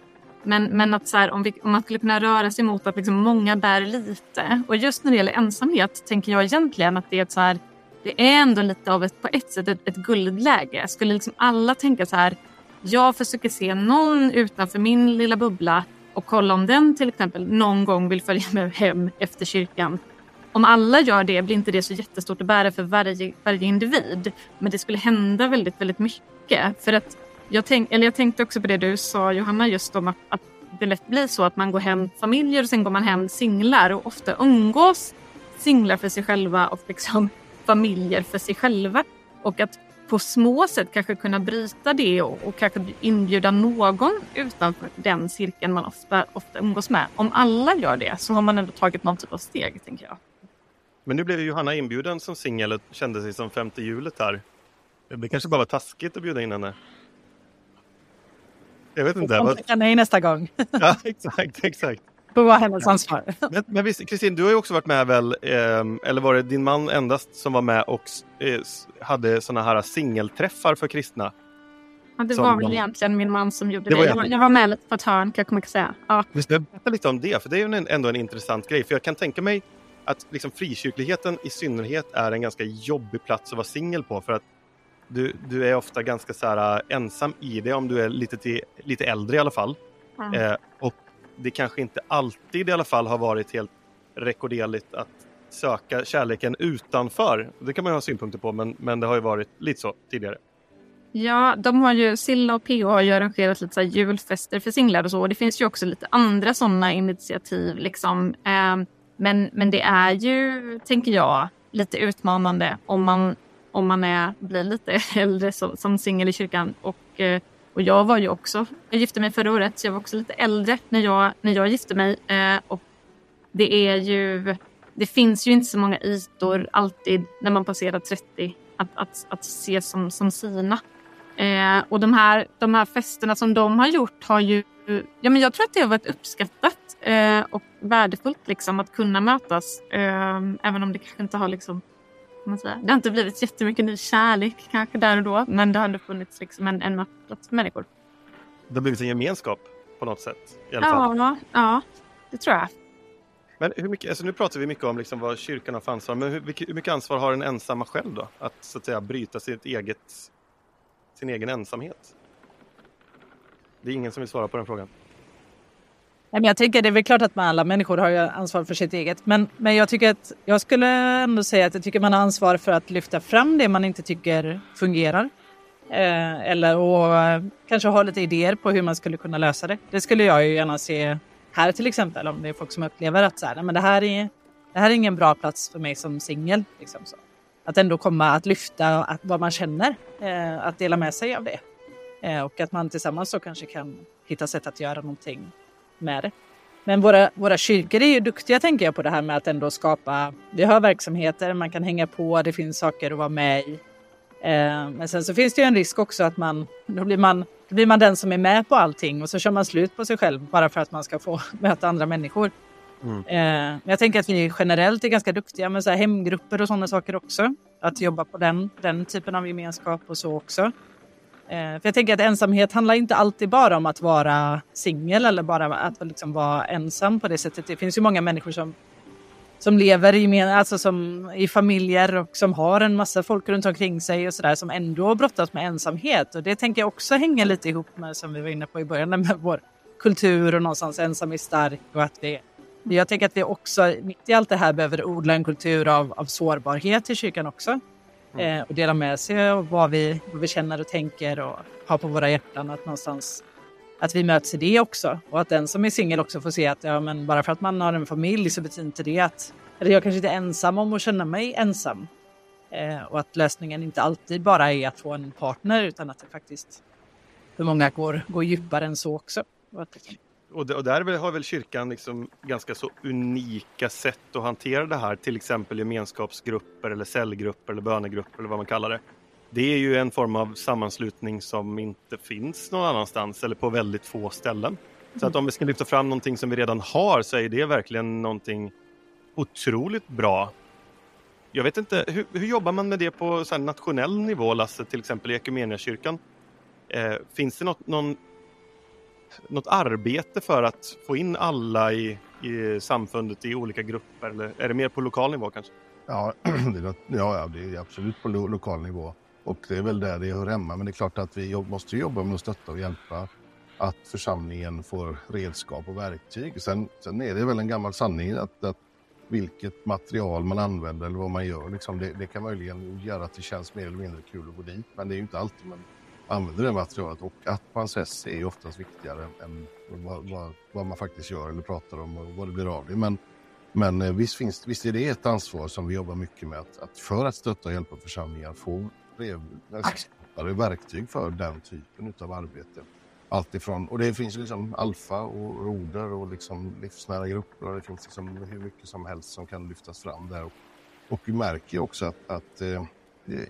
Men, men att så här, om, vi, om man skulle kunna röra sig mot att liksom många bär lite. Och just när det gäller ensamhet tänker jag egentligen att det är ett så här, det är ändå lite av ett, på ett sätt ett, ett guldläge. Skulle liksom alla tänka så här, jag försöker se någon utanför min lilla bubbla och kolla om den till exempel någon gång vill följa med hem efter kyrkan. Om alla gör det blir inte det så jättestort att bära för varje, varje individ. Men det skulle hända väldigt, väldigt mycket. För att jag, tänk, eller jag tänkte också på det du sa Johanna just om att, att det lätt blir så att man går hem familjer och sen går man hem singlar och ofta umgås singlar för sig själva och liksom *laughs* familjer för sig själva. Och att på små sätt kanske kunna bryta det och, och kanske inbjuda någon utanför den cirkeln man ofta, ofta umgås med. Om alla gör det så har man ändå tagit någon typ av steg, tänker jag. Men nu blev ju Johanna inbjuden som singel och kände sig som femte hjulet här. Det kanske bara var taskigt att bjuda in henne. Jag vet inte. Hon Vad... tackar nej nästa gång. *laughs* Ja, exakt, exakt. Var hennes ansvar. *laughs* Men, men visst, Kristin, du har ju också varit med väl, ehm, eller var det din man endast som var med och eh, hade såna här singelträffar för kristna? Ja, det Som var väl de- egentligen min man som gjorde Det det. var Jag, var, jag var med lite på ett hörn, kan jag säga. Ja. Visst, berätta lite om det, för det är ju en, ändå en intressant grej. För jag kan tänka mig att liksom frikyrkligheten i synnerhet är en ganska jobbig plats att vara singel på. För att du, du är ofta ganska så här, äh, ensam i det om du är lite, till, lite äldre i alla fall. Mm. Eh, och det kanske inte alltid i alla fall har varit helt rekorderligt att söka kärleken utanför. Det kan man ju ha synpunkter på, men, men det har ju varit lite så tidigare. Ja, de har ju, Silla och PH har ju arrangerat lite så julfester för singlar och så. Och det finns ju också lite andra sådana initiativ liksom. Eh, men, men det är ju, tänker jag, lite utmanande om man, om man är, blir lite *laughs* äldre som, som singel i kyrkan. Och, eh, och jag var ju också, jag gifte mig förra året, så jag var också lite äldre när jag, när jag gifte mig. Eh, och det är ju, det finns ju inte så många ytor alltid när man passerar 30 att, att, att se som, som sina. Eh, och de här, de här festerna som de har gjort har ju... Ja, men jag tror att det har varit uppskattat eh, och värdefullt liksom, att kunna mötas. Eh, även om det kanske inte har liksom, man säga, det har inte blivit jättemycket ny kärlek kanske där och då. Men det har ändå funnits liksom en, en mötesplats för människor. Det har blivit en gemenskap på något sätt. I alla fall. Ja, ja, det tror jag. Men hur mycket, alltså nu pratar vi mycket om liksom vad kyrkan har för ansvar, men hur, hur mycket ansvar har den ensamma själv då? Att så att säga bryta sitt eget sin egen ensamhet? Det är ingen som vill svara på den frågan. Nej, men jag tänker det är väl klart att man, alla människor har ju ansvar för sitt eget. Men, men jag tycker att jag skulle ändå säga att jag tycker man har ansvar för att lyfta fram det man inte tycker fungerar. Eh, eller och eh, kanske ha lite idéer på hur man skulle kunna lösa det. Det skulle jag ju gärna se här till exempel om det är folk som upplever att så här, nej, men det, här är, det här är ingen bra plats för mig som singel. Liksom så att ändå komma att lyfta att, vad man känner, eh, att dela med sig av det. Eh, och att man tillsammans så kanske kan hitta sätt att göra någonting med det. Men våra, våra kyrkor är ju duktiga tänker jag på det här med att ändå skapa, vi har verksamheter, man kan hänga på, det finns saker att vara med i. Eh, men sen så finns det ju en risk också att man, då blir man, då blir man den som är med på allting och så kör man slut på sig själv bara för att man ska få *laughs* möta andra människor. Mm. Eh, jag tänker att vi generellt är ganska duktiga med så hemgrupper och sådana saker också. Att jobba på den, den typen av gemenskap och så också. Eh, för jag tänker att ensamhet handlar inte alltid bara om att vara singel eller bara att liksom vara ensam på det sättet. Det finns ju många människor som, som lever i, alltså som, i familjer och som har en massa folk runt omkring sig och sådär som ändå brottas med ensamhet. Och det tänker jag också hänger lite ihop med, som vi var inne på i början, med vår kultur och någonstans ensam är stark och att vi jag tänker att vi också mitt i allt det här behöver odla en kultur av, av sårbarhet i kyrkan också. Mm. Eh, och dela med sig av vad vi, vad vi känner och tänker och har på våra hjärtan. Att någonstans att vi möts i det också. Och att den som är singel också får se att ja, men bara för att man har en familj så betyder inte det att eller jag kanske inte är ensam om att känna mig ensam. Eh, och att lösningen inte alltid bara är att få en partner utan att det faktiskt för många går, går djupare än så också. Och att, och, där har väl kyrkan liksom ganska så unika sätt att hantera det här, till exempel gemenskapsgrupper eller cellgrupper eller bönegrupper eller vad man kallar det. Det är ju en form av sammanslutning som inte finns någon annanstans eller på väldigt få ställen. Så att om vi ska lyfta fram någonting som vi redan har så är det verkligen någonting otroligt bra. Jag vet inte, hur, hur jobbar man med det på så nationell nivå, Lasse, till exempel i Equmeniakyrkan? Eh, finns det något, någon något arbete för att få in alla i, i samfundet i olika grupper? Eller är det mer på lokal nivå kanske? Ja, *clears throat* det, ja, det är absolut på lo lokal nivå. Och det är väl där det hör hemma. Men det är klart att vi måste jobba med att stötta och hjälpa att församlingen får redskap och verktyg. Sen, sen är det väl en gammal sanning att, att vilket material man använder eller vad man gör, liksom det, det, kan möjligen göra att det känns mer eller mindre kul att gå dit. Men det är ju inte alltid man använder det materialet och att man ses är oftast viktigare än vad, vad, vad, man faktiskt gör eller pratar om och vad det blir av det. Men, men eh, visst, finns, visst är det ett ansvar som vi jobbar mycket med att, att för att stötta och hjälpa församlingar få verktyg för den typen av arbete. Alltifrån, och det finns liksom alfa och roder och liksom livsnära grupper och det finns liksom hur mycket som helst som kan lyftas fram där. Och, och vi märker också att, att eh,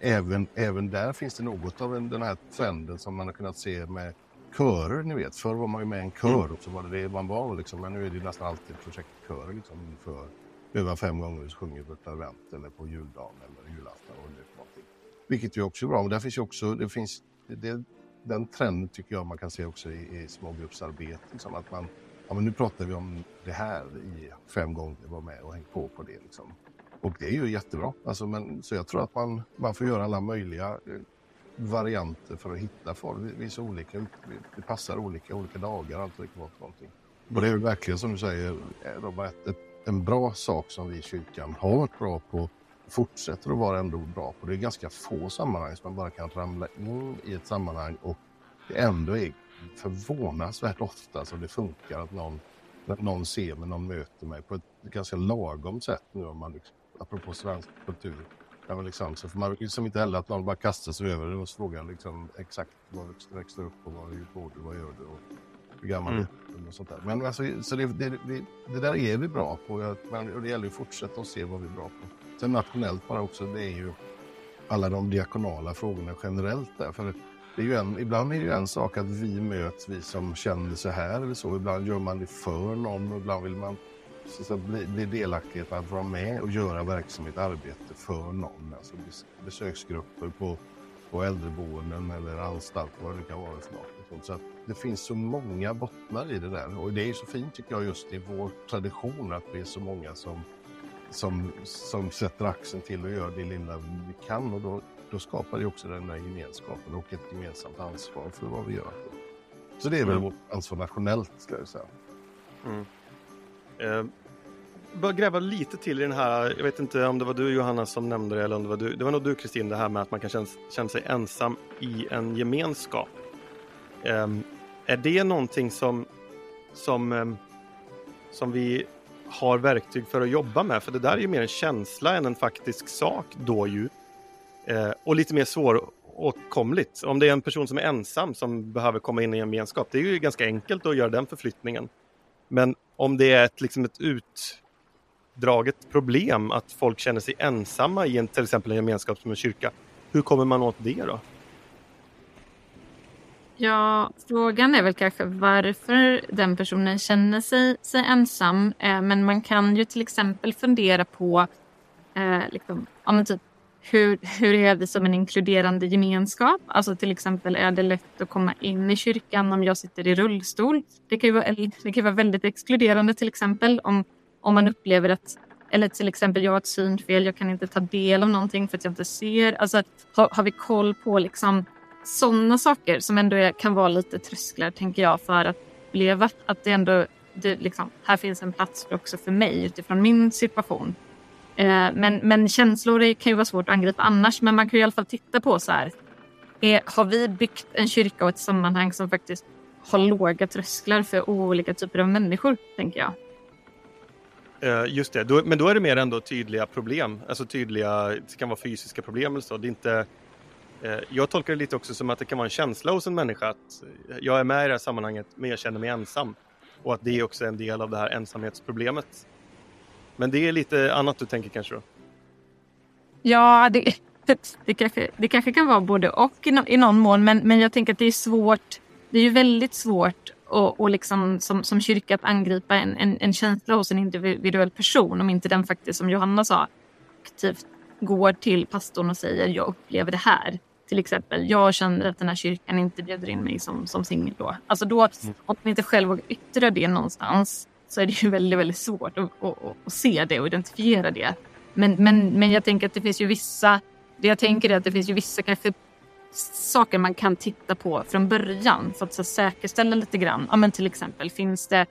även, även där finns det något av den här trenden som man har kunnat se med körer, ni vet. Förr var man ju med i en kör mm. och så var det det man var liksom. Men nu är det nästan alltid projektkörer liksom för över fem gånger så sjunger på ett advent eller på juldagen eller julafton och det någonting. Vilket ju också är bra, men där finns ju också, det finns, det, den trenden tycker jag man kan se också i, i smågruppsarbete. Liksom, att man, ja men nu pratar vi om det här i fem gånger, var med och häng på på det liksom. Och det är ju jättebra. Alltså, men, så jag tror att man, man får göra alla möjliga eh, varianter för att hitta folk. Vi, vi är så olika, det passar olika, olika dagar, allt vad det någonting. Och det är verkligen som du säger, eh, Robert, ett, en bra sak som vi i kyrkan har varit bra på fortsätter att vara ändå bra på. Det är ganska få sammanhang som man bara kan ramla in i ett sammanhang och det ändå är förvånansvärt ofta som det funkar att någon, någon ser mig, någon möter mig på ett ganska lagom sätt nu om man, liksom, apropå svensk kultur. Ja, liksom, så får man liksom inte heller att någon bara kastar sig över det och frågar liksom exakt var du växte upp och var bor du, vad gör du och hur gammal Mm. är du och sånt där. Men alltså, så det, det, det, det där är vi bra på men- och det gäller ju att fortsätta att se vad vi är bra på. Sen nationellt bara också, det är ju alla de diakonala frågorna generellt där. För det är ju en, ibland är det ju en sak att vi möts, vi som känner så här eller så. Ibland gör man det för någon och ibland vill man så säga, bli, bli delaktig i att vara med och göra verksamhet, arbete för någon. Alltså bes, besöksgrupper på, på äldreboenden eller anstalt, vad det kan vara för något. liksom. Så det finns så många bottnar i det där och det är så fint tycker jag just i vår tradition att vi är så många som som, som sätter axeln till och gör det lilla vi kan och då, då skapar det också den där gemenskapen och ett gemensamt ansvar för vad vi gör. Så det är väl Mm. vårt ansvar nationellt skulle jag säga. Mm. Eh, bara gräva lite till i den här, jag vet inte om det var du Johanna som nämnde det eller om det var du, det var nog du Kristin, det här med att man kan känna, känna sig ensam i en gemenskap. Eh, är det någonting som, som, eh, som vi har verktyg för att jobba med? För det där är ju mer en känsla än en faktisk sak då ju. Eh, och lite mer svåråtkomligt. Om det är en person som är ensam som behöver komma in i en gemenskap, det är ju ganska enkelt att göra den förflyttningen. Men om det är ett, liksom ett utdraget problem att folk känner sig ensamma i en, till exempel en gemenskap som en kyrka, hur kommer man åt det då? Ja, frågan är väl kanske varför den personen känner sig, sig ensam. Eh, men man kan ju till exempel fundera på eh, liksom, ja, typ, hur, hur är vi som en inkluderande gemenskap? Alltså till exempel är det lätt att komma in i kyrkan om jag sitter i rullstol? Det kan ju vara, det kan vara väldigt exkluderande till exempel om, om man upplever att eller till exempel jag har ett synfel, jag kan inte ta del av någonting för att jag inte ser. Alltså har, har vi koll på liksom sådana saker som ändå är, kan vara lite trösklar tänker jag för att uppleva att det ändå det, liksom, här finns en plats också för mig utifrån min situation. Eh, men, men känslor kan ju vara svårt att angripa annars men man kan ju i alla fall titta på så här. Är, har vi byggt en kyrka och ett sammanhang som faktiskt har låga trösklar för olika typer av människor tänker jag. Eh, just det, då, men då är det mer ändå tydliga problem, alltså tydliga, det kan vara fysiska problem eller så. Det är inte, eh, jag tolkar det lite också som att det kan vara en känsla hos en människa att jag är med i det här sammanhanget men jag känner mig ensam. Och att det är också en del av det här ensamhetsproblemet. Men det är lite annat du tänker kanske då? Ja, det, *laughs* det, kanske, det kanske kan vara både och i, no, i någon mån. Men, men jag tänker att det är svårt. Det är ju väldigt svårt och, och liksom som, som kyrka att angripa en, en, en känsla hos en individuell person om inte den faktiskt, som Johanna sa, aktivt går till pastorn och säger jag upplever det här. Till exempel, jag känner att den här kyrkan inte bjuder in mig som, som singel då. Alltså då, om man inte själv vågar yttra det någonstans så är det ju väldigt, väldigt svårt att, att, att, se det och identifiera det. Men, men, men jag tänker att det finns ju vissa, det jag tänker är att det finns ju vissa kanske saker man kan titta på från början för att så, säkerställa lite grann. Ja, men till exempel finns det,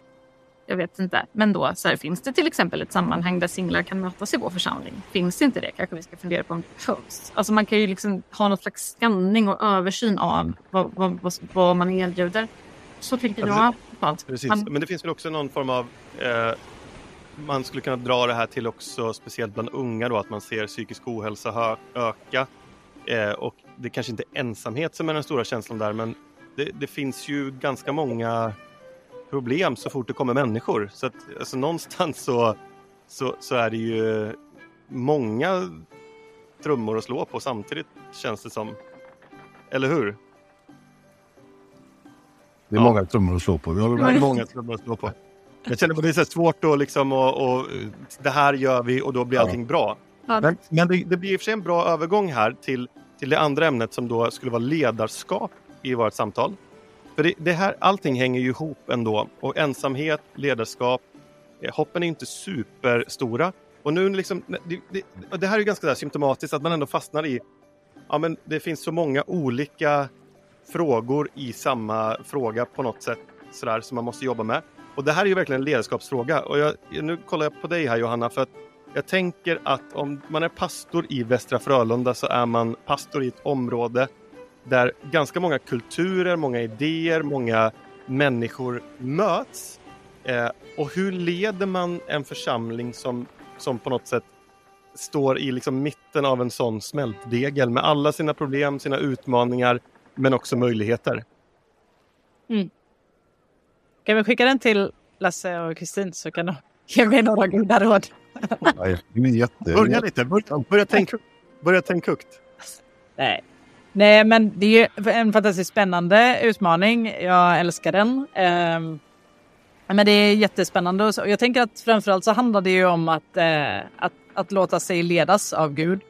jag vet inte, men då så här, finns det till exempel ett sammanhang där singlar kan mötas i vår församling? Finns det inte det kanske vi ska fundera på om det behövs. Alltså man kan ju liksom ha någon slags skanning och översyn av vad, vad, vad, vad man erbjuder. Så tänker Ja, jag. Precis, Man- men det finns väl också någon form av eh, man skulle kunna dra det här till också speciellt bland unga då att man ser psykisk ohälsa öka eh, och det kanske inte är ensamhet som är den stora känslan där men det, det finns ju ganska många problem så fort det kommer människor så att alltså, någonstans så, så, så är det ju många trummor att slå på samtidigt känns det som. Eller hur? Det är många trummor att slå på. Vi med. många trummor att slå på. Jag känner att det är svårt att liksom och, och det här gör vi och då blir allting bra. Ja. Men, men det, det blir i och för sig en bra övergång här till, till det andra ämnet som då skulle vara ledarskap i vårt samtal. För det, det här, allting hänger ju ihop ändå och ensamhet, ledarskap, eh, hoppen är inte superstora. Och nu liksom, det, det, det här är ju ganska där symptomatiskt att man ändå fastnar i, ja men det finns så många olika frågor i samma fråga på något sätt sådär som man måste jobba med. Och det här är ju verkligen en ledarskapsfråga. Och jag, nu kollar jag på dig här Johanna, för att jag tänker att om man är pastor i Västra Frölunda så är man pastor i ett område där ganska många kulturer, många idéer, många människor möts. Eh, och hur leder man en församling som, som på något sätt står i liksom mitten av en sån smältdegel med alla sina problem, sina utmaningar, men också möjligheter? Mm. Kan vi skicka den till Lasse och Kristin så kan de *laughs* ge mig några goda råd. Nej, det är jätte... Börja lite, börja, börja tänka börja tänk högt. Nej. Nej, men det är en fantastiskt spännande utmaning. Jag älskar den. Um, men det är jättespännande och så. jag tänker att framförallt så handlar det ju om att, eh, att, att låta sig ledas av Gud.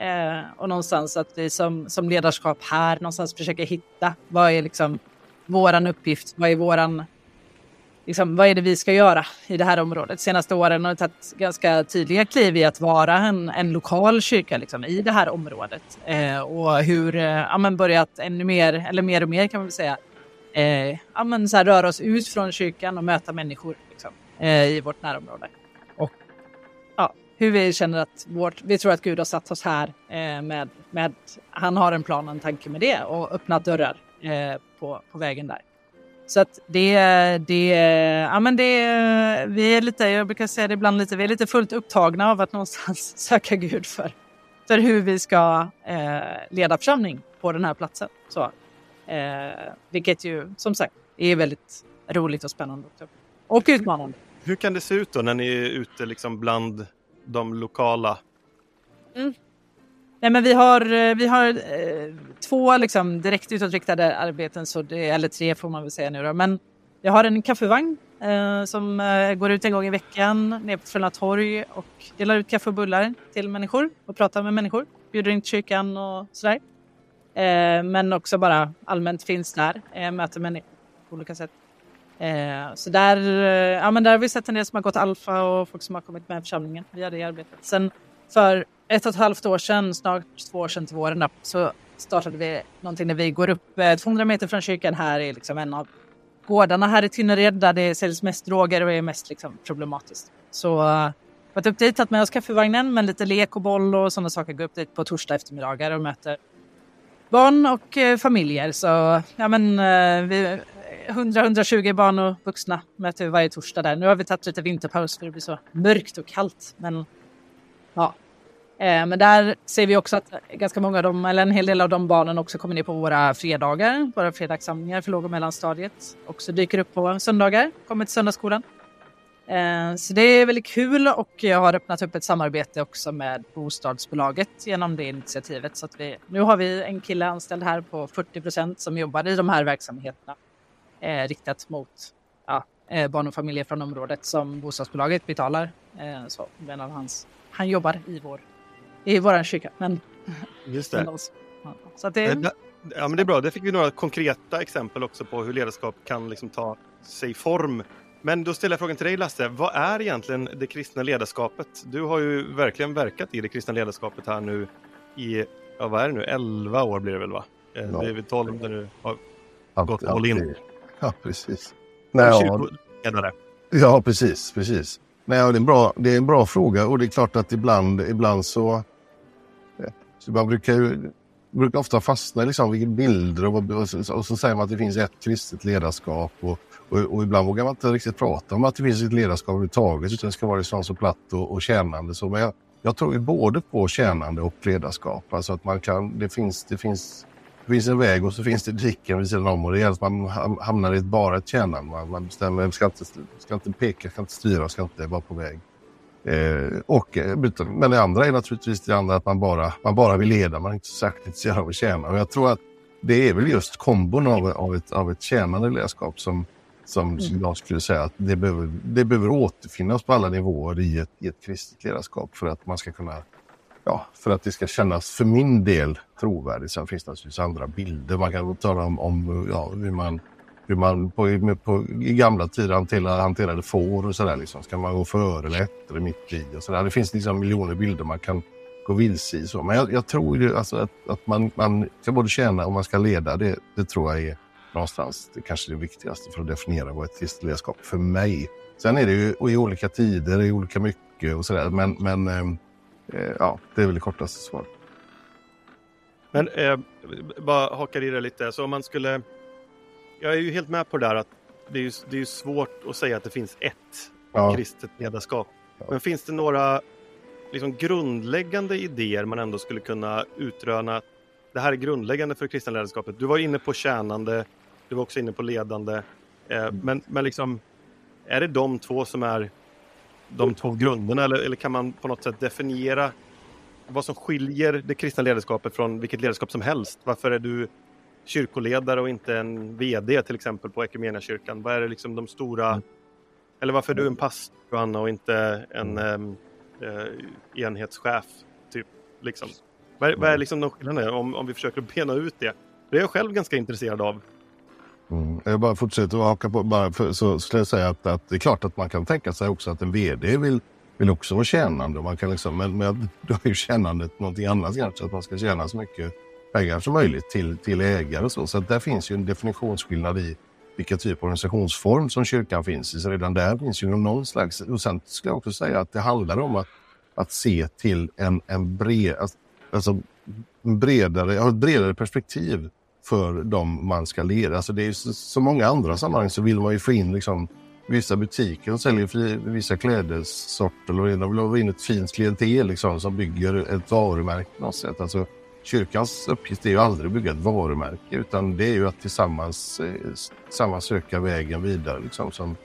Eh, och någonstans att vi som, som ledarskap här någonstans försöker hitta vad är liksom våran uppgift, vad är våran liksom, vad är det vi ska göra i det här området? De senaste åren har vi tagit ganska tydliga kliv i att vara en, en lokal kyrka liksom, i det här området. Eh, och hur, eh, ja men börjat ännu mer, eller mer och mer kan man väl säga, eh, ja men så här, röra oss ut från kyrkan och möta människor liksom, eh, i vårt närområde. Hur vi känner att vårt, vi tror att Gud har satt oss här eh, med, med, han har en plan, och en tanke med det och öppnat dörrar eh, på, på vägen där. Så att det, det, ja men det, vi är lite, jag brukar säga det ibland lite, vi är lite fullt upptagna av att någonstans *laughs* söka Gud för, för hur vi ska eh, leda församling på den här platsen. Så, eh, vilket ju som sagt är väldigt roligt och spännande. Och utmanande. Hur kan det se ut då när ni är ute liksom bland de lokala? Mm. Nej, men vi har, eh, vi har eh, två liksom, direkt utåtriktade arbeten, så det, eller tre får man väl säga nu då. Men jag har en kaffevagn eh, som eh, går ut en gång i veckan ner på Frölunda torg och delar ut kaffe och bullar till människor och pratar med människor. Bjuder in till kyrkan och sådär. Eh, men också bara allmänt finns där, eh, möter människor på olika sätt. Eh, så där, eh, ja, men där har vi sett en del som har gått alfa och folk som har kommit med i församlingen via det arbetet. Sen för ett och ett halvt år sedan, snart två år sedan till våren, så startade vi någonting där vi går upp eh, 200 meter från kyrkan här i liksom en av gårdarna här i Tynnered där det säljs mest droger och är mest liksom problematiskt. Så uh, varit upp dit, tagit med oss kaffevagnen med lite lek och boll och sådana saker. Går upp dit på torsdag eftermiddagar och möter barn och eh, familjer. Så ja men eh, vi 100-120 barn och vuxna möter vi varje torsdag där. Nu har vi tagit lite vinterpaus för det blir så mörkt och kallt. Men ja, Eh, men där ser vi också att ganska många av dem, eller en hel del av de barnen också kommer ner på våra fredagar, våra fredagssamlingar för låg och mellanstadiet. Också dyker upp på söndagar, kommer till söndagsskolan. Eh, så det är väldigt kul och jag har öppnat upp ett samarbete också med bostadsbolaget genom det initiativet. Så att vi, nu har vi en kille anställd här på 40 procent som jobbar i de här verksamheterna eh, riktat mot ja, barn och familjer från området som bostadsbolaget betalar. så, medan hans, han jobbar i vår i vår kyrka. Men, Just det. *laughs* Så att det... Ja, men det är bra. Det fick vi några konkreta exempel också på hur ledarskap kan liksom ta sig form. Men då ställer jag frågan till dig Lasse. Vad är egentligen det kristna ledarskapet? Du har ju verkligen verkat i det kristna ledarskapet här nu i, ja vad är det nu, 11 år blir det väl va? Eh, ja. Det är väl 12 när du har gått all in. Ja, precis. Nej, ja, ja, precis, precis. Nej, det, är en bra, det är en bra fråga och det är klart att ibland, ibland så så man brukar ju brukar ofta fastna i liksom, bilder och, och, och, och, så säger man att det finns ett kristet ledarskap och, och, och, ibland vågar man inte riktigt prata om att det finns ett ledarskap överhuvudtaget utan det ska vara liksom så platt och, och tjänande. Så, men jag, jag tror ju både på tjänande och ledarskap. Alltså att man kan, det finns, det finns, det finns en väg och så finns det diken vid sidan om och det gäller att man hamnar i ett, bara ett tjänande. Man, man bestämmer, ska inte, ska inte peka, ska inte styra, ska inte vara på väg. Eh, och, eh, men det andra är naturligtvis det andra att man bara, man bara vill leda, man är inte särskilt intresserad av att tjäna. Och jag tror att det är väl just kombon av, av, ett, av ett tjänande ledarskap som, som mm. jag skulle säga att det behöver, det behöver återfinnas på alla nivåer i ett, i ett kristet ledarskap för att man ska kunna Ja, för att det ska kännas för min del trovärdigt. Sen finns det naturligtvis andra bilder. Man kan tala om, om ja, hur man hur man på, på, i gamla tider hanterade, hanterade får och sådär. Liksom. Ska man gå före eller efter, mitt i och sådär. Det finns liksom miljoner bilder man kan gå vilse i. Så. Men jag, jag tror ju alltså att, att man, man ska både tjäna och man ska leda. Det, det tror jag är, någonstans det kanske det viktigaste för att definiera vad ett kristet ledarskap är för mig. Sen är det ju i olika tider, i olika mycket och sådär. Men, men eh, ja, det är väl det kortaste svaret. Men eh, bara hakar i det lite. Så om man skulle... Jag är ju helt med på det där att det är, ju, det är ju svårt att säga att det finns ett Ja. kristet ledarskap. Men finns det några liksom, grundläggande idéer man ändå skulle kunna utröna? Det här är grundläggande för det kristna ledarskapet. Du var inne på tjänande, du var också inne på ledande. Eh, men, men liksom, är det de två som är de två grunderna eller, eller kan man på något sätt definiera vad som skiljer det kristna ledarskapet från vilket ledarskap som helst? Varför är du kyrkoledare och inte en VD till exempel på Equmeniakyrkan? Vad är det liksom de stora... Eller varför är du en pastor Johanna och inte en eh, enhetschef? Typ, liksom. vad, är, vad är liksom de skillnaderna om, om vi försöker bena ut det? Det är jag själv ganska intresserad av. Mm. Jag bara fortsätter att haka på, bara för, så skulle jag säga att, att det är klart att man kan tänka sig också att en VD vill, vill också vara tjänande. Man kan liksom, men, men *laughs* då är ju tjänandet någonting annat kanske, att man ska tjäna så mycket pengar som möjligt till, till ägare och så. Så att där finns ju en definitionsskillnad i vilken typ av organisationsform som kyrkan finns i. Så redan där finns ju någon slags, och sen ska jag också säga att det handlar om att, att se till en, en bred, alltså, alltså en bredare, ett bredare perspektiv för dem man ska leda. Alltså det är så, så många andra sammanhang så vill man ju få in liksom vissa butiker som säljer fri, vissa klädessorter och de vill ha in ett fint klientel liksom, som bygger ett varumärke på något sätt. Alltså, kyrkans uppgift är ju aldrig att bygga ett varumärke utan det är ju att tillsammans, eh, tillsammans söka vägen vidare. Liksom, som,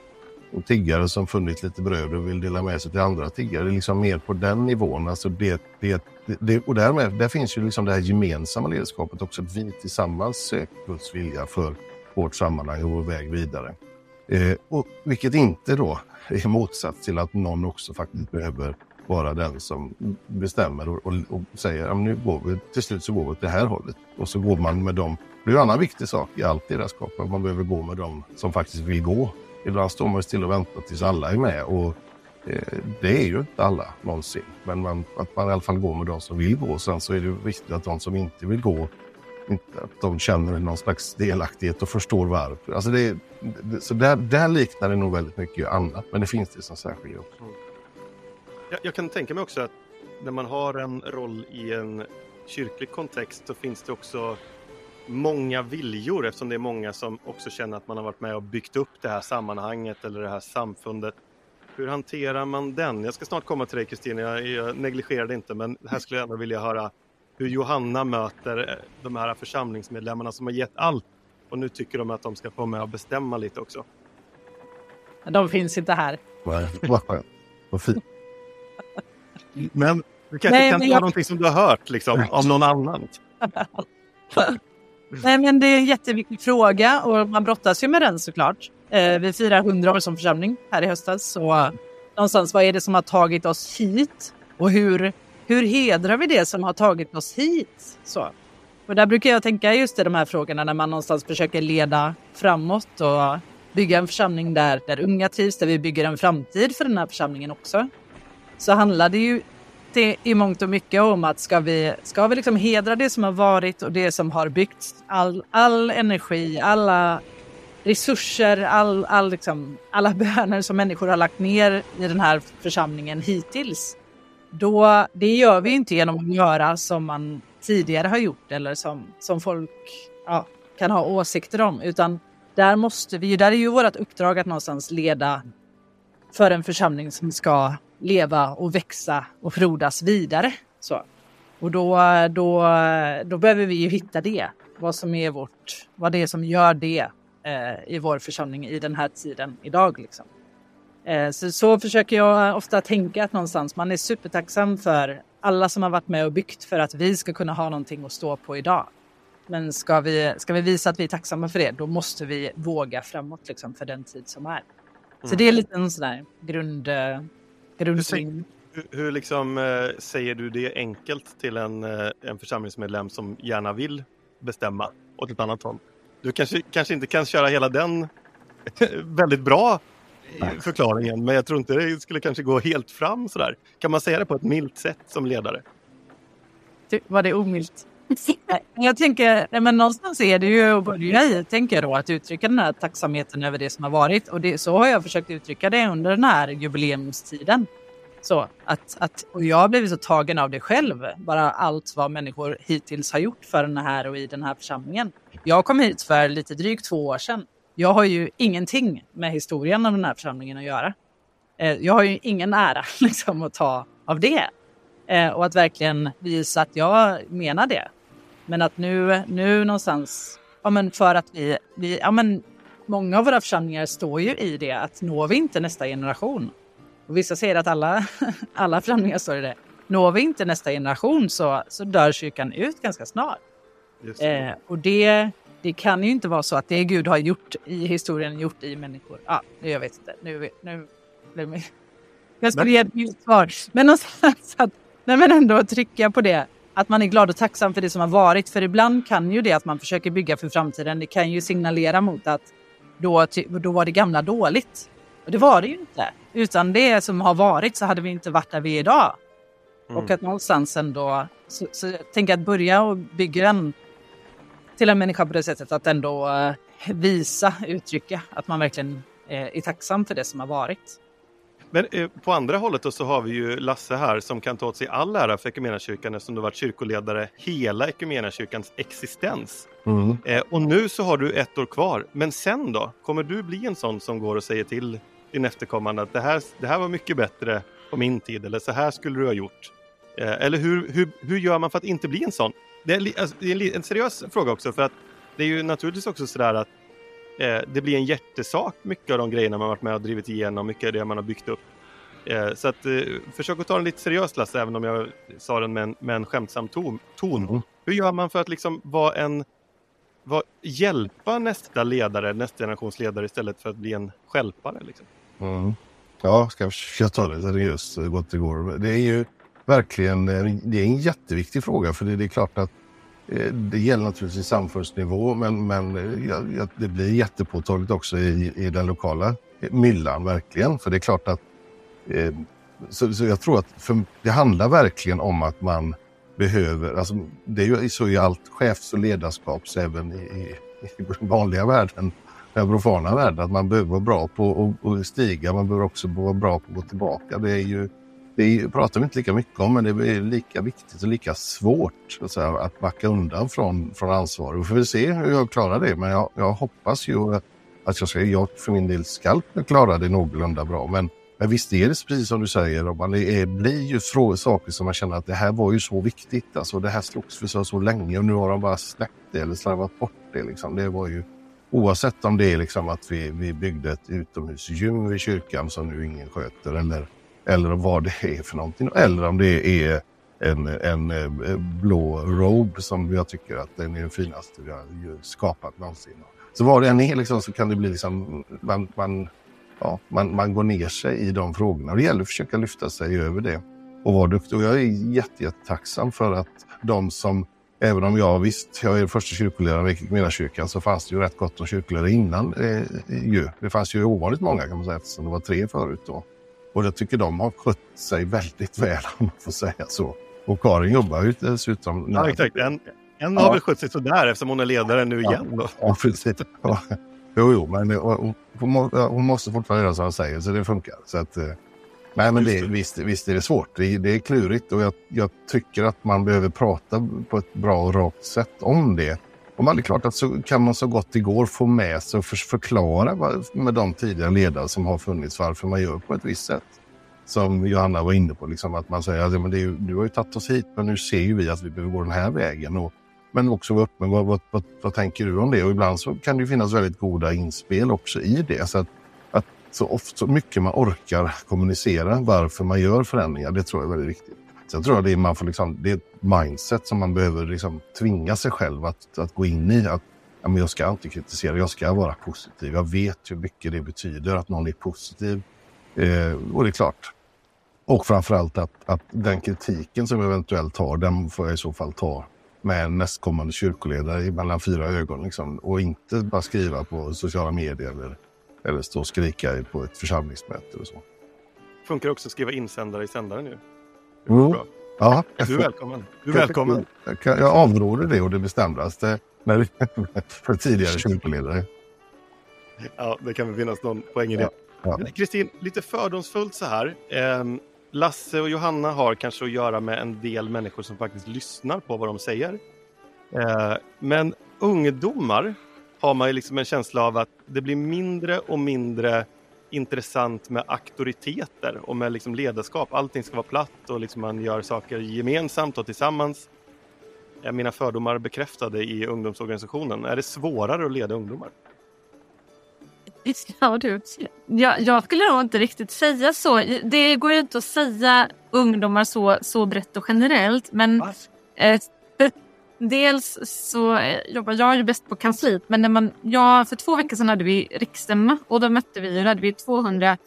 och tiggare som funnit lite bröd och vill dela med sig till andra tiggare. Det är liksom mer på den nivån. Alltså det, det, det, och därmed, där finns ju liksom det här gemensamma ledarskapet också. Att vi tillsammans söker Guds vilja för vårt sammanhang och vår väg vidare. Eh, och, vilket inte då är motsats till att någon också faktiskt behöver vara den som bestämmer och, och, och säger att nu går vi, till slut så går vi åt det här hållet. Och så går man med dem. Det är en annan viktig sak i allt ledarskap. att Man behöver gå med dem som faktiskt vill gå. Ibland står man still och väntar tills alla är med. Och eh, det är ju inte alla någonsin. Men man, att man i alla fall går med de som vill gå. Sen så är det viktigt att de som inte vill gå inte att de känner någon slags delaktighet och förstår varför. Alltså det, det, så där, där liknar det nog väldigt mycket annat. Men det finns det som särskiljer också. Jag, jag kan tänka mig också att när man har en roll i en kyrklig kontext så finns det också många viljor eftersom det är många som också känner att man har varit med och byggt upp det här sammanhanget eller det här samfundet. Hur hanterar man den? Jag ska snart komma till dig Kristina, jag, jag negligerar det inte men här skulle jag ändå vilja höra hur Johanna möter eh, de här församlingsmedlemmarna som har gett allt och nu tycker de att de ska få med och bestämma lite också. De finns inte här. Vad skönt. Vad fint. Men du kanske Nej, kan men ta jag- någonting som du har hört liksom, av någon annan. *laughs* Nej, men det är en jätteviktig fråga och man brottas ju med den såklart. Eh, vi firar 100 år som församling här i höstas. Så någonstans, vad är det som har tagit oss hit? Och hur, hur hedrar vi det som har tagit oss hit? Så. Och där brukar jag tänka just i de här frågorna när man någonstans försöker leda framåt och bygga en församling där, där unga trivs, där vi bygger en framtid för den här församlingen också. Så handlar det ju i, i mångt och mycket om att ska vi, ska vi liksom hedra det som har varit och det som har byggts, all, all energi, alla resurser, all, all liksom, alla böner som människor har lagt ner i den här församlingen hittills. Då, det gör vi inte genom att göra som man tidigare har gjort eller som, som folk ja, kan ha åsikter om, utan där måste vi ju, där är ju vårt uppdrag att någonstans leda för en församling som ska leva och växa och frodas vidare. Så. Och då, då, då behöver vi ju hitta det. Vad som är vårt, vad det är som gör det eh, i vår församling i den här tiden idag. Liksom. Eh, så, så försöker jag ofta tänka att någonstans man är supertacksam för alla som har varit med och byggt för att vi ska kunna ha någonting att stå på idag. Men ska vi, ska vi visa att vi är tacksamma för det, då måste vi våga framåt liksom, för den tid som är. Så Mm. det är lite en sån där grund, eh, grundsyn. Hur, hur liksom, eh, säger du det enkelt till en, eh, en församlingsmedlem som gärna vill bestämma åt ett annat håll? Du kanske, kanske inte kan köra hela den väldigt bra eh, förklaringen, men jag tror inte det skulle kanske gå helt fram sådär. Kan man säga det på ett milt sätt som ledare? Ty- Var det omilt? Jag tänker, men någonstans är det ju att börja i, tänker jag då, att uttrycka den här tacksamheten över det som har varit. Och det, så har jag försökt uttrycka det under den här jubileumstiden. Så att, att, och jag har blivit så tagen av det själv, bara allt vad människor hittills har gjort för den här och i den här församlingen. Jag kom hit för lite drygt två år sedan. Jag har ju ingenting med historien av den här församlingen att göra. Eh, jag har ju ingen ära *laughs* liksom, att ta av det. Eh, och att verkligen visa att jag menar det. Men att nu, nu någonstans, ja men för att vi, vi ja men många av våra församlingar står ju i det att når vi inte nästa generation. Och vissa säger att alla, *laughs* alla församlingar står i det. Når vi inte nästa generation så, så dör kyrkan ut ganska snart. Det. Eh, och det, det kan ju inte vara så att det Gud har gjort i historien, gjort i människor. Ja, jag vet inte. Nu, nu blev jag skulle ge ett svar. Men någonstans att nej men ändå trycka på det. Att man är glad och tacksam för det som har varit. För ibland kan ju det att man försöker bygga för framtiden. Det kan ju signalera mot att då, då var det gamla dåligt. Och det var det ju inte. Utan det som har varit så hade vi inte varit där vi är idag. Mm. Och att någonstans ändå, så, så tänker att börja och bygga en till en människa på det sättet att ändå uh, visa, uttrycka att man verkligen uh, är tacksam för det som har varit. Men eh, på andra hållet då så har vi ju Lasse här som kan ta åt sig all ära för Equmeniakyrkan eftersom du varit kyrkoledare hela Equmeniakyrkans existens. Mm. Eh, och nu så har du ett år kvar. Men sen då? Kommer du bli en sån som går och säger till din efterkommande att det här, det här var mycket bättre på min tid eller så här skulle du ha gjort? Eh, eller hur, hur, hur gör man för att inte bli en sån? Det är, alltså, det är en seriös fråga också för att det är ju naturligtvis också sådär att eh, det blir en hjärtesak mycket av de grejerna man varit med och drivit igenom, mycket av det man har byggt upp. Eh, så att eh, försök att ta den lite seriöst Lasse, även om jag sa den med en, med en skämtsam ton. Mm. Hur gör man för att liksom vara en var, hjälpa nästa ledare, nästa generations ledare istället för att bli en skälpare? Liksom? Mm. Ja, ska jag försöka ta det seriöst så gott det går. Det är ju verkligen det är en jätteviktig fråga för det, det är klart att eh, Eh, det gäller naturligtvis samfundsnivå men, men eh, ja, det blir jättepåtagligt också i, i den lokala eh, myllan verkligen. För det är klart att eh, så, så, jag tror att för, det handlar verkligen om att man behöver, alltså det är ju så i allt chefs och ledarskaps även i, i, i vanliga världen den profana världen, att man behöver vara bra på att stiga, man behöver också vara bra på att gå tillbaka. Det är ju, det pratar vi inte lika mycket om, men det är lika viktigt och lika svårt att, säga, att backa undan från, från ansvar. Vi får väl se hur jag klarar det, men jag, jag hoppas ju att jag, ska, jag för min del ska klara det någorlunda bra. Men, men visst är det precis som du säger, Robban, det är, blir ju saker som man känner att det här var ju så viktigt. Alltså, det här slogs för så, så länge och nu har de bara släppt det eller slarvat bort det. Liksom. Det var ju Oavsett om det är liksom att vi, vi byggde ett utomhusgym vid kyrkan som nu ingen sköter eller, eller vad det är för någonting. Eller om det är en, en, eh, blå robe som jag tycker att den är den finaste vi har skapat någonsin. Så vad det än är liksom, så kan det bli liksom, man, man, ja, man, man går ner sig i de frågorna. Och det gäller att försöka lyfta sig över det och vara duktig. Och jag är jättetacksam för att de som Även om jag visst, jag är första kyrkoledaren i Equmeniakyrkan så fanns det ju rätt gott om kyrkoledare innan. Eh, ju. Det fanns ju ovanligt många kan man säga eftersom det var tre förut då. Och jag tycker de har skött sig väldigt väl *laughs* om man får säga så. Och Karin jobbar ju dessutom... Ja, exakt. En, en ja. har väl skött sig sådär eftersom hon är ledare nu igen. Ja, ja precis. Ja. Jo, jo, men hon, hon måste fortfarande göra som han säger så det funkar. Så att, eh, Nej, men det, visst, visst är det svårt. Det, det är klurigt och jag, jag, tycker att man behöver prata på ett bra och rakt sätt om det. Och man är klart att så kan man så gott det går få med sig och förklara med de tidigare ledare som har funnits varför man gör på ett visst sätt. Som Johanna var inne på, liksom, att man säger att ja, du har ju tagit oss hit men nu ser ju vi att vi behöver gå den här vägen. Och, men också vara öppen, vad, vad, vad, vad tänker du om det? Och ibland så kan det finnas väldigt goda inspel också i det. Så att så, ofta, så mycket man orkar kommunicera varför man gör förändringar. Det tror jag är väldigt viktigt. Sen tror jag det är, man får liksom, det är ett mindset som man behöver liksom tvinga sig själv att, att gå in i. Att ja, men jag ska inte kritisera, jag ska vara positiv. Jag vet hur mycket det betyder att någon är positiv. Eh, och det är klart. Och framförallt att, att den kritiken som jag eventuellt har, den får jag i så fall ta med en nästkommande kyrkoledare mellan fyra ögon. Liksom, och inte bara skriva på sociala medier eller eller stå och skrika på ett församlingsmöte Och så. Funkar också att skriva insändare i sändaren nu. Jo, Ja, Du är välkommen. Du är välkommen. Jag, avråder det och det bestämdaste när det, *laughs* för tidigare kyrkoledare. Ja, det kan väl finnas någon poäng i det. Ja. Kristin, lite fördomsfullt så här. Ehm, Lasse och Johanna har kanske att göra med en del människor som faktiskt lyssnar på vad de säger. Eh, men ungdomar har man ju liksom en känsla av att det blir mindre och mindre intressant med auktoriteter och med liksom ledarskap. Allting ska vara platt och liksom man gör saker gemensamt och tillsammans. Är mina fördomar bekräftade i ungdomsorganisationen? Är det svårare att leda ungdomar? Ja, du. Jag, jag skulle nog inte riktigt säga så. Det går ju inte att säga ungdomar så, så brett och generellt. Men eh, dels så eh, jobbar jag ju bäst på kansliet. Men när man, ja, för två veckor sedan hade vi riksstämma och då mötte vi, då hade vi 200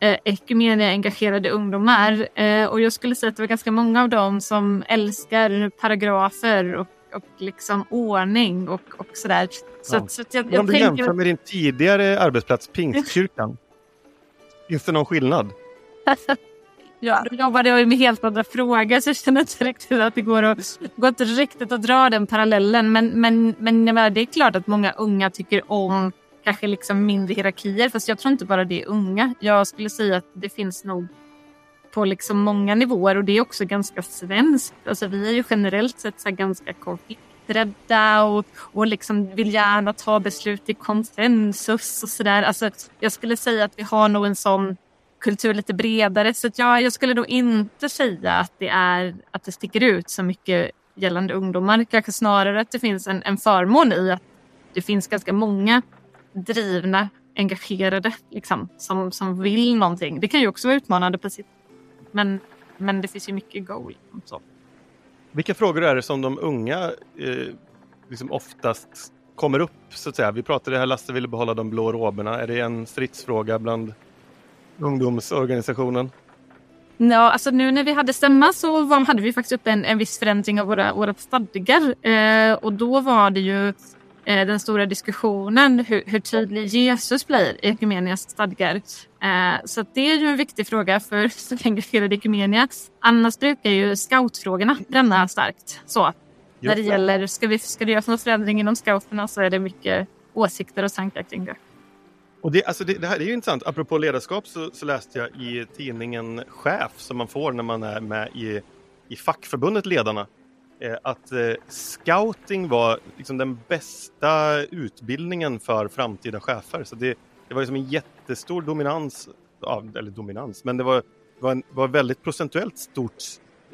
eh, Ekumenia-engagerade ungdomar. Eh, och jag skulle säga att det var ganska många av dem som älskar paragrafer och, och liksom ordning och, och sådär. Så, att- så att jag, jag om du tänker... jämför med din tidigare arbetsplats, *laughs* Pingstkyrkan. Finns det någon skillnad? *laughs* Ja, då jobbade jag med helt andra frågor så jag känner inte riktigt att det går att, går inte riktigt att dra den parallellen. Men, men, men jag menar, det är klart att många unga tycker om kanske liksom mindre hierarkier. Fast jag tror inte bara det är unga. Jag skulle säga att det finns nog på liksom många nivåer och det är också ganska svenskt. Alltså vi är ju generellt sett så ganska konflikträdda och, och liksom vill gärna ta beslut i konsensus och sådär. Alltså jag skulle säga att vi har nog en sån kultur lite bredare. Så att jag, jag skulle nog inte säga att det, är, att det sticker ut så mycket gällande ungdomar. Kanske snarare att det finns en, en förmån i att det finns ganska många drivna, engagerade liksom, som, som vill någonting. Det kan ju också vara utmanande på sitt men, men det finns ju mycket go. Liksom, så. Vilka frågor är det som de unga eh, liksom oftast kommer upp? så att säga? Vi pratade här, Lasse ville behålla de blå roberna. Är det en stridsfråga bland ungdomsorganisationen? Ja, alltså nu när vi hade stämma så var, hade vi faktiskt upp en, en viss förändring av våra, våra stadgar. Eh, och då var det ju eh, den stora diskussionen hur, hur tydlig Jesus blir i Ekumenias stadgar. Eh, så det är ju en viktig fråga för *laughs* så engagerade Ekumenia. Annars brukar ju scoutfrågorna bränna starkt. Så när det det. gäller, ska, vi, ska det göras någon förändring inom scouterna så är det mycket åsikter och tankar kring det. Och det, alltså det, det här är ju intressant. Apropå ledarskap så, så läste jag i tidningen Chef som man får när man är med i, i fackförbundet Ledarna. Eh, att eh, scouting var liksom den bästa utbildningen för framtida chefer. Så det, det var liksom en jättestor dominans, ja, eller dominans, men det var, var, en, var väldigt procentuellt stort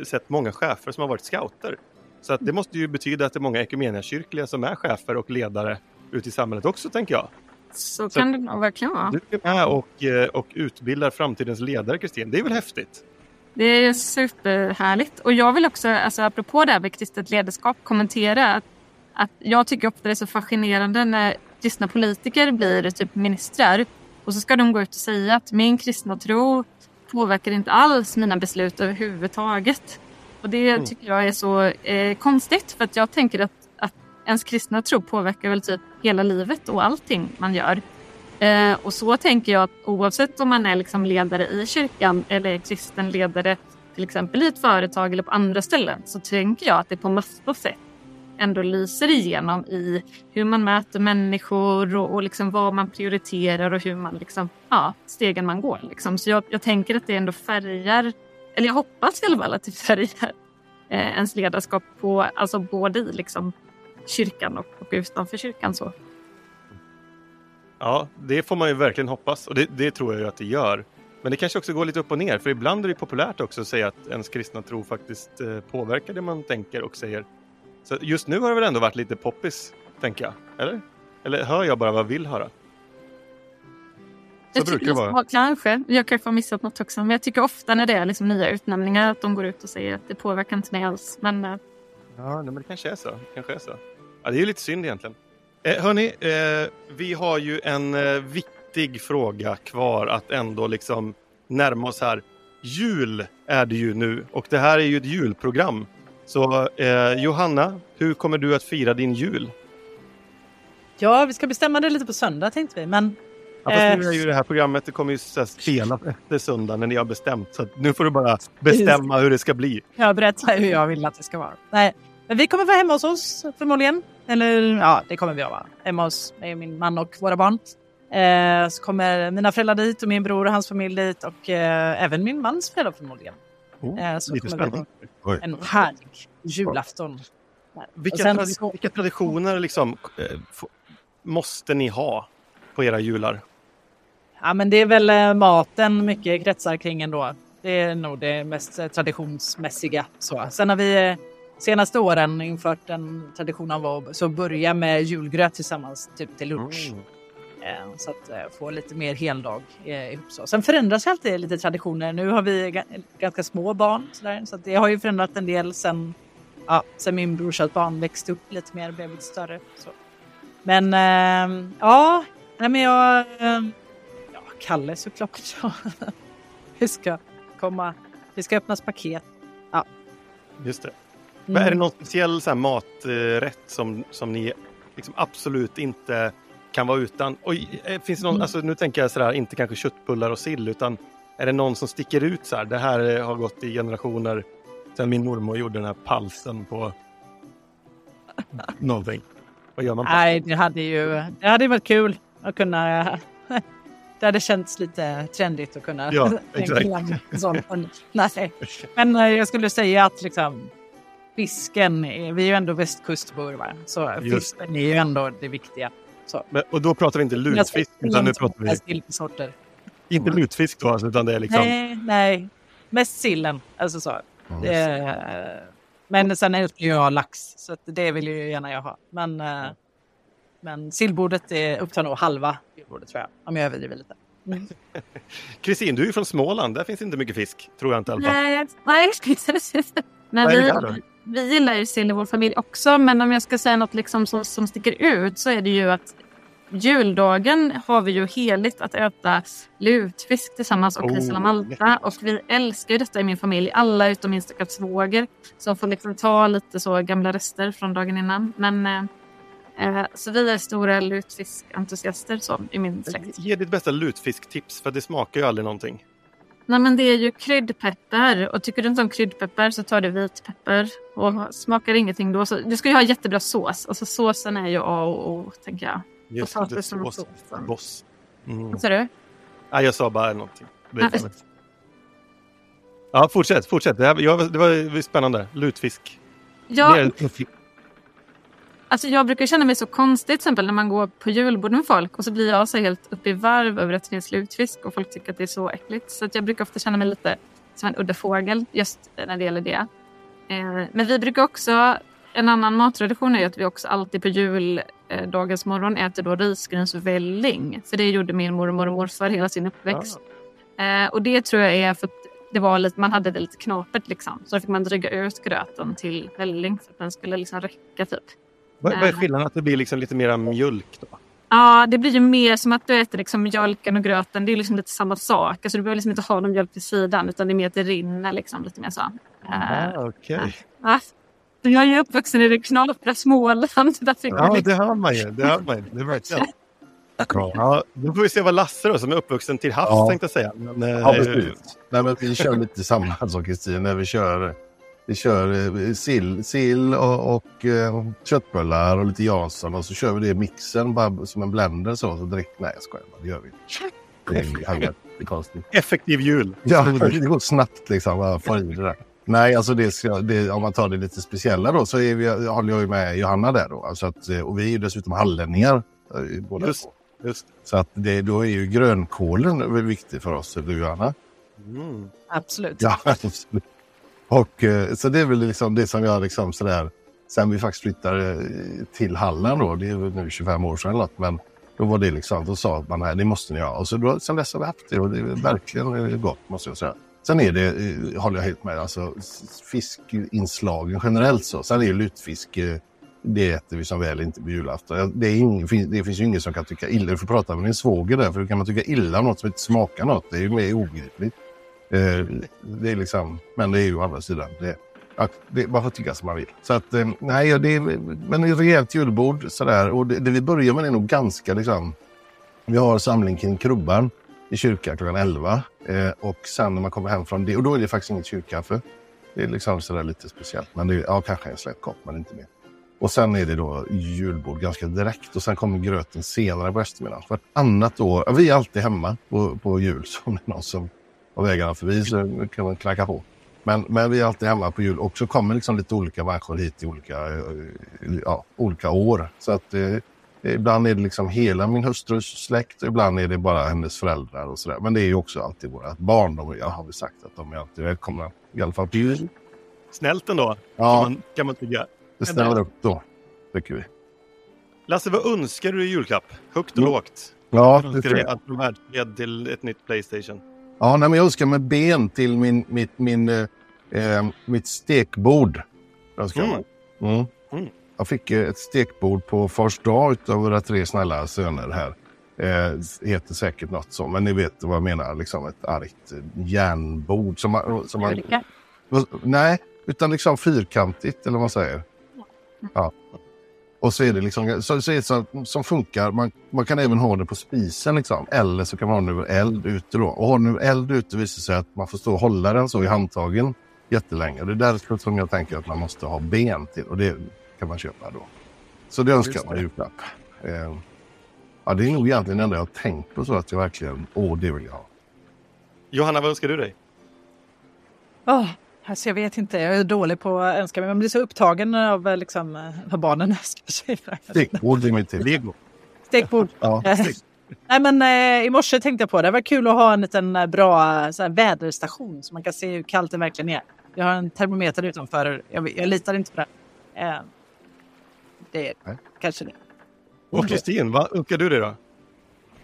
sett många chefer som har varit scouter. Så att det måste ju betyda att det är många ekumeniakyrkliga som är chefer och ledare ute i samhället också, tänker jag. Så, Så- kan det nog verkligen vara. Du är med och, eh, och utbildar framtidens ledare, Kristin. Det är väl häftigt? Det är superhärligt. Och jag vill också, alltså, apropå det här med kristet ledarskap, kommentera att, att jag tycker ofta det är så fascinerande när kristna politiker blir typ ministrar och så ska de gå ut och säga att min kristna tro påverkar inte alls mina beslut överhuvudtaget. Och det Mm. tycker jag är så eh, konstigt för att jag tänker att, att ens kristna tro påverkar väl typ hela livet och allting man gör. Eh, och så tänker jag att oavsett om man är liksom ledare i kyrkan eller är kristen ledare till exempel i ett företag eller på andra ställen så tänker jag att det på massor sätt ändå lyser igenom i hur man möter människor och, och liksom vad man prioriterar och hur man liksom, ja, stegen man går. Liksom. Så jag, jag tänker att det ändå färgar, eller jag hoppas i alla fall att det färgar eh, ens ledarskap på, alltså både i liksom kyrkan och, och utanför kyrkan. Så. Ja, det får man ju verkligen hoppas och det, det tror jag ju att det gör. Men det kanske också går lite upp och ner, för ibland är det populärt också att säga att ens kristna tro faktiskt eh, påverkar det man tänker och säger. Så just nu har det väl ändå varit lite poppis, tänker jag. Eller? Eller hör jag bara vad jag vill höra? Så Jag brukar det vara. Kanske. Jag kanske har missat något också. Men jag tycker ofta när det är liksom nya utnämningar att de går ut och säger att det påverkar inte mig alls. Men eh, Ja, men det kanske är så. Det kanske är så. Ja, det är ju lite synd egentligen. Eh, hörni, eh, vi har ju en eh, viktig fråga kvar att ändå liksom närma oss här. Jul är det ju nu och det här är ju ett julprogram. Så eh, Johanna, hur kommer du att fira din jul? Ja, vi ska bestämma det lite på söndag tänkte vi. Men Ja, fast nu Eh. är ju det här programmet, det kommer ju så här spelas efter söndag när ni har bestämt. Så nu får du bara bestämma hur det ska bli. Jag berättar hur jag vill att det ska vara. Nej, men vi kommer vara hemma hos oss förmodligen. Eller ja, det kommer vi att vara. Hemma hos mig, min man och våra barn. Eh, så kommer mina föräldrar dit och min bror och hans familj dit och eh, även min mans föräldrar förmodligen. Oh, eh, så lite spännande. en härlig julafton. Vilka, sen tradi- så- vilka traditioner liksom, eh, måste ni ha på era jular? Ja, men det är väl eh, maten mycket kretsar kring ändå. Det är nog det mest eh, traditionsmässiga. Så. Sen har vi eh, senaste åren infört en tradition av att så börja med julgröt tillsammans typ till lunch. Eh, Så att eh, få lite mer heldag eh, ihop så. Sen förändras alltid lite traditioner. Nu har vi ga- ganska små barn så, där, så det har ju förändrat en del sen, ja, sen min brorsas barn växte upp lite mer, blev lite större. Så. Men eh, ja, nej, men jag... Eh, ja, Kalle såklart. *laughs* vi ska komma, vi ska öppnas paket. Ja. Just det. Mm. Men Är det någon speciell så här, maträtt som, som ni liksom absolut inte kan vara utan? Och, eh, finns det någon, Mm. alltså, nu tänker jag sådär, inte kanske köttbullar och sill, utan är det någon som sticker ut så här? Det här eh, har gått i generationer sedan min mormor gjorde den här palsen på *laughs* någonting. Vad gör man? på? Nej, det hade ju det hade varit kul att kunna... *laughs* Det hade känts lite trendigt att kunna... Ja, *laughs* exakt. klang sån. Nej. Men jag skulle säga att liksom fisken, är, vi är ju ändå västkustbor va? Så Just fisken är ju ändå det viktiga. Så. Men, och då pratar vi inte lutfisk, utan nu pratar vi Sillsorter. inte lutfisk då, alltså, utan det är liksom... Nej, nej. Mest sillen. Alltså så. Det, är- men sen älskar jag lax, så att det vill ju gärna jag ha. Men, eh, men sillbordet är- upptar nog halva julbordet tror jag, om jag överdriver lite. Mm. *laughs* Kristin, du är ju från Småland. Där finns inte mycket fisk, tror jag inte i alla fall. Nej, nej. Men är vi? Vi gillar ju sill i vår familj också. Men om jag ska säga något liksom som, som sticker ut så är det ju att juldagen har vi ju heligt att äta lutfisk tillsammans och Oh, ris alla Malta. Och vi älskar ju detta i min familj. Alla utom min stackars svåger som får liksom ta lite så gamla rester från dagen innan. Men eh, eh, så vi är stora lutfiskentusiaster så i min släkt. Ge ditt bästa lutfisktips, för det smakar ju aldrig någonting. Nej men det är ju kryddpeppar och tycker du inte om kryddpeppar så tar du vitpeppar och smakar ingenting då så du ska ju ha jättebra sås. Alltså såsen är ju A och O tänker jag. Just det, som sås. Boss. Mm. Vad sa du? Nej, jag sa bara någonting. Ja, fortsätt, fortsätt. Det, här, ja, det var det var spännande. Lutfisk. Ja. Alltså jag brukar känna mig så konstig till exempel när man går på julbord med folk och så blir jag så helt uppe i varv över att det finns lutfisk och folk tycker att det är så äckligt. Så att jag brukar ofta känna mig lite som en udda fågel just när det gäller det. Eh, men vi brukar också, en annan mattradition är att vi också alltid på juldagens morgon äter då risgrynsvälling. För det gjorde min mormor och morfar hela sin uppväxt. Eh, och det tror jag är för att det var lite, man hade det lite knapert liksom. Så då fick man dryga ut gröten till välling för att den skulle liksom räcka typ. Vad, vad är Eh, skillnaden? Att det blir liksom lite mera mjölk då? Ja, det blir ju mer som att du äter liksom mjölken och gröten. Det är liksom lite samma sak. Alltså, du behöver liksom inte ha någon mjölk vid sidan utan det är mer att det rinner liksom lite mer så. Eh, Ah, Okej. ja. Jag är ju uppvuxen i det knapra Småland. Där Ja, liksom- det hör man ju. Det hör man ju. Det är verkligen. Ja, då får vi se vad Lasse då, som är uppvuxen till havs, Ja. tänkte jag säga. Men, eh, Ja, precis. Nej, men vi kör lite samma som Kristin när vi kör, vi kör eh, sill, sill och, och eh, köttbullar och lite Jansson och så kör vi det i mixen bara som en blender så. så direkt, nej jag skojar bara, det gör vi inte. Det är halva- det är konstigt. Effektiv jul. Ja, det går snabbt liksom. Bara få i det där. Nej, alltså det det, om man tar det lite speciella då så är vi, håller jag ju med Johanna där då. Alltså att, eh, och vi är ju dessutom hallänningar. Båda Just, två. just. Så att det, då är ju grönkålen viktig för oss, du Johanna? Mm. Absolut. Ja, *laughs* absolut. Och eh, så det är väl liksom det som jag liksom sådär, sen vi faktiskt flyttade eh, till Halland då, det är väl nu 25 år sedan eller något, men då var det liksom, då sa man nej, det måste ni ha. Och så då, sen dess har vi haft det och det är verkligen eh, gott måste jag säga. Sen är det, håller jag helt med, alltså fiskinslagen generellt så. Sen är ju lutfisk, det äter vi som väl inte på julafton. Det, är ingen, det finns ju ingen som kan tycka illa, du får prata med din svåger där, för hur kan man tycka illa om något som inte smakar något? Det är ju mer obegripligt. Eh, det är liksom, men det är ju å andra sidan, det, att det, man får tycka som man vill. Så att, eh, nej, det är, men ett rejält julbord sådär. Och det, det vi börjar med är nog ganska liksom, Vi har samling kring krubban i kyrkan klockan 11. Eh, och sen när man kommer hem från det, och då är det faktiskt inget kyrkkaffe. Det är liksom sådär lite speciellt. Men det är, ja, kanske en slät kopp, men inte mer. Och sen är det då julbord ganska direkt och sen kommer gröten senare på eftermiddagen. Vartannat år, ja, vi är alltid hemma på, på jul. Så om det är någon som har vägarna förbi så kan man knacka på. Men, men vi är alltid hemma på jul och så kommer liksom lite olika människor hit i olika, eh, ja, olika år. Så att eh, ibland är det liksom hela min hustrus släkt och ibland är det bara hennes föräldrar och sådär. Men det är ju också alltid våra barn. De, jag har vi sagt att de är alltid välkomna. I alla fall på jul. Snällt ändå, Ja. kan man, kan man tycka. Det ställer upp då, tycker vi. Lasse, vad önskar du i julklapp? Högt och lågt? Ja, det tror jag. att få världsled till ett nytt Playstation? Ja, nej, men jag önskar mig ben till min, mitt, min, eh, eh, mitt stekbord. Jag mig. Mm. Mm. Jag fick eh, ett stekbord på fars dag av våra tre snälla söner här. Eh, heter säkert något så, men ni vet vad jag menar. Liksom ett argt eh, järnbord. Som man, som man, Nej, utan liksom fyrkantigt eller vad man säger. Ja. Och så är det liksom så, så är det så, som funkar. Man, man kan även ha det på spisen liksom. Eller så kan man ha den över eld ute då. Och har den över eld ute visar sig att man får stå och hålla den så i handtagen jättelänge. Det är därför som jag tänker att man måste ha ben till. Och det kan man köpa då. Så det önskar man i julklapp. Eh, ja, det är nog egentligen det enda jag har tänkt på så att jag verkligen, åh det vill jag ha. Johanna, vad önskar du dig? Oh, alltså jag vet inte, jag är dålig på att önska mig. Man blir så upptagen av eh, liksom, eh, vad barnen önskar sig. Stekbord är mitt till. Lego. Stekbord. Ja, Eh, Nej, men, eh, I morse tänkte jag på det. Det var kul att ha en liten bra så här, väderstation så man kan se hur kallt det verkligen är. Jag har en termometer utanför. Jag, jag litar inte på det. Eh, det är kanske det. Och Kristin, vad önskar du dig då?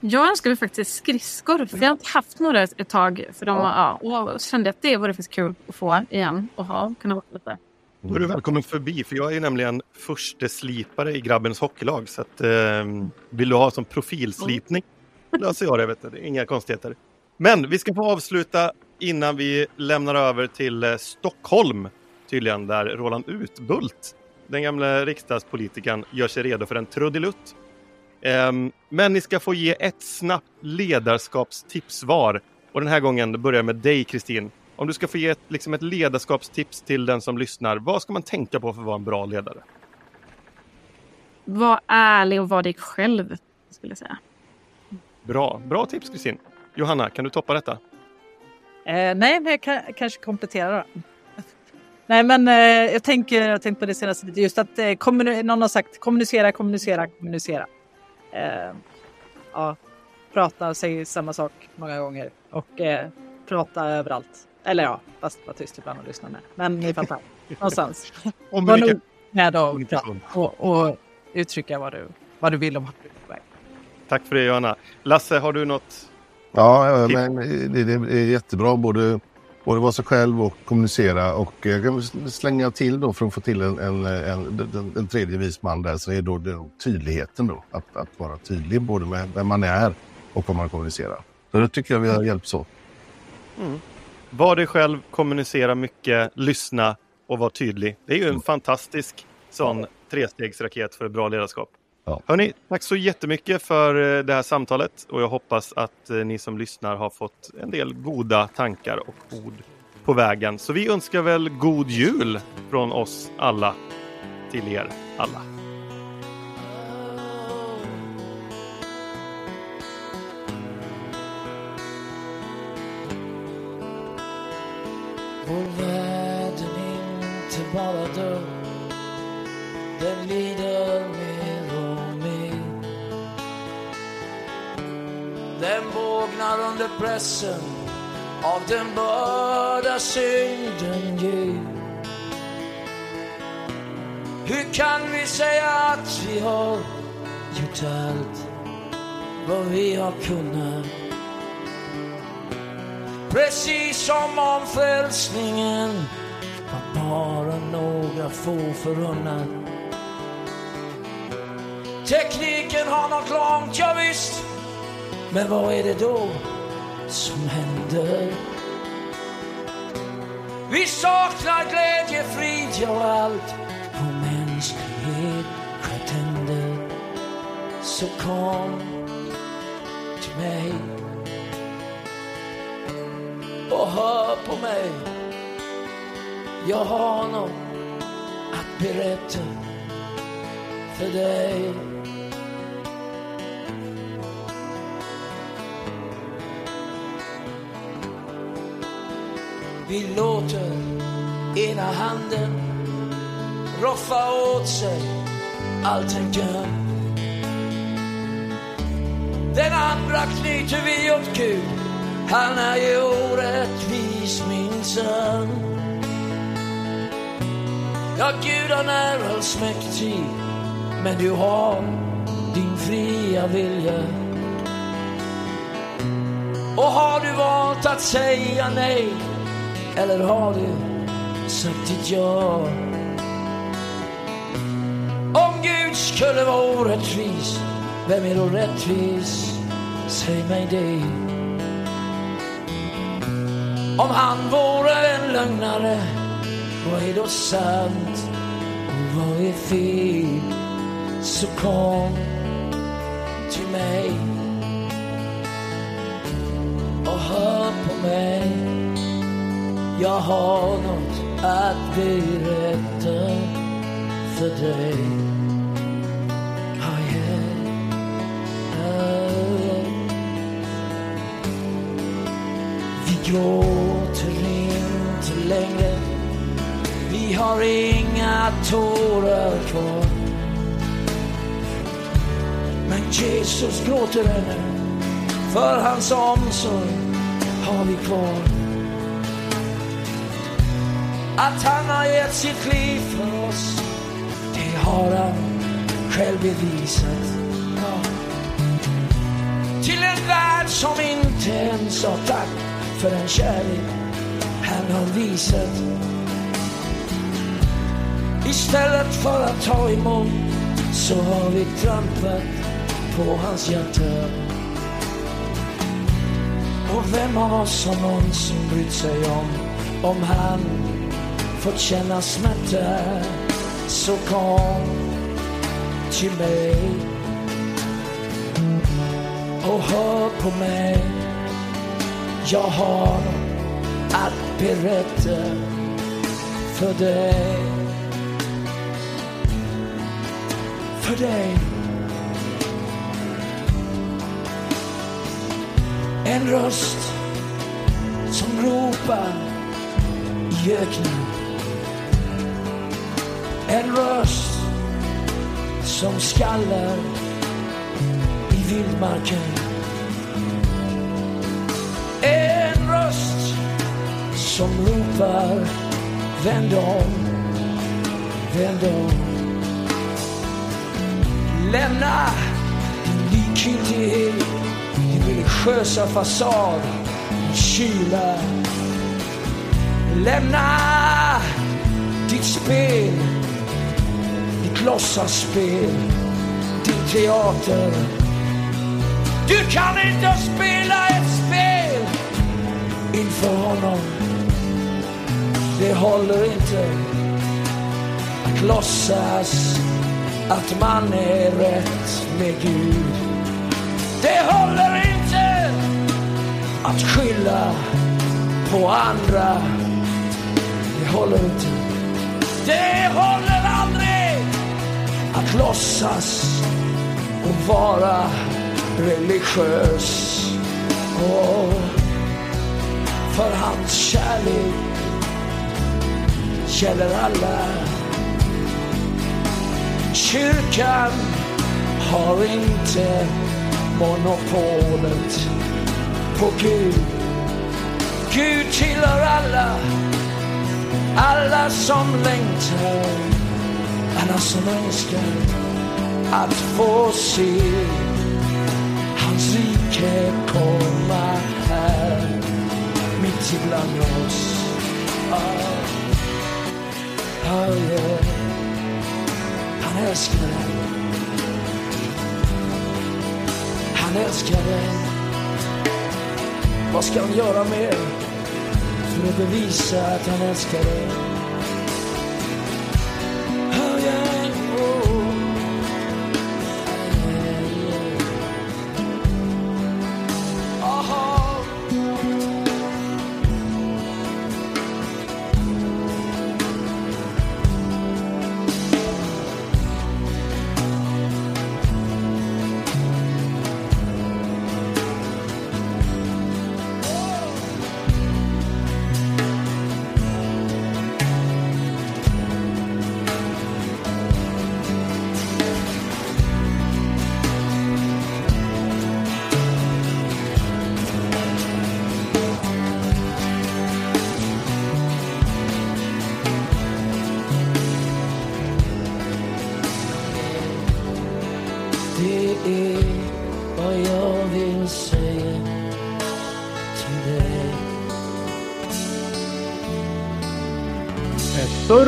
Jag önskar mig faktiskt skridskor. För jag har inte haft några ett, tag. För de, ja. och kände att det vore faktiskt kul att få igen. Och ha, kunna åka lite. Då är du välkommen förbi, för jag är nämligen förste slipare i grabbens hockeylag. Så att, eh, vill du ha som profilslipning löser jag det, vet du. Inga konstigheter. Men vi ska få avsluta innan vi lämnar över till eh, Stockholm, tydligen, där Roland Utbult, den gamla riksdagspolitikern, gör sig redo för en trudelutt. Ehm, men ni ska få ge ett snabbt ledarskapstips var. Och den här gången börjar jag med dig, Kristin. Om du ska få ge ett, liksom ett ledarskapstips till den som lyssnar, vad ska man tänka på för att vara en bra ledare? Var ärlig och var dig själv. Skulle jag säga. Bra, bra tips Kristin. Johanna, kan du toppa detta? Eh, nej, men jag kan, kanske kompletterar då. Nej, men eh, jag tänker jag tänkt på det senaste. Just att eh, någon har sagt kommunicera, kommunicera, kommunicera. Eh, ja, prata, säg samma sak många gånger och eh, prata överallt. Eller ja, fast vara tyst ibland och lyssna med. Men ni fattar. *laughs* Någonstans. Var nog med och, och, och uttrycka vad du, vad du vill om vart du är på väg. Tack för det Johanna. Lasse, har du något? Ja, ja, men det, det är jättebra både, både vara sig själv och kommunicera. Och jag kan slänga till då för att få till en, en, en, en, tredje vis man där så är då det tydligheten då. Att, att vara tydlig både med vem man är och vad man kommunicerar. Så det tycker jag vi har hjälpts åt. Mm. Var dig själv, kommunicera mycket, lyssna och vara tydlig. Det är ju en fantastisk sån trestegsraket för ett bra ledarskap. Ja. Hörni, tack så jättemycket för eh, det här samtalet och jag hoppas att eh, ni som lyssnar har fått en del goda tankar och ord på vägen. Så vi önskar väl god jul från oss alla till er alla. Vår värld är inte bara död Den lider Den bågnar under pressen av den börda synden ger Hur kan vi säga att vi har gjort allt vad vi har kunnat Precis som om frälsningen var bara några få förunnat. Tekniken har nått långt, ja visst. Men vad är det då som händer? Vi saknar glädje, frid, ja allt vår mänsklighet själv. Så kom, till mig och hör på mig. Jag har något att berätta för dig. Vi låter ena handen roffa åt sig allt den kan. Den andra knyter vi åt Gud, han är ju orättvis minsann. Ja, Gud han är allsmäktig, men du har din fria vilja. Och har du valt att säga nej, eller har du sagt ditt ja? Om Gud skulle vara orättvis, vem är då rättvis? Säg mig det. Om han vore en lögnare, vad är då sant och vad är fel? Så kom till mig och hör på mig. Jag har något att berätta för dig. Yeah. Vi gråter inte längre. Vi har inga tårar kvar. Men Jesus gråter ännu. För hans omsorg har vi kvar. Att han har gett sitt liv för oss, det har han själv bevisat. Ja. Till en värld som inte ens har tack för den kärlek han har visat. Istället för att ta emot så har vi trampat på hans hjärta. Och vem av oss har någonsin brytt sig om, om han fått känna smärta? Så kom till mig och hör på mig. Jag har att berätta för dig. För dig. En röst som ropar i öknen. En röst som skallar i vildmarken. En röst som ropar vänd om, vänd om. Lämna din likgiltighet din religiösa fasad din kyla. Lämna ditt spel, låtsasspel, din teater. Du kan inte spela ett spel inför honom. Det håller inte att låtsas att man är rätt med Gud. Det håller inte att skylla på andra. Det håller inte. Det håller låtsas och vara religiös. Och för hans kärlek gäller alla. Kyrkan har inte monopolet på Gud. Gud tillhör alla, alla som längtar, alla som önskar att få se hans rike komma här mitt ibland oss. Ah, ah, yeah. Han älskar dig. Han älskar dig. Vad ska han göra mer för att bevisa att han älskar dig?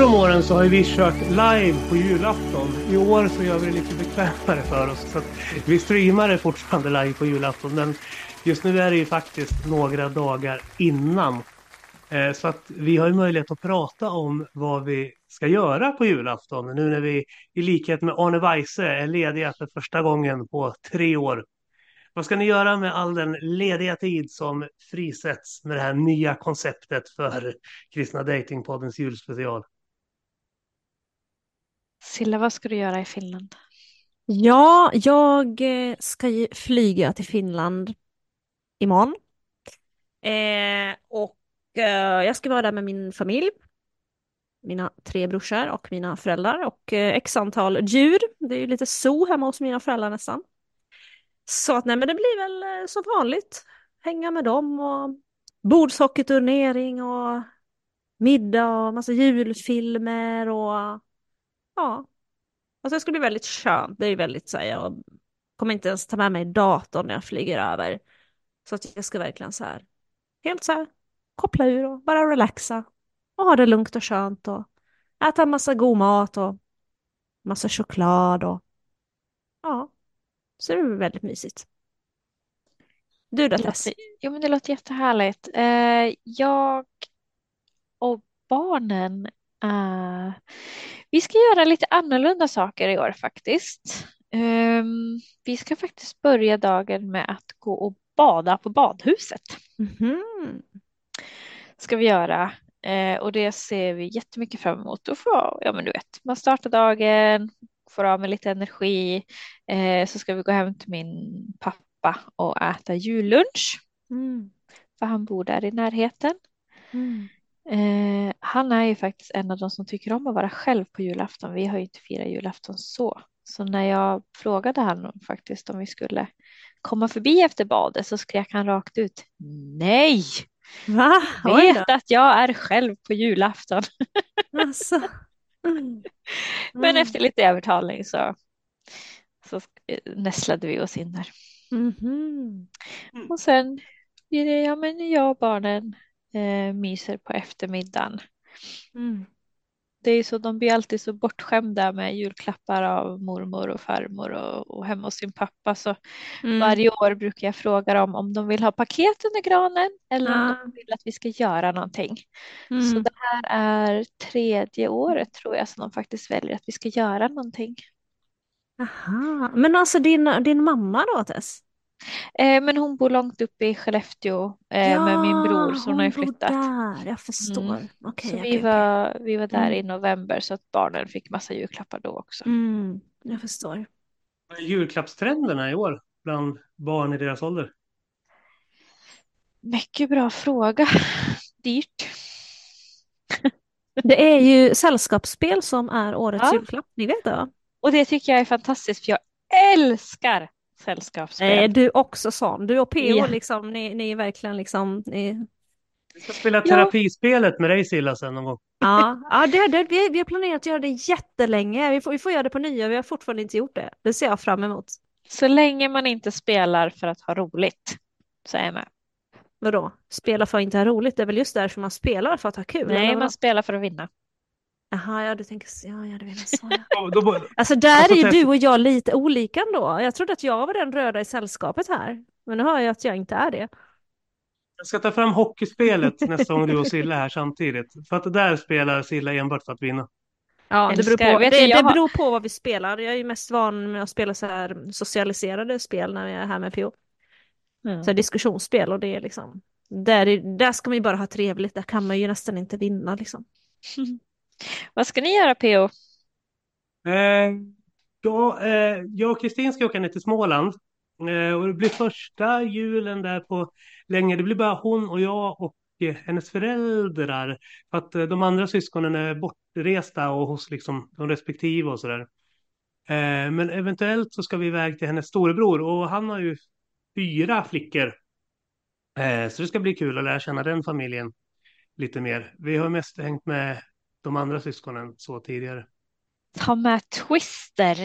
Genom åren så har vi kört live på julafton. I år så gör vi det lite bekvämare för oss. Så att vi streamar det fortfarande live på julafton. Men just nu är det ju faktiskt några dagar innan. Eh, så att vi har ju möjlighet att prata om vad vi ska göra på julafton. Nu när vi i likhet med Arne Weise är lediga för första gången på tre år. Vad ska ni göra med all den lediga tid som frisätts med det här nya konceptet för Kristna Datingpoddens julspecial? Silla, vad ska du göra i Finland? Ja, jag eh, ska flyga till Finland imorgon. Eh, och eh, jag ska vara där med min familj. Mina tre brorsor och mina föräldrar och eh, x antal djur. Det är ju lite zoo hemma hos mina föräldrar nästan. Så att nej, men det blir väl eh, som vanligt. Hänga med dem och bordshockeyturnering och middag och massa julfilmer och ja. Alltså det ska bli väldigt skönt. Det är väldigt så här, jag kommer inte ens ta med mig datorn när jag flyger över. Så att jag ska verkligen så här, helt så här, koppla ur och bara relaxa. Och ha det lugnt och skönt och äta en massa god mat och massa choklad och ja. Så det är väldigt mysigt. Du då Tess? jo, men det låter jättehärligt. Eh, jag och barnen, eh, vi ska göra lite annorlunda saker i år faktiskt. Ehm, vi ska faktiskt börja dagen med att gå och bada på badhuset. Mhm. Ska vi göra. Eh, och det ser vi jättemycket fram emot. Då får, ja men du vet, man startar dagen, får av med lite energi. Eh, så ska vi gå hem till min pappa och äta jullunch. Mm. För han bor där i närheten. Mm. Eh, han är ju faktiskt en av de som tycker om att vara själv på julafton. Vi har ju inte firat julafton så. Så när jag frågade honom faktiskt om vi skulle komma förbi efter badet så skrek han rakt ut nej. Va? Vet att jag är själv på julafton. Alltså. *laughs* Men efter lite övertalning så, så nästlade vi oss in där. Mhm. Och sen blir det, ja men jag och barnen eh, myser på eftermiddagen. Mm. Det är så, de blir alltid så bortskämda med julklappar av mormor och farmor och, och hemma hos sin pappa. Så Mm. varje år brukar jag fråga dem om de vill ha paket under granen eller om Ah. de vill att vi ska göra någonting. Så Mm. det här är tredje året tror jag som de faktiskt väljer att vi ska göra någonting. Aha. Men alltså din, din mamma då Tess? Eh, men hon bor långt uppe i Skellefteå eh, med min bror så hon har ju flyttat. där, jag förstår. Mm. Okej, så okej, vi, var, vi var där Mm. i november så att barnen fick massa julklappar då också. Mm, jag förstår. Vad är julklappstrenderna i år bland barn i deras ålder? Mycket bra fråga. *laughs* Dyrt. Det är ju sällskapsspel som är årets Ja. julklapp, ni vet det va? Och det tycker jag är fantastiskt för jag älskar sällskapsspel. Är du också sån? Du och PO Ja. liksom, ni, ni är verkligen liksom, ni... Vi ska spela terapispelet med dig Silla sen någon gång. Ja, ja det, det, vi, vi har planerat att göra det jättelänge. Vi får, vi får göra det på nyår, vi har fortfarande inte gjort det. Det ser jag fram emot. Så länge man inte spelar för att ha roligt så är jag med. Vadå? Spela för att inte ha roligt, det är väl just därför man spelar för att ha kul? Nej, man spelar för att vinna. Jaha, ja du tänker så. Ja, ja, du menar så. Ja. *laughs* Då- Alltså där Alltså, är ju du och jag lite olika ändå. Jag trodde att jag var den röda i sällskapet här. Men nu hör jag att jag inte är det. Jag ska ta fram hockeyspelet nästa gång du och Silla är här samtidigt. För att där spelar Silla enbart för att vinna. Ja, det beror, på, det, det beror på vad vi spelar. Jag är ju mest van med att spela så här socialiserade spel när jag är här med PO. Mm. Så här diskussionsspel och det är liksom, där, är- där ska man ju bara ha trevligt, där kan man ju nästan inte vinna liksom. *laughs* Vad ska ni göra PO? Eh, ja, eh, jag och Kristin ska åka ner till Småland. Eh, och det blir första julen där på länge. Det blir bara hon och jag och eh, hennes föräldrar. För att eh, de andra syskonen är bortresta och hos liksom de respektive och sådär. Eh, men eventuellt så ska vi iväg till hennes storebror och han har ju fyra flickor. Eh, så det ska bli kul att lära känna den familjen lite mer. Vi har mest hängt med de andra syskonen så tidigare. Ta med Twister.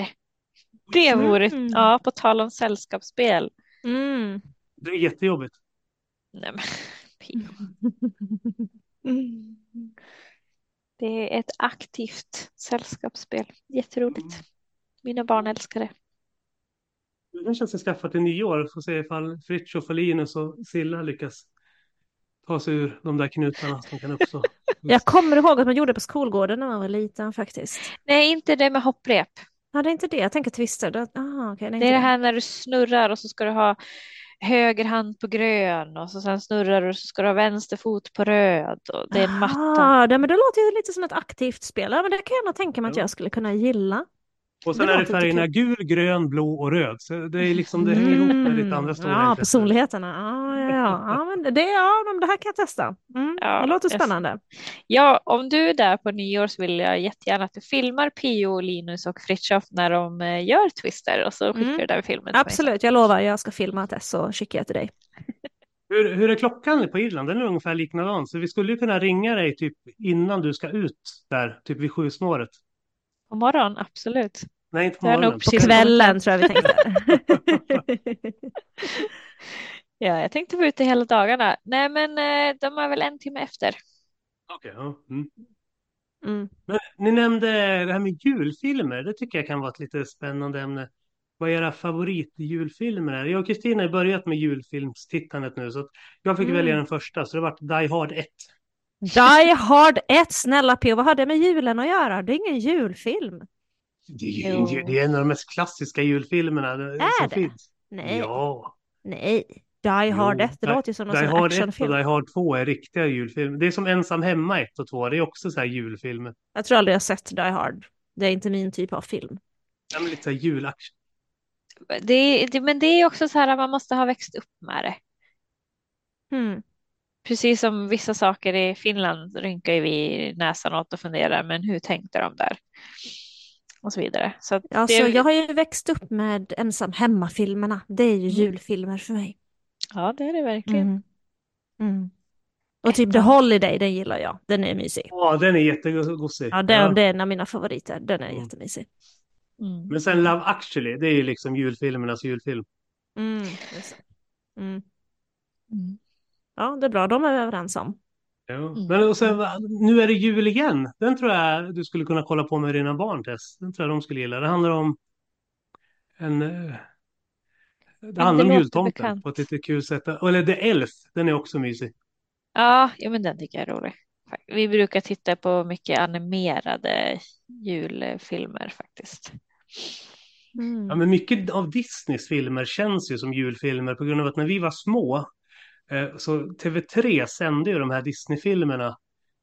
Det vore, Mm. ja, på tal om sällskapsspel. Mm. Det är jättejobbigt. Nej, men. *laughs* Det är ett aktivt sällskapsspel. Jätteroligt. Mina barn älskar det. Det kanske jag ska skaffa till nyår. Får se ifall Fritiof och Linus och Silla lyckas ta sig ur de där knutarna som kan uppstå. *laughs* Jag kommer ihåg att man gjorde det på skolgården när man var liten faktiskt. Nej, inte det med hopprep. Ja, det är inte det. Jag tänker twister. Det, ah, okay, det är det här när du snurrar och så ska du ha höger hand på grön och så sen snurrar du och så ska du ha vänster fot på röd och det är en matta. Ah, det, men det låter ju lite som ett aktivt spel. Ja, men det kan jag nog tänka mig att jag skulle kunna gilla. Och sen Det är det färgerna gul, grön, blå och röd. Så det är liksom, det hänger ihop med ditt andra stora Ja, intresse. personligheterna. Ja, ja, ja. ja, men det, ja men det här kan jag testa. Mm, det låter jag- spännande. Ja, om du är där på nyår så vill jag jättegärna att du filmar Pio, Linus och Fritiof när de eh, gör Twister och så skickar Mm. du den filmen. Absolut, jag lovar. Jag ska filma Tess och skicka det till dig. *laughs* Hur, hur är klockan på Irland? Den är ungefär likadan. Så vi skulle ju kunna ringa dig typ innan du ska ut där, typ vid sjusnåret. På morgonen, absolut. Nej, inte på Det är nog morgonen. precis kvällen tror jag vi tänkte. *laughs* Ja, jag tänkte vara ute hela dagarna. Nej, men eh, de är väl en timme efter. Okej, ja. Mm. Mm. Men ni nämnde det här med julfilmer. Det tycker jag kan vara ett lite spännande ämne. Vad era favoritjulfilmer är. Jag och Kristina har börjat med julfilmstittandet nu. Så att jag fick Mm. välja den första. Så det var Die Hard 1. Die Hard 1, snälla P, vad har det med julen att göra? Det är ingen julfilm. Det är, ju, det är en av de mest klassiska julfilmerna det- Är som det? finns. Nej. Ja. Nej. Die Hard Jo, 1, det låter ju som någon Die Hard 1 och actionfilm. Die Hard 2 är riktiga julfilmer. Det är som Ensam hemma 1 och 2. Det är också så här julfilmer. Jag tror aldrig jag har sett Die Hard. Det är inte min typ av film. Ja, men lite så här julaction. Det, det, men det är också så här att man måste ha växt upp med det. Hmm. Precis som vissa saker i Finland rynkar ju vi näsan åt och funderar, men hur tänkte de där? Och så vidare. Så att Alltså, det, jag har ju växt upp med ensam hemma-filmerna. Det är ju julfilmer för mig. Ja, det är det verkligen. Mm. Mm. Och typ The Holiday, den gillar jag. Den är mysig. Ja, den är jättegosig. Ja, den, Ja. det är en av mina favoriter. Den är jättemysig. Men sen Love actually, det är ju liksom julfilmernas julfilm. Mm, det. Mm. Ja, det är bra. De är vi överens om. Ja. Men och sen, nu är det jul igen. Den tror jag du skulle kunna kolla på med dina barn, Tess. Den tror jag de skulle gilla. Det handlar om en... eh, Det handlar om låter jultomten bekant. på ett lite kul sätt. Eller The Elf, den är också mysig. Ja, ja, men den tycker jag är rolig. Vi brukar titta på mycket animerade julfilmer faktiskt. Mm. Ja, men mycket av Disneys filmer känns ju som julfilmer på grund av att när vi var små så TV3 sände ju de här Disney-filmerna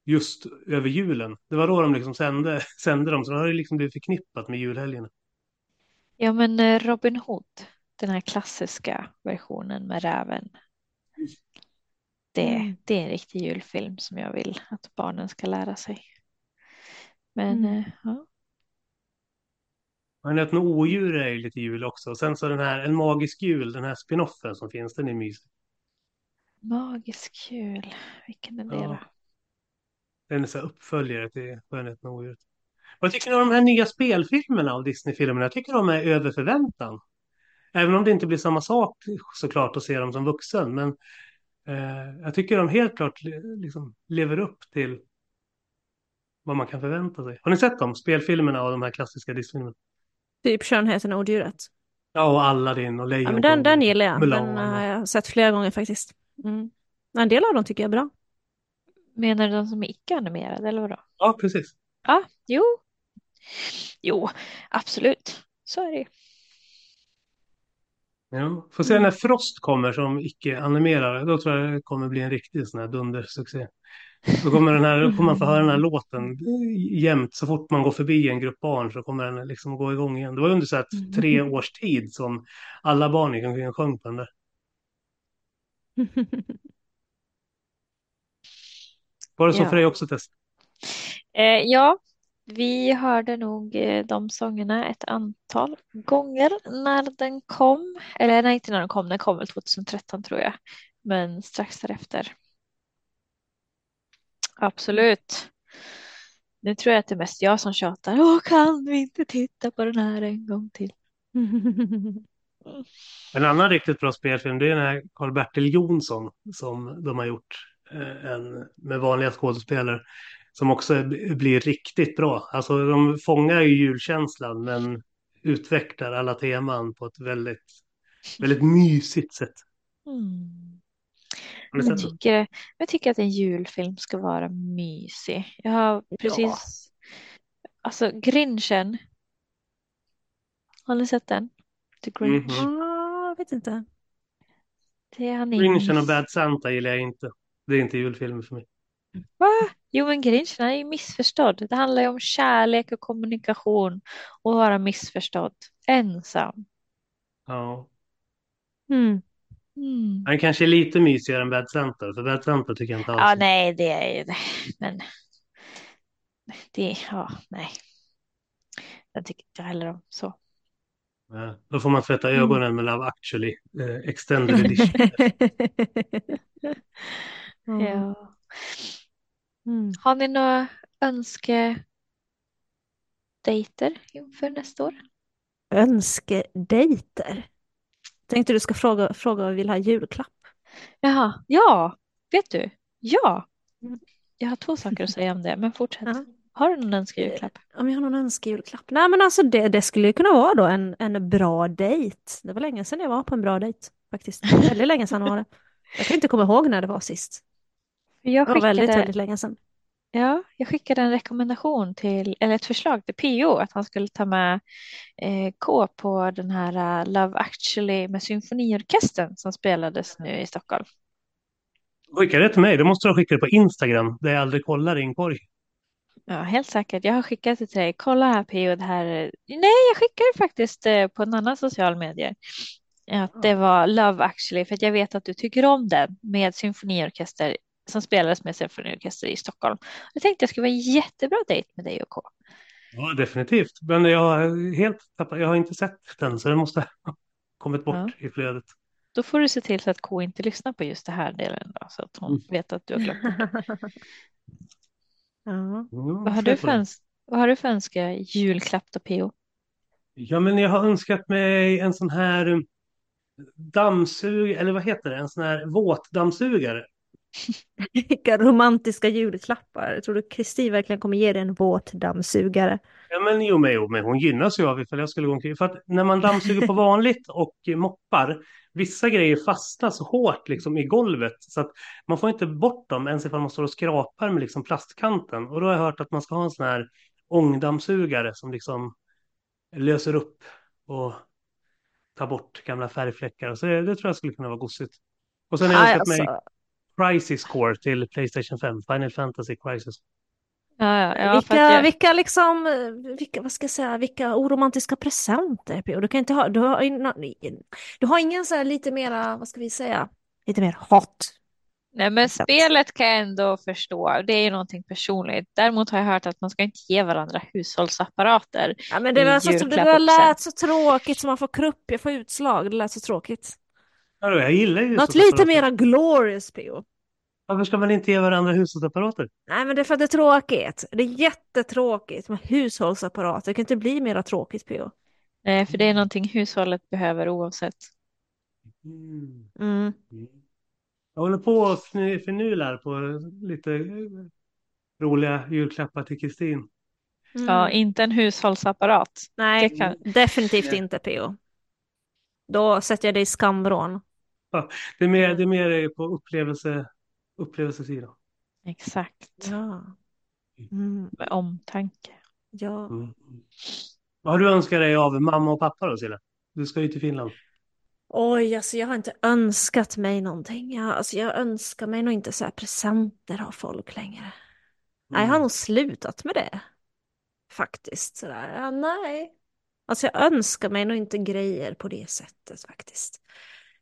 just över julen. Det var då de liksom sände, *laughs* sände dem, så då har det liksom blivit förknippat med julhelgerna. Ja, men eh, Robin Hood, den här klassiska versionen med räven. Det, det är en riktig julfilm som jag vill att barnen ska lära sig. Men Mm. eh, ja. Men ett odjur är ju lite jul också. Och sen så den här En magisk jul, den här spinoffen som finns, den är mysig. Magisk jul, vilken är det Ja. då? Den är så här uppföljare till Skönheten och odjuret. Vad tycker ni om de här nya spelfilmerna av Disney-filmerna? Jag tycker de är över förväntan. Även om det inte blir samma sak såklart att se dem som vuxen. Men eh, jag tycker de helt klart liksom lever upp till vad man kan förvänta sig. Har ni sett dem? Spelfilmerna och de här klassiska Disney-filmerna? Typ Skönheten och odjuret. Ja, och Aladdin och Ja, men den, den gillar jag. Mulan. Den har jag sett flera gånger faktiskt. Mm. En del av dem tycker jag är bra. Menar du de som är icke-animerade eller vadå? Ja, precis. Ja, jo. Jo, absolut. Så är det ju. Ja, får se när Frost kommer som icke-animerare. Då tror jag det kommer bli en riktig sån här dundersuccé. Då kommer, den här, då kommer man få höra den här låten jämt. Så fort man går förbi en grupp barn så kommer den liksom gå igång igen. Det var under så här tre års tid som alla barn gick omkring och sjöng på den där. *laughs* Var det så Ja. för dig också Tess? Eh, ja, vi hörde nog eh, de sångerna ett antal gånger när den kom. Eller nej, inte när den kom, den kom väl 2013 tror jag. Men strax därefter. Absolut. Nu tror jag att det är mest jag som tjatar. Åh, kan vi inte titta på den här en gång till? *laughs* En annan riktigt bra spelfilm det är den här Karl-Bertil Jonsson som de har gjort. eh, En, med vanliga skådespelare. Som också blir riktigt bra. Alltså de fångar ju julkänslan men utvecklar alla teman på ett väldigt, väldigt mysigt sätt. Mm. Jag tycker, jag tycker att en julfilm ska vara mysig. Jag har precis... Alltså Grinchen. Har ni sett den? The Grinch. Mhm. Ah, jag vet inte. Det är Grinchen och Bad Santa gillar jag inte. Det är inte julfilmer för mig. Va? Jo men Grinchen är ju missförstådd. Det handlar ju om kärlek och kommunikation och vara missförstådd. Ensam. Ja. Mm. Mm. Han kanske är lite mysigare än Bad Santa. För Bad Santa tycker jag inte alls Ja nej det är ju det. Men det, ja nej. Den tycker inte heller om så. Ja, Då får man tvätta Mm. ögonen med Love actually. Eh, extended edition. *laughs* Ja. Har ni några önske dejter inför nästa år? Önskedejter. Tänkte du ska fråga, fråga vad vi vill ha julklapp. Jaha, ja, vet du? Ja. Jag har två saker att säga om det, men fortsätt. Har du någon önskejulklapp? Om jag har någon önskejulklapp? Nej men alltså det, det skulle ju kunna vara då en, en bra dejt. Det var länge sedan jag var på en bra dejt faktiskt. Väldigt länge sedan var det. Jag kan inte komma ihåg när det var sist. Jag Det var väldigt, skickade- väldigt länge sedan. Ja, jag skickade en rekommendation till, eller ett förslag till PO att han skulle ta med eh, K på den här eh, Love actually med symfoniorkestern som spelades nu i Stockholm. Skicka det till mig. Då måste du skicka det på Instagram. Där jag aldrig kollar i en korg. Ja, helt säkert. Jag har skickat det till dig. Kolla här PO, det här. är- Nej, jag skickade det faktiskt eh, på en annan social medie. Att det var Love actually, för att jag vet att du tycker om den med symfoniorkester som spelades med symfoniorkester i Stockholm. Jag tänkte jag skulle vara en jättebra dejt med dig och K. Ja, definitivt. Men jag har helt tappat. Jag har inte sett den. Så den måste ha kommit bort i flödet. Då får du se till så att K inte lyssnar på just det här delen då, så att hon Mm. vet att du har glömt *laughs* Ja. Vad har du för, vad har du för önska julklapp då PO? Ja, men jag har önskat mig en sån här eh, dammsug, eller vad heter det? En sån här våtdammsugare. Vilka romantiska julklappar. Jag tror du Kristin verkligen kommer ge dig en våt dammsugare. Ja, men jo, men, jo, men hon gynnas ju av ifall jag skulle gå omkring. För att när man dammsuger på vanligt och moppar, vissa grejer fastnar så hårt liksom i golvet så att man får inte bort dem ens ifall man står och skrapar med liksom plastkanten. Och då har jag hört att man ska ha en sån här ångdammsugare som liksom löser upp och tar bort gamla färgfläckar. Så det, det tror jag skulle kunna vara gosigt. Och sen har jag önskat mig alltså. Crisis Core till Playstation 5, Final Fantasy Crisis. Ja, ja, ja, vilka, jag- vilka liksom, vilka, vad ska jag säga, vilka oromantiska presenter P.O. Du kan inte ha, du har, ingen- du har ingen så här lite mera, vad ska vi säga, lite mer hot. Nej, men spelet kan jag ändå förstå. Det är ju någonting personligt. Däremot har jag hört att man ska inte ge varandra hushållsapparater. Ja, men det, var så, det där lät så tråkigt som man får krupp, jag får utslag, det lät så tråkigt. Ja, jag gillar ju Något lite mera glorious P.O. Varför ska man inte ge varandra hushållsapparater? Nej men det är för att det är tråkigt. Det är jättetråkigt med hushållsapparater. Det kan inte bli mera tråkigt P.O. Nej, för det är någonting hushållet behöver oavsett. Mm. Jag håller på och förnylar på lite eh, roliga julklappar till Kristin. Ja, inte en hushållsapparat. Nej, kan... definitivt inte P.O. Då sätter jag dig i skamvrån. Ja, det är mer, det är mer på upplevelse, upplevelsesidan. Exakt. Ja. Mm. Med omtanke. Ja. Mm. Vad har du önskat dig av mamma och pappa då Silla? Du ska ju till Finland. Oj, alltså jag har inte önskat mig någonting. Jag, alltså jag önskar mig nog inte så här presenter av folk längre. Nej, jag har nog slutat med det. Faktiskt sådär. Ja, nej. Alltså jag önskar mig nog inte grejer på det sättet faktiskt.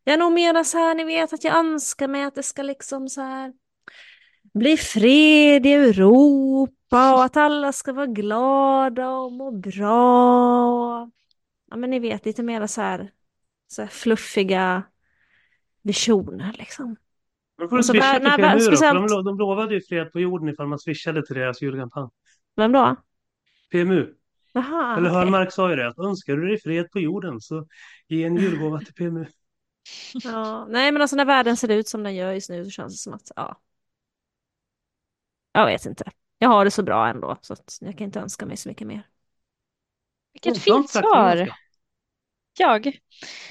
Jag är nog mera så här, ni vet att jag önskar mig att det ska liksom så här bli fred i Europa och att alla ska vara glada och må bra. Ja, men ni vet lite mer så här, så här fluffiga visioner liksom. Får du swisha till speciellt- de, de lovade ju fred på jorden ifall man swishade till deras julkampanj. Vem då? PMU. Jaha, Eller. Hörnmark sa ju det, att önskar du dig fred på jorden så ge en julgåva till PMU. Ja, nej men alltså när världen ser ut som den gör just nu så känns det som att, ja. Jag vet inte. jag har det så bra ändå så att jag kan inte önska mig så mycket mer. Vilket fint svar. Jag?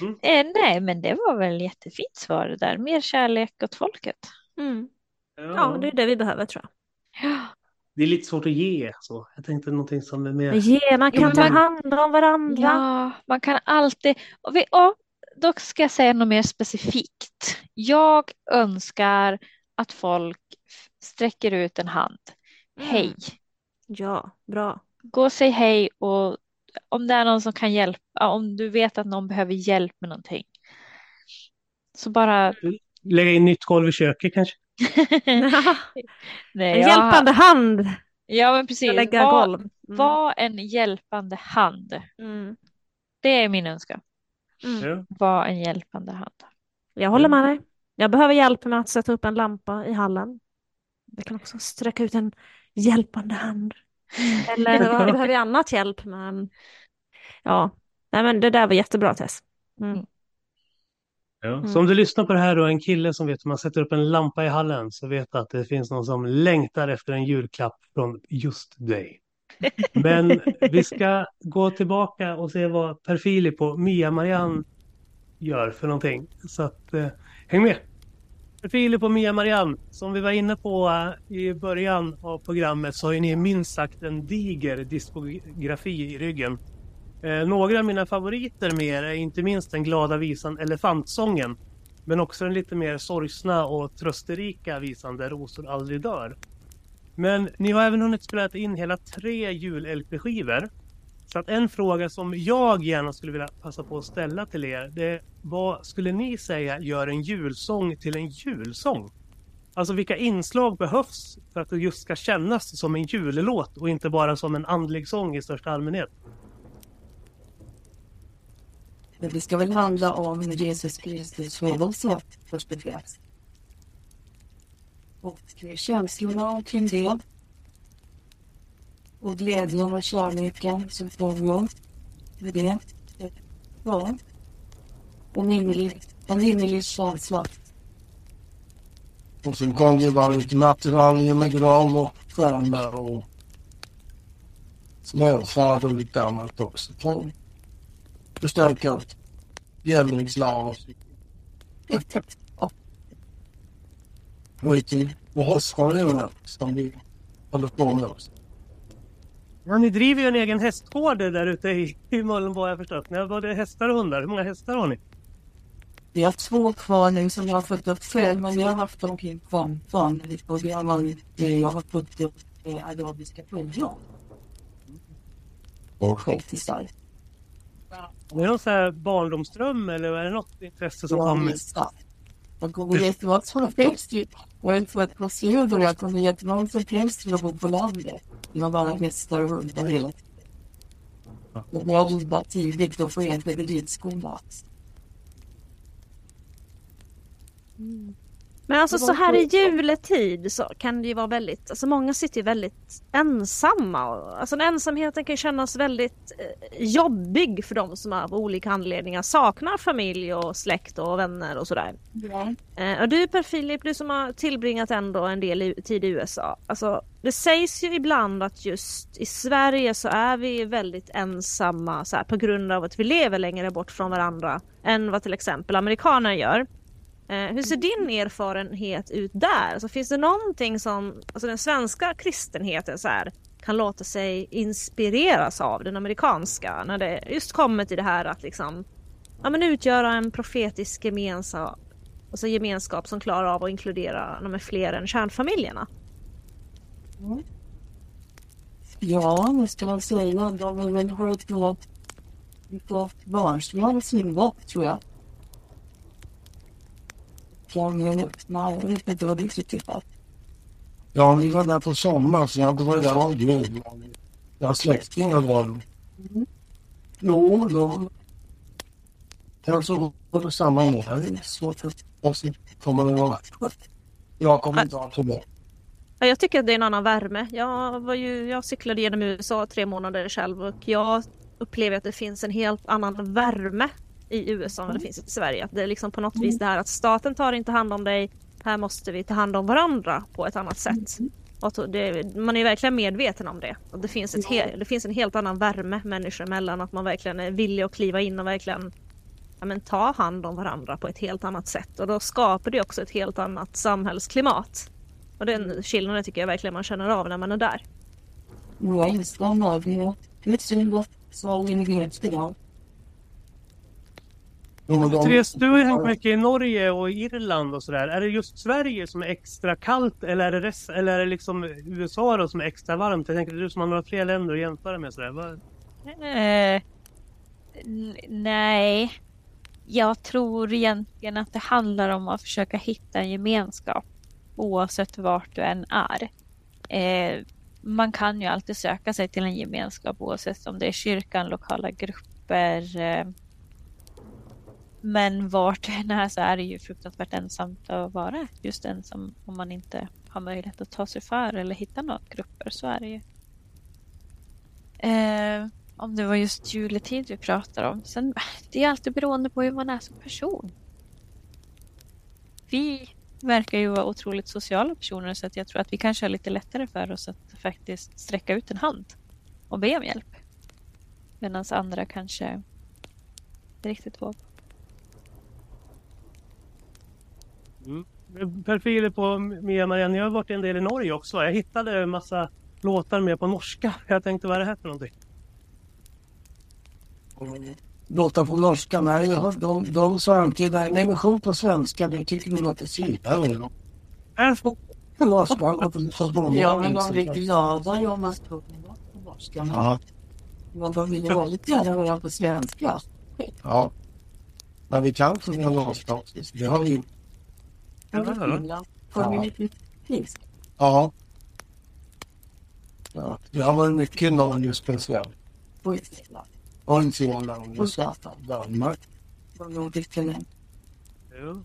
Mm. Eh, nej, men det var väl jättefint svar det där. Mer kärlek åt folket. Mm. Ja. ja, det är det vi behöver tror jag. Ja. Det är lite svårt att ge så. Jag tänkte någonting som är mer... Ge, man kan ja, ta man... hand om varandra. Ja, man kan alltid... Och vi, och dock ska jag säga något mer specifikt. Jag önskar att folk sträcker ut en hand. Mm. Hej. Ja, bra. Gå och säg hej och om det är någon som kan hjälpa, om du vet att någon behöver hjälp med någonting. Så bara... Lägga in nytt golv i köket kanske? *laughs* Nej, en jag... hjälpande hand. Ja men precis. Lägga var, golv. Mm. var en hjälpande hand. Mm. Det är min önskan. Mm. Var en hjälpande hand. Jag håller med dig. Jag behöver hjälp med att sätta upp en lampa i hallen. Jag kan också sträcka ut en hjälpande hand. *laughs* Eller vad behöver jag annat hjälp med? Ja, nej men det där var jättebra Tess. Mm. Ja. Mm. Så om du lyssnar på det här och en kille som vet hur man sätter upp en lampa i hallen så vet att det finns någon som längtar efter en julklapp från just dig. Men vi ska gå tillbaka och se vad Per Filip och Mia Marianne gör för någonting. Så att, eh, häng med! Per Filip och Mia Marianne, som vi var inne på eh, i början av programmet så har ju ni minst sagt en diger diskografi i ryggen. Eh, några av mina favoriter med er är inte minst den glada visan Elefantsången. Men också den lite mer sorgsna och trösterika visan Där rosor aldrig dör. Men ni har även hunnit spela in hela tre jul-LP-skivor. Så att en fråga som jag gärna skulle vilja passa på att ställa till er det är vad skulle ni säga gör en julsång till en julsång? Alltså vilka inslag behövs för att det just ska kännas som en jullåt och inte bara som en andlig sång i största allmänhet? Men det ska väl handla om Jesus Kristus födelse först och främst. Och känslorna omkring det. Och glädjen och kärleken som kommer med det. Ja. En innerlig, en innerlig känsla. Och sen kom det vara lite nattranger med gran och stjärnor och smörfärd och lite annat också förstärka *laughs* Och hästskolorna som vi håller på med också. Ja, ni driver ju en egen hästgård där ute i, i Mölnbo har jag förstått. Ni har både hästar och hundar. Hur många hästar har ni? Vi har två kvar nu som jag har fått upp själv men vi har haft dem kring vanligt och vi har, jag har fått upp arabiska pulver. Och skägtisar. Är det någon sån här barndomsdröm eller är det något intresse som ja, kommer? Ja, Man kommer jättemånga som helst ju. Och jag tror att på Söder jag kommer jättemånga som helst till att bo på landet. Det var bara hästar och hundar hela tiden. Och jag jobbar tidigt och får egentligen ridskola. Mm. Men alltså så här i juletid så kan det ju vara väldigt, alltså många sitter ju väldigt ensamma. Alltså ensamheten kan ju kännas väldigt eh, jobbig för de som av olika anledningar saknar familj och släkt och vänner och sådär. Ja. Eh, och du Per Filip, du som har tillbringat ändå en del tid i USA. Alltså det sägs ju ibland att just i Sverige så är vi väldigt ensamma så här, på grund av att vi lever längre bort från varandra än vad till exempel amerikaner gör. Eh, hur ser din erfarenhet ut där? Alltså, finns det någonting som alltså den svenska kristenheten så här, kan låta sig inspireras av den amerikanska när det just kommer till det här att liksom ja, men utgöra en profetisk gemenskap, alltså gemenskap som klarar av att inkludera de fler än kärnfamiljerna? Mm. Ja, vad ska man säga? De är väl hållit på barnslig synvakt tror jag gången öppnade. Jag vet inte vad det tycker jag. Ja, vi var där på sommaren så jag var där av jul. Jag har släktingar var mm. Jo, då kanske var det samma år. Det är svårt att komma ihåg. Jag kommer inte ihåg det. Ja, jag tycker att det är en annan värme. Jag, var ju, jag cyklade genom USA tre månader själv och jag upplever att det finns en helt annan värme i USA än det finns i Sverige. Att det är liksom på något vis det här att staten tar inte hand om dig. Här måste vi ta hand om varandra på ett annat sätt. Och det, man är verkligen medveten om det. Och det, finns ett det finns en helt annan värme människor emellan. Att man verkligen är villig att kliva in och verkligen ja, men, ta hand om varandra på ett helt annat sätt. Och då skapar det också ett helt annat samhällsklimat. Och den skillnaden tycker jag verkligen man känner av när man är där. Jag instämmer. Det är lite synd att Sverige är Therese, du har ju hängt mycket i Norge och Irland och sådär. Är det just Sverige som är extra kallt eller är det, rest, eller är det liksom USA då som är extra varmt? Jag tänker du som har några fler länder att jämföra med sådär. Vad... Eh, nej. Jag tror egentligen att det handlar om att försöka hitta en gemenskap oavsett vart du än är. Eh, man kan ju alltid söka sig till en gemenskap oavsett om det är kyrkan, lokala grupper, eh, men vart det än är så är det ju fruktansvärt ensamt att vara just ensam om man inte har möjlighet att ta sig för eller hitta några grupper. Så är det ju. Eh, om det var just juletid vi pratar om. Sen, *sighs* det är alltid beroende på hur man är som person. Vi verkar ju vara otroligt sociala personer så att jag tror att vi kanske har lite lättare för oss att faktiskt sträcka ut en hand och be om hjälp. Medan andra kanske inte riktigt vågar. Mm. Per Filip och Mia Marianne, jag har varit en del i Norge också. Jag hittade en massa låtar med på norska. Jag tänkte, vad är det här för någonting? Låtar på norska, nej. De, de sa alltid, nej men sjung på svenska, det tycker vi låter finare. Är det så? Ja, men de blir glada om man sjunger på norska. Ja. Men de vill ju väldigt gärna höra på svenska. Ja. Men vi kan sjunga norska. Det har vi finsk? Ja. ja. Det har varit mycket Norge speciellt. Och i Finland. Och i Finland. Och Japan. Danmark. Och nordiska länder. Jo.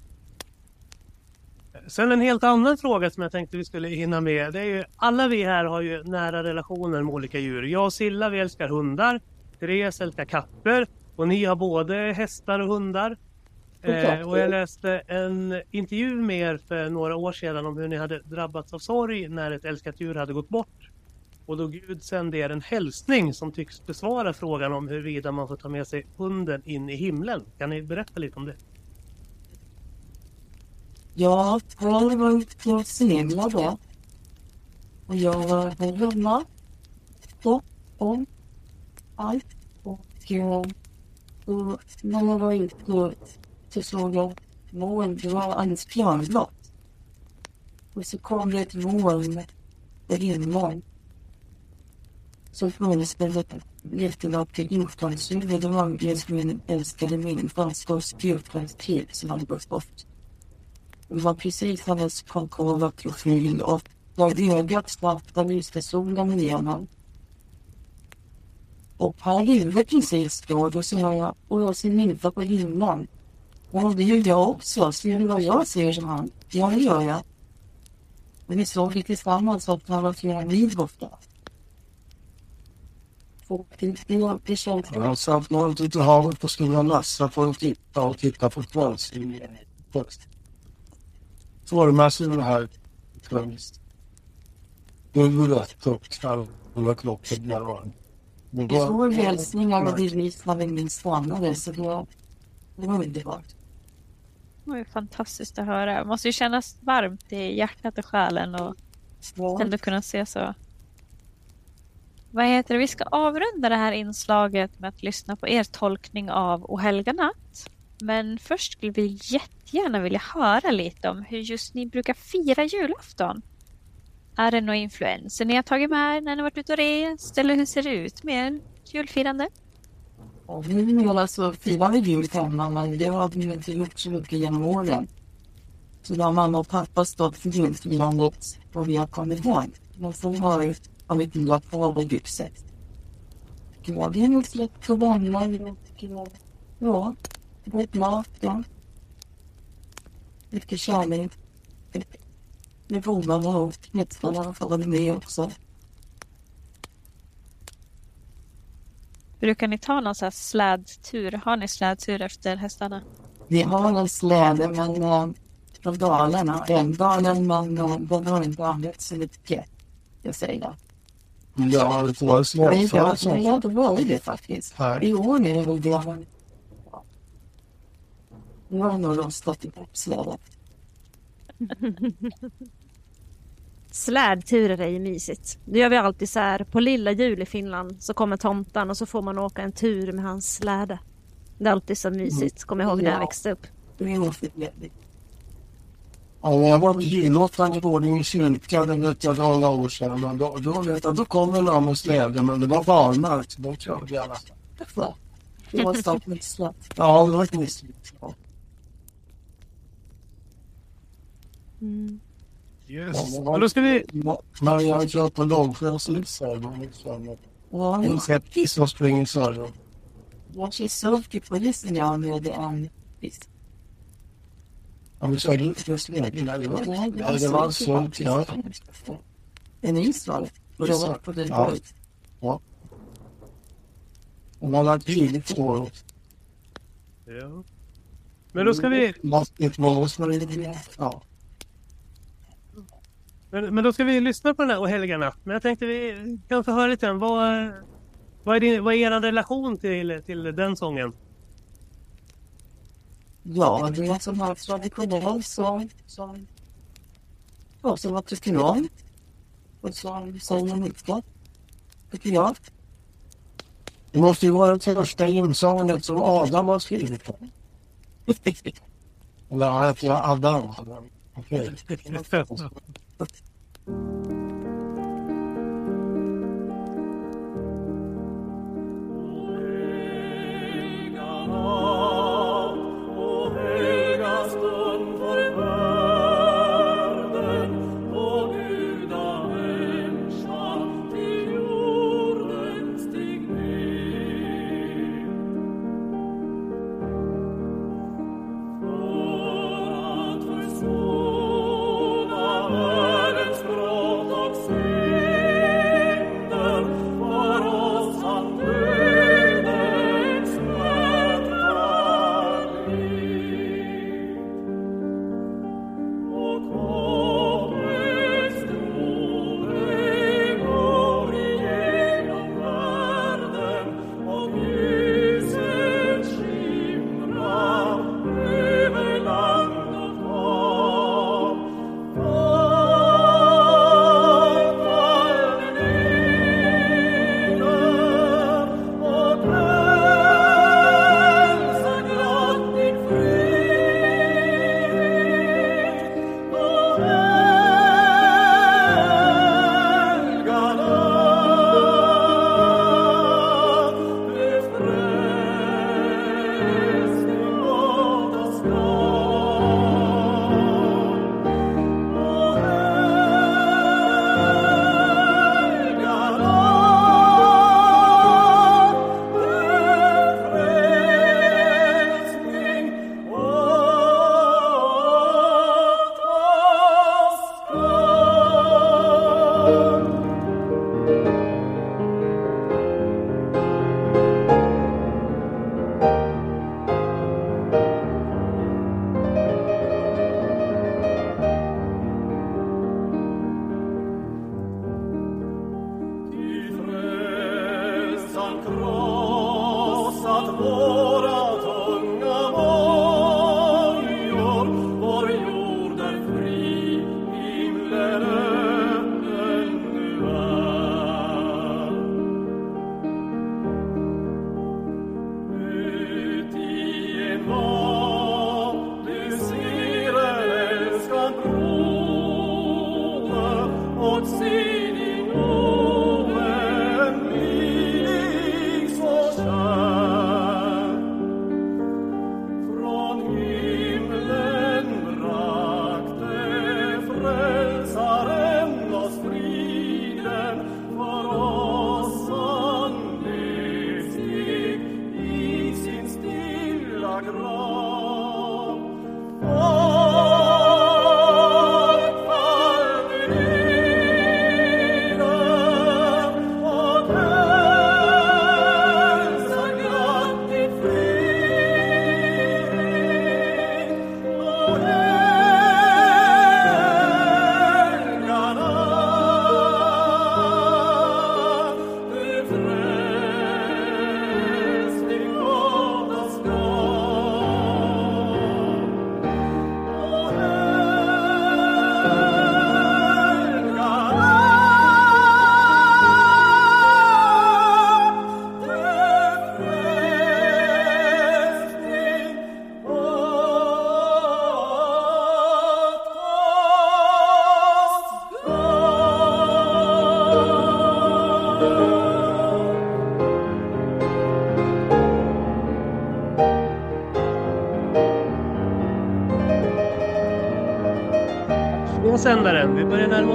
Sen en helt annan fråga som jag tänkte vi skulle hinna med. Det är ju, alla vi här har ju nära relationer med olika djur. Jag och Silla vi älskar hundar. Therese älskar katter. Och ni har både hästar och hundar. Eh, och jag läste en intervju med er för några år sedan om hur ni hade drabbats av sorg när ett älskat djur hade gått bort. Och då Gud sände er en hälsning som tycks besvara frågan om huruvida man får ta med sig hunden in i himlen. Kan ni berätta lite om det? Ja, jag har varit på Semla då. Och jag var hemma. Så, om allt. Och, och, och man var ute så såg jag moln. Det var alldeles klarblått. Och så kom det ett moln ett himlen. Så föreställde ett till jordkvartshuvud. Det var det min älskade människans jordkvartshuvud som hade gått bort. Det var precis hennes konkava profil och när ögat snabbt lyste solen igenom. Och här inne precis då, då sa jag, och jag ser Nilda på himlen. Och det gör jag också. Ser du vad jag ser som han? Ja, det gör jag. Men vi såg det tillsammans och han var flera mil borta. Det, det, det känns... Jag satt något ute i havet på Stora Nassa för att titta och titta på. Så det med det här främst. Guldet och knallröda klockor där var Vi såg hälsningar och bevis när vi minst stannade så det var, det var underbart. Det var ju fantastiskt att höra. Det måste ju kännas varmt i hjärtat och själen och ändå kunna se så. Vad heter det? Vi ska avrunda det här inslaget med att lyssna på er tolkning av O helga natt. Men först skulle vi jättegärna vilja höra lite om hur just ni brukar fira julafton. Är det några influenser ni har tagit med när ni varit ute och rest? Eller hur ser det ut med julfirande? Och vi alltså firar vi jul hemma men det har vi inte gjort så mycket genom åren. Så då har mamma och pappa stått för julfirandet och vi har kommit ihåg. Men så har, har vi firat på våra lyxet. Ja, det är nog släkt och vänner. Ja, god mat, ja. Mycket kärlek. Med vovvarna och knäpparna för vara med också. Brukar ni ta någon sån här slädtur? Har ni slädtur efter hästarna? Vi har en släde men äh, från Dalarna. Älvdalen, men äh, den har inte använts så mycket. jag säga. Ja, det var Jag har inte- släpfärd. jag har inte varit det faktiskt. I år är det väl det. Nu har nog rostat ihop slädet. *laughs* Slädturer är ju mysigt. Det gör vi alltid så här. På lilla jul i Finland så kommer tomten och så får man åka en tur med hans släde. Det är alltid så mysigt. Kommer jag ihåg när jag Ja. växte upp. Ja, när jag var på gården i kyrkan, det vet jag några år sedan. och Då, då, vet jag, då kom det någon med släde, men det var barmark. så körde jag. bra. Det var med slätt. *laughs* Ja, det var ett misslyckande. Mm. Yes. Och då ska vi... Men jag har kört på lågfärdslyssare. Ja, En skeppis som springer söder. Jag såg på polisen jag med en. Ja, just. Det var, ja, det var sunt. Ja. En. Och på den Ja. Ja. Och man har tidigt. Ja. Men då ska vi... Ja. Men, men då ska vi lyssna på den här O heliga natt. Men jag tänkte vi kan få höra lite grann. Vad, vad, är, din, vad är er relation till, till den sången? Ja, det är som har traditionell sång ja, som jag tycker om. Och som säger mycket, tycker jag. Det måste ju vara det första insånget som Adam har skrivit. Eller han heter Adam. Okej. Världens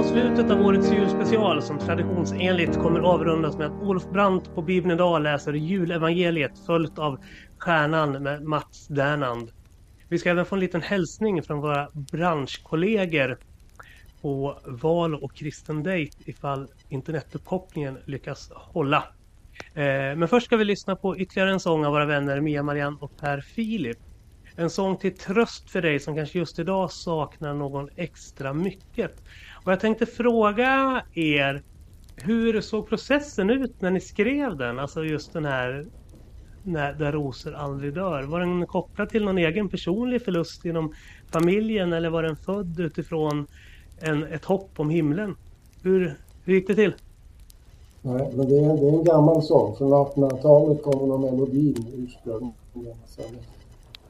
slutet av årets julspecial som traditionsenligt kommer avrundas med att Olof Brandt på Bibeln idag läser julevangeliet följt av Stjärnan med Mats Dernand. Vi ska även få en liten hälsning från våra branschkollegor på Val och Kristen Date ifall internetuppkopplingen lyckas hålla. Eh, men först ska vi lyssna på ytterligare en sång av våra vänner Mia Marianne och Per Filip. En sång till tröst för dig som kanske just idag saknar någon extra mycket. Och jag tänkte fråga er, hur såg processen ut när ni skrev den? Alltså just den här när, Där rosor aldrig dör. Var den kopplad till någon egen personlig förlust inom familjen eller var den född utifrån en, ett hopp om himlen? Hur, hur gick det till? Nej, men det är, det är en gammal sång. Från 1800-talet kommer någon melodin ursprungligen.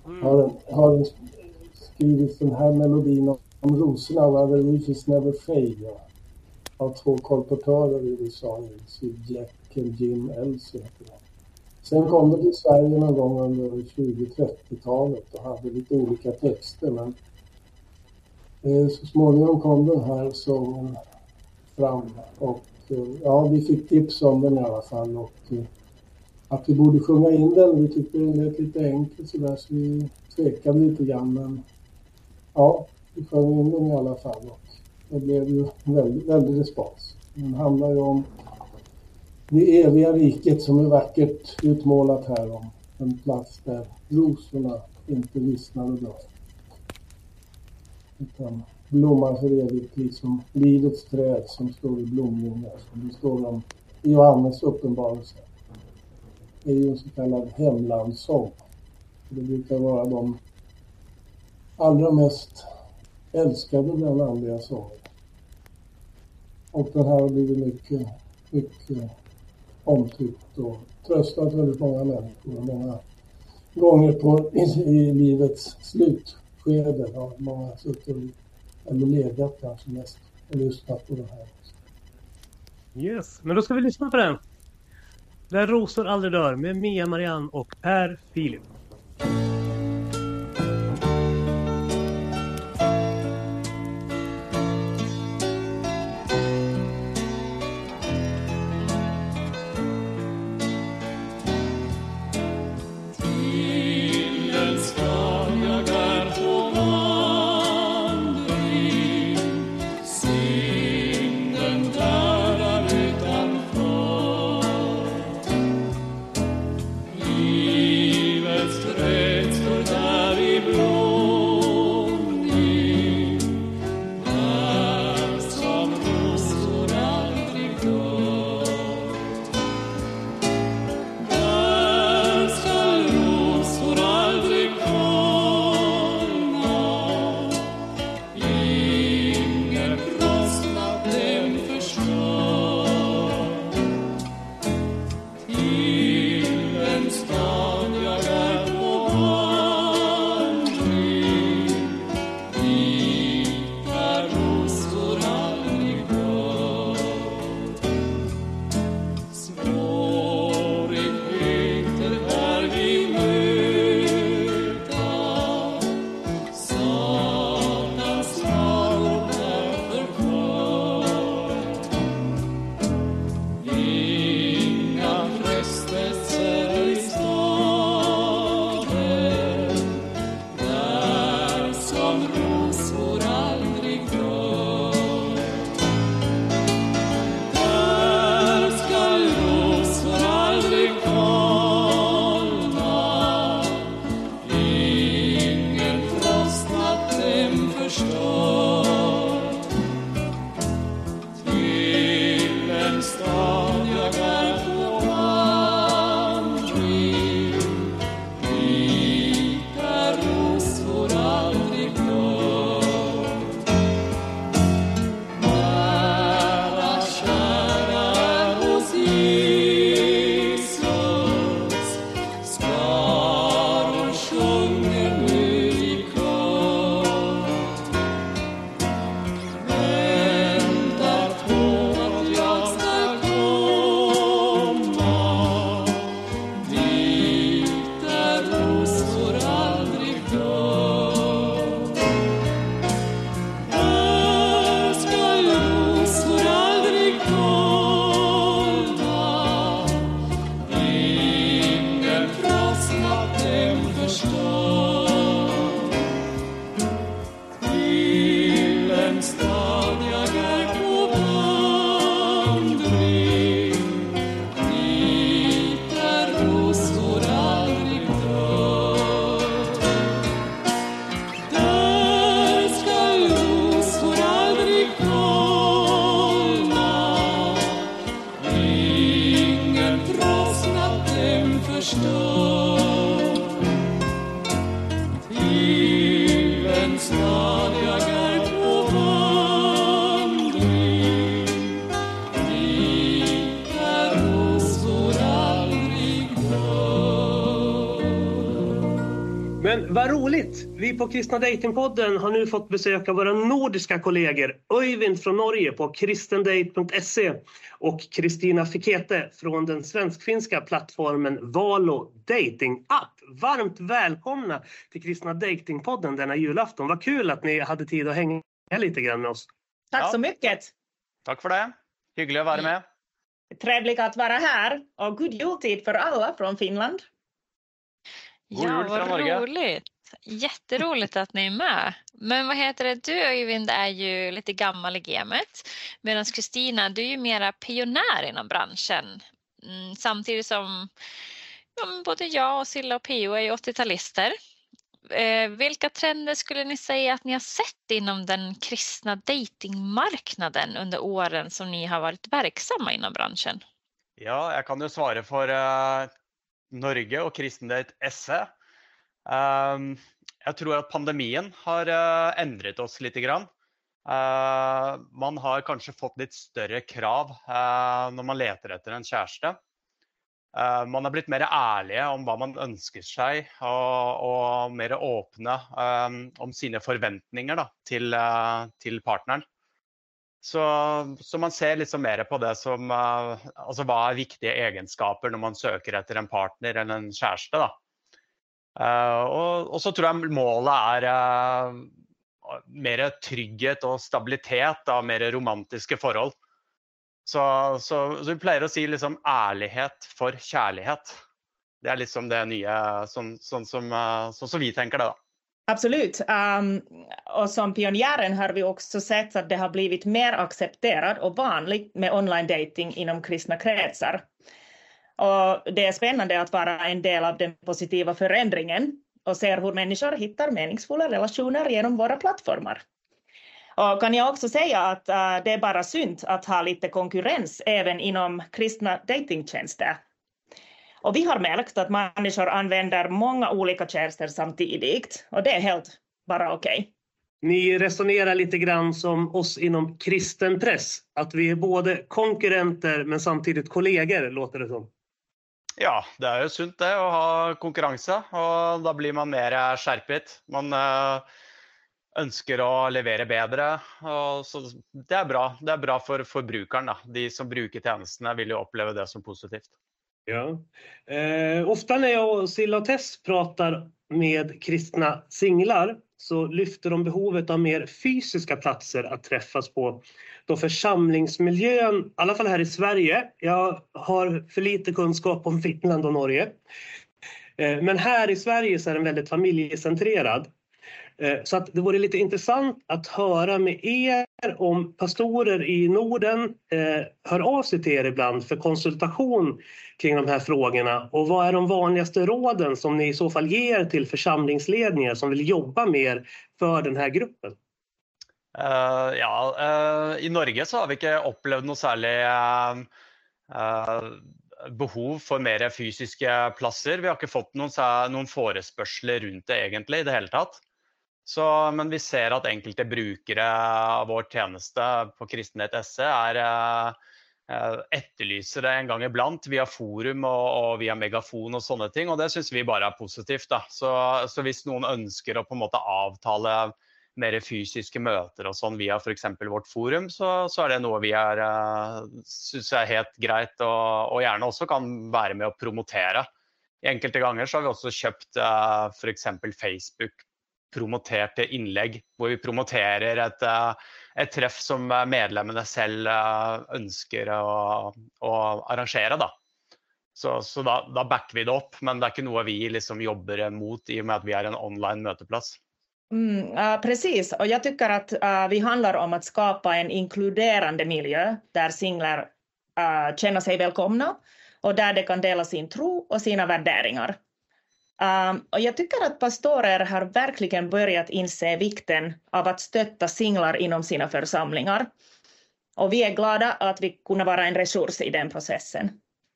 Mm. Har, har skrivit den här melodin om, rosorna, rosorna, Where the Reefes Never Fade. Av två kolportörer i USA, Jack och Jim Elsie. Sen kom det till Sverige någon gång under 20-30-talet och hade lite olika texter men eh, så småningom kom den här sången fram och eh, ja, vi fick tips om den i alla fall och eh, att vi borde sjunga in den. Vi tyckte det lät lite enkelt sådär så vi tvekade lite grann men ja, vi sjöng in den i alla fall och det blev ju väldigt, väldigt respons. Den handlar ju om det eviga riket som är vackert utmålat här om en plats där rosorna inte vissnar och dör. Utan blommar för evigt liksom livets träd som står i blomning där, som det står om i Johannes uppenbarelse. Det är ju en så kallad hemlandssång. Det brukar vara de allra mest älskade den andliga sorgen. Och den här har blivit mycket, mycket omtyckt och tröstat väldigt många människor. Många gånger på, i, i livets slutskede har många suttit eller legat kanske mest och lyssnat på det här. Yes, men då ska vi lyssna på den. Där rosor aldrig dör med Mia Marianne och Per Filip. På Kristna Datingpodden har nu fått besöka våra nordiska kollegor Öyvind från Norge på kristendate.se och Kristina Fikete från den svensk-finska plattformen Valo Dating App. Varmt välkomna till Kristna Datingpodden denna julafton. Vad kul att ni hade tid att hänga lite grann med oss. Tack så mycket! Tack för det! Hyggligt att vara med. Trevligt att vara här och god jultid för alla från Finland. Ja, vad roligt. Jätteroligt att ni är med. Men vad heter det, du Öyvind är ju lite gammal i gamet medan Kristina, du är ju mera pionjär inom branschen. Mm, samtidigt som ja, både jag och Silla och Pio är ju 80-talister. Eh, vilka trender skulle ni säga att ni har sett inom den kristna datingmarknaden under åren som ni har varit verksamma inom branschen? Ja, jag kan ju svara för eh, Norge och Kristendate SE. Um, jag tror att pandemin har uh, ändrat oss lite grann. Uh, man har kanske fått lite större krav uh, när man letar efter en kärste. Uh, man har blivit mer ärlig om vad man önskar sig och, och mer öppna um, om sina förväntningar då, till, eh, till partnern. Så, så, man ser liksom mer på det som uh, alltså vad är viktiga egenskaper när man söker efter en partner eller en kärste. Då. Eh, og, och, så tror jag målet eh, är uh, mer trygghet och stabilitet, då, mer romantiska förhållanden. Så, så, så, vi pleier å säga liksom ärlighet för kärlek. Det är liksom det nya, sånn, som, som, sånn som vi tänker det. da. Absolut. Um, ehm, och som pionjären har vi också sett att det har blivit mer accepterat och vanligt med online dating inom kristna kretsar. Och det är spännande att vara en del av den positiva förändringen och ser hur människor hittar meningsfulla relationer genom våra plattformar. Och kan jag också säga att äh, det är bara synd att ha lite konkurrens även inom kristna datingtjänster och vi har märkt att människor använder många olika tjänster samtidigt och det är helt bara okej. Okay. Ni resonerar lite grann som oss inom kristen press, att vi är både konkurrenter men samtidigt kollegor, låter det som. Ja, det är ju sunt det att ha konkurrens och då blir man mer skärpt. Man eh, ønsker å levere leverera bättre. Så det är bra. Det är bra för da. De som bruker tjänsterna vill ju uppleva det som positivt. Ja. Eh, ofta när jag och Silla och Tess pratar med kristna singlar så lyfter de behovet av mer fysiska platser att träffas på. Då församlingsmiljön, i alla fall här i Sverige, jag har för lite kunskap om Finland och Norge. Eh, men här i Sverige så är den väldigt familjecentrerad. Eh, så att det vore lite intressant att höra med er om pastorer i Norden eh, hör av sig till er ibland för konsultation kring de här frågorna och vad är de vanligaste råden som ni i så fall ger till församlingsledningar som vill jobba mer för den här gruppen? Uh, ja, uh, i Norge så har vi inte upplevt något särskilt uh, behov för mer fysiska platser. Vi har inte fått någon, någon förespörsel runt det egentligen i det hela tatt. Så, men vi ser att enkelte brukere av vår tjeneste på kristenhet.se er eh, eh, etterlyser det en gang iblant via forum og, og, via megafon og sånne ting. Og det syns vi bare er positivt. Da. Så, så, hvis noen ønsker å på en måte avtale mer fysiske møter og sånn via f.eks. vårt forum, så, så, er det noe vi er, eh, syns er helt greit og, og, gjerne også kan være med å promotere. Enkelte ganger så har vi også kjøpt eh, uh, f.eks. Facebook promoterte innlegg, hvor vi promoterer et, eh, et treff som eh, medlemmene selv eh, ønsker å, å arrangere. Da. Så, så da, da, backer vi det opp, men det er ikke noe vi liksom jobber mot i och med att vi är en online möteplats. Mm, uh, precis, och jag tycker att uh, vi handlar om att skapa en inkluderande miljö där singlar uh, känner sig välkomna och där de kan dela sin tro och sina värderingar. Um, och jag tycker att pastorer har verkligen börjat inse vikten av att stötta singlar inom sina församlingar. Och vi är glada att vi kunde vara en resurs i den processen.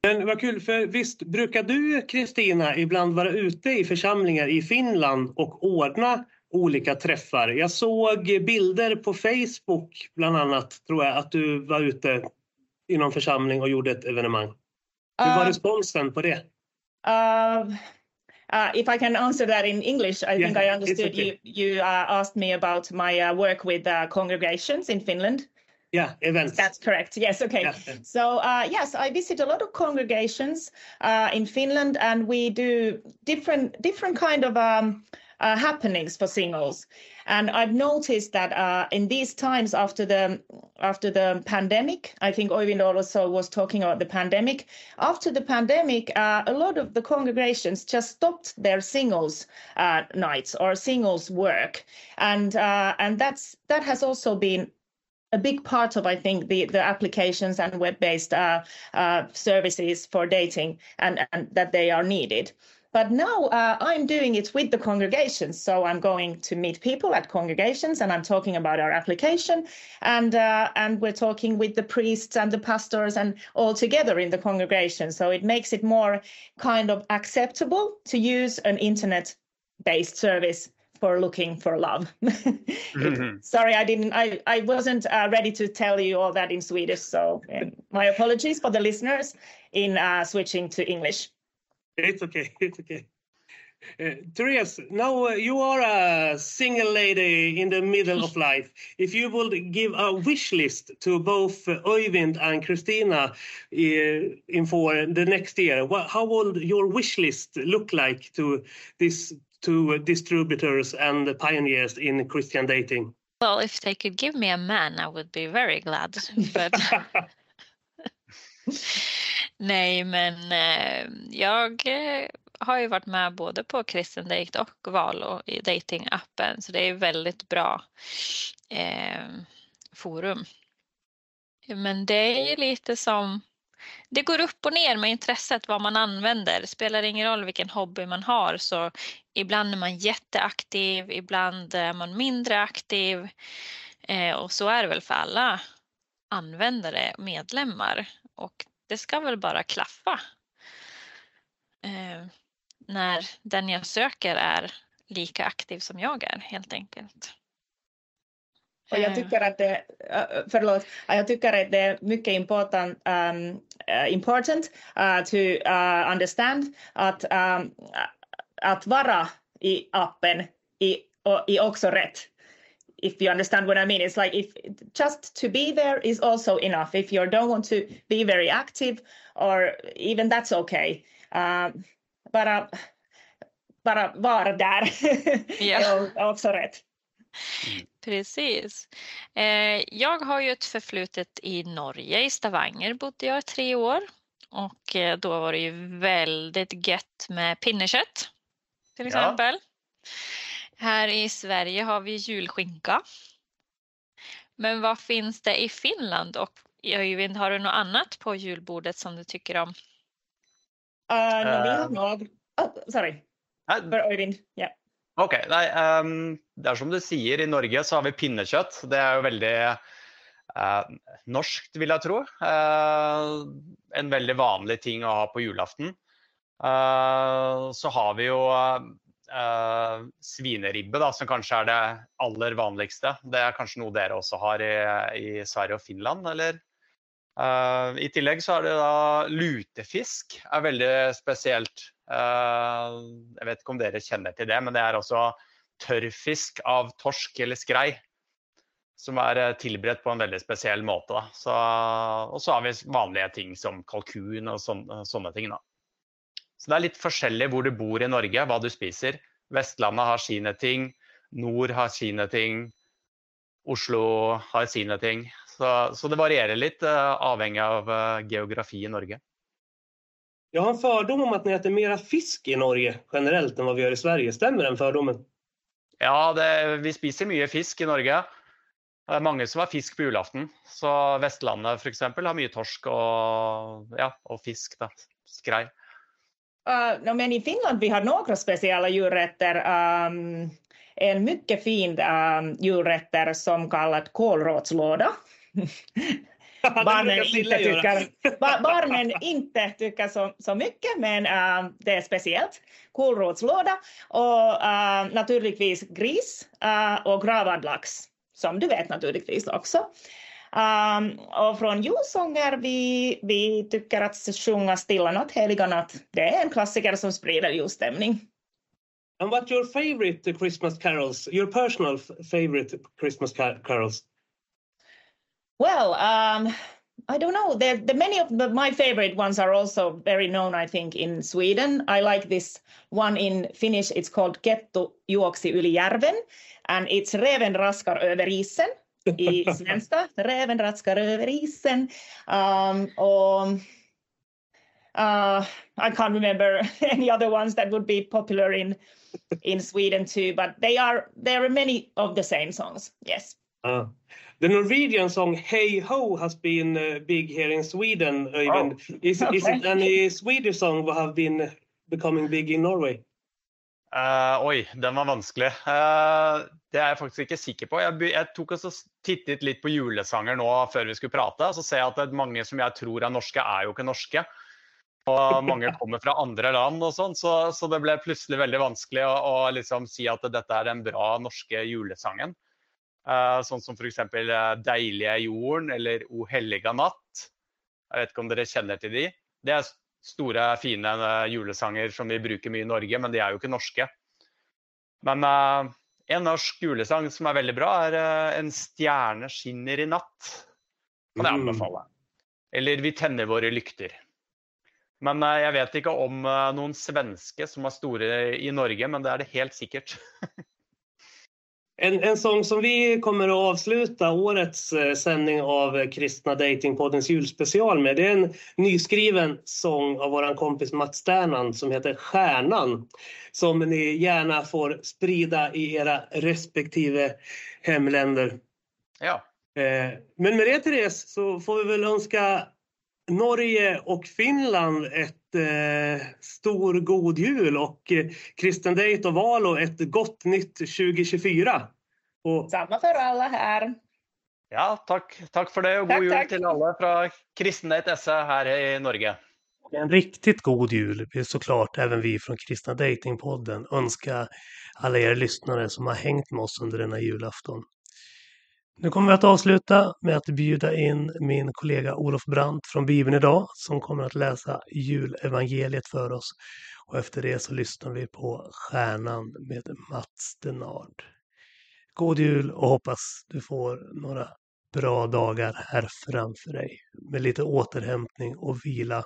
Men vad kul, för visst brukar du Kristina ibland vara ute i församlingar i Finland och ordna olika träffar? Jag såg bilder på Facebook bland annat, tror jag, att du var ute i någon församling och gjorde ett evenemang. Hur var uh, responsen på det? Uh, Uh, if I can answer that in English, I Yeah, think I understood okay. you. You uh, asked me about my uh, work with uh, congregations in Finland. Yeah, events. That's correct. Yes. Okay. Yeah. So uh, yes, I visit a lot of congregations uh, in Finland, and we do different different kind of um, uh, happenings for singles. And I've noticed that uh, in these times after the after the pandemic, I think Oyvind also was talking about the pandemic. After the pandemic, uh, a lot of the congregations just stopped their singles uh, nights or singles work, and uh, and that's that has also been a big part of I think the the applications and web-based uh, uh, services for dating and, and that they are needed. But now uh, I'm doing it with the congregations. So I'm going to meet people at congregations and I'm talking about our application and uh, and we're talking with the priests and the pastors and all together in the congregation. So it makes it more kind of acceptable to use an internet based service for looking for love. *laughs* Sorry, I didn't. I I wasn't uh, ready to tell you all that in Swedish. So uh, my apologies for the listeners in uh, switching to English. It's okay. *laughs* It's okay. Uh, Therese, now uh, you are a single lady in the middle of life. If you would give a wish list to both uh, Oyvind and Christina uh, in for the next year, what, how would your wish list look like to this to distributors and pioneers in Christian dating? Well, if they could give me a man, I would be very glad. But *laughs* *laughs* Nej, men eh, jag eh, har ju varit med både på Kristen Date och Valo i datingappen, så det är väldigt bra eh, forum. Men det är ju lite som det går upp och ner med intresset vad man använder. Det spelar ingen roll vilken hobby man har så ibland är man jätteaktiv, ibland är man mindre aktiv eh, och så är det väl för alla användare, medlemmar och det ska väl bara klaffa. Eh, när den jag söker är lika aktiv som jag är helt enkelt. Och jag tycker att det, eh, eh, förlåt, eh, jag tycker att det är mycket important, um, important uh, to uh, understand att, um, att vara i appen i, och, i också rätt. If you understand what I mean, it's like if just to be there is also enough. If you don't want to be very active, or even that's okay. Uh, bara, bara vara där *laughs* är också rätt. Precis. Eh, jag har ju ett förflutet i Norge, i Stavanger bodde jag i tre år. Och eh, då var det ju väldigt gött med pinnekött till Ja. Här i Sverige har vi julskinka. Men vad finns det i Finland? Och Öyvind, har du något annat på julbordet som du tycker om? Uh, no, vi har nog... Oh, sorry. För Øyvind. Ja. Ok, nei, ehm, det er som du sier, i Norge så har vi pinnekjøtt. Det er jo veldig eh, norskt, vil jeg tro. Eh, en veldig vanlig ting å ha på julaften. Eh, så har vi jo eh, svineribbe, da, som kanskje er det aller vanligste. Det er kanskje noe dere også har i, i Sverige og Finland, eller? Eh, I tillegg så er det da lutefisk, er veldig spesielt. Eh, jeg vet ikke om dere kjenner til det, men det er altså tørrfisk av torsk eller skrei. Som er eh, tilberedt på en veldig spesiell måte. Da. Så, og så har vi vanlige ting som kalkun og sånne, sånne ting. Da. Så det er litt forskjellig hvor du bor i Norge, hva du spiser. Vestlandet har sine ting, nord har sine ting, Oslo har sine ting. Så, så det varierer litt eh, avhengig av eh, geografi i Norge. Jag har en fördom om att ni äter mera fisk i Norge generellt än vad vi gör i Sverige. Stämmer den fördomen? Ja, det, vi spiser mye fisk i Norge. Det er mange som har fisk på julaften. Så Vestlandet f.eks. har mye torsk og, ja, og fisk. da, Skrei. Uh, men i Finland vi har några speciella djurrätter. Um, en mycket fin um, djurrätter som kallad kålråtslåda. *laughs* barnen, inte tycker, ba, barnen inte tycker så, så mycket, men um, det är speciellt. Kålråtslåda och uh, naturligtvis gris uh, och gravad lax, som du vet naturligtvis också. Um, och från julsånger, vi, vi tycker att sjunga Stilla natt, heliga natt, det är en klassiker som sprider julstämning. And what your favorite Christmas carols? Your personal favorite Christmas car carols? Well, um, I don't know. The, the many of the, my favorite ones are also very known, I think, in Sweden. I like this one in Finnish. It's called Kettu juoksi yli järven, and it's Reven raskar över isen i svenska. Reven raskar över isen. Um, or, uh, I can't remember *laughs* any other ones that would be popular in in Sweden too, but they are there are many of the same songs. Yes. Uh, the Norwegian song "Hey Ho" has been uh, big here in Sweden. Even Oh, is, okay. is it *laughs* any Swedish song that have been becoming big in Norway? Eh, oi, den var vanskelig. Eh, det er jeg faktisk ikke sikker på. Jeg, jeg tok også tittet litt på julesanger nå før vi skulle prate. Så ser jeg at mange som jeg tror er norske, er jo ikke norske. Og mange *laughs* kommer fra andre land og sånn, så, så det ble plutselig veldig vanskelig å, å liksom si at dette er den bra norske julesangen. Eh, sånn som f.eks. Uh, 'Deilige jorden' eller 'O helliga natt'. Jeg vet ikke om dere kjenner til de. Det er store, fine eh, julesanger som vi bruker mye i Norge, men de er jo ikke norske. Men eh, en norsk julesang som er veldig bra, er eh, 'En stjerne skinner i natt'. Kan jeg Mm. anbefale. Eller 'Vi tenner våre lykter'. Men eh, jeg vet ikke om noen svenske som er store i Norge, men det er det helt sikkert. *laughs* En, en sång som vi kommer att avsluta årets eh, sändning av Kristna Datingpoddens julspecial med. Det är en nyskriven sång av våran kompis Mats Sternand som heter Stjärnan. Som ni gärna får sprida i era respektive hemländer. Ja. Eh, Men med det Therese så får vi väl önska Norge och Finland ett eh, stor god jul och eh, Kristen Date och Valo ett gott nytt 2024. Och... Samma för alla här. Ja, takk, takk for det, og Takk, god jul takk. til alle fra Kristendate SE her i Norge. En riktigt god jul vill såklart även vi från Kristna Datingpodden önska alla er lyssnare som har hängt med oss under denna julafton. Nu kommer vi att avsluta med att bjuda in min kollega Olof Brandt från Bibeln idag som kommer att läsa julevangeliet för oss. Och efter det så lyssnar vi på Stjärnan med Mats Denard. God jul och hoppas du får några bra dagar här framför dig med lite återhämtning och vila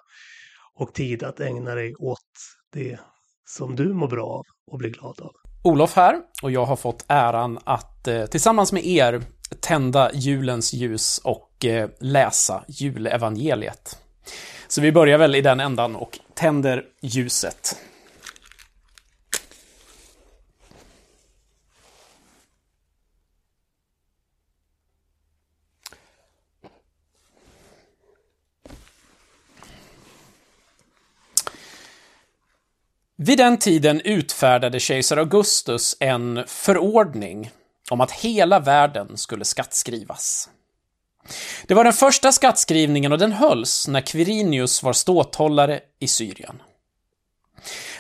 och tid att ägna dig åt det som du mår bra av och blir glad av. Olof här och jag har fått äran att eh, tillsammans med er tända julens ljus och eh, läsa julevangeliet. Så vi börjar väl i den ändan och tänder ljuset. Vid den tiden utfärdade kejsar Augustus en förordning om att hela världen skulle skattskrivas. Det var den första skattskrivningen och den hölls när Quirinius var ståthållare i Syrien.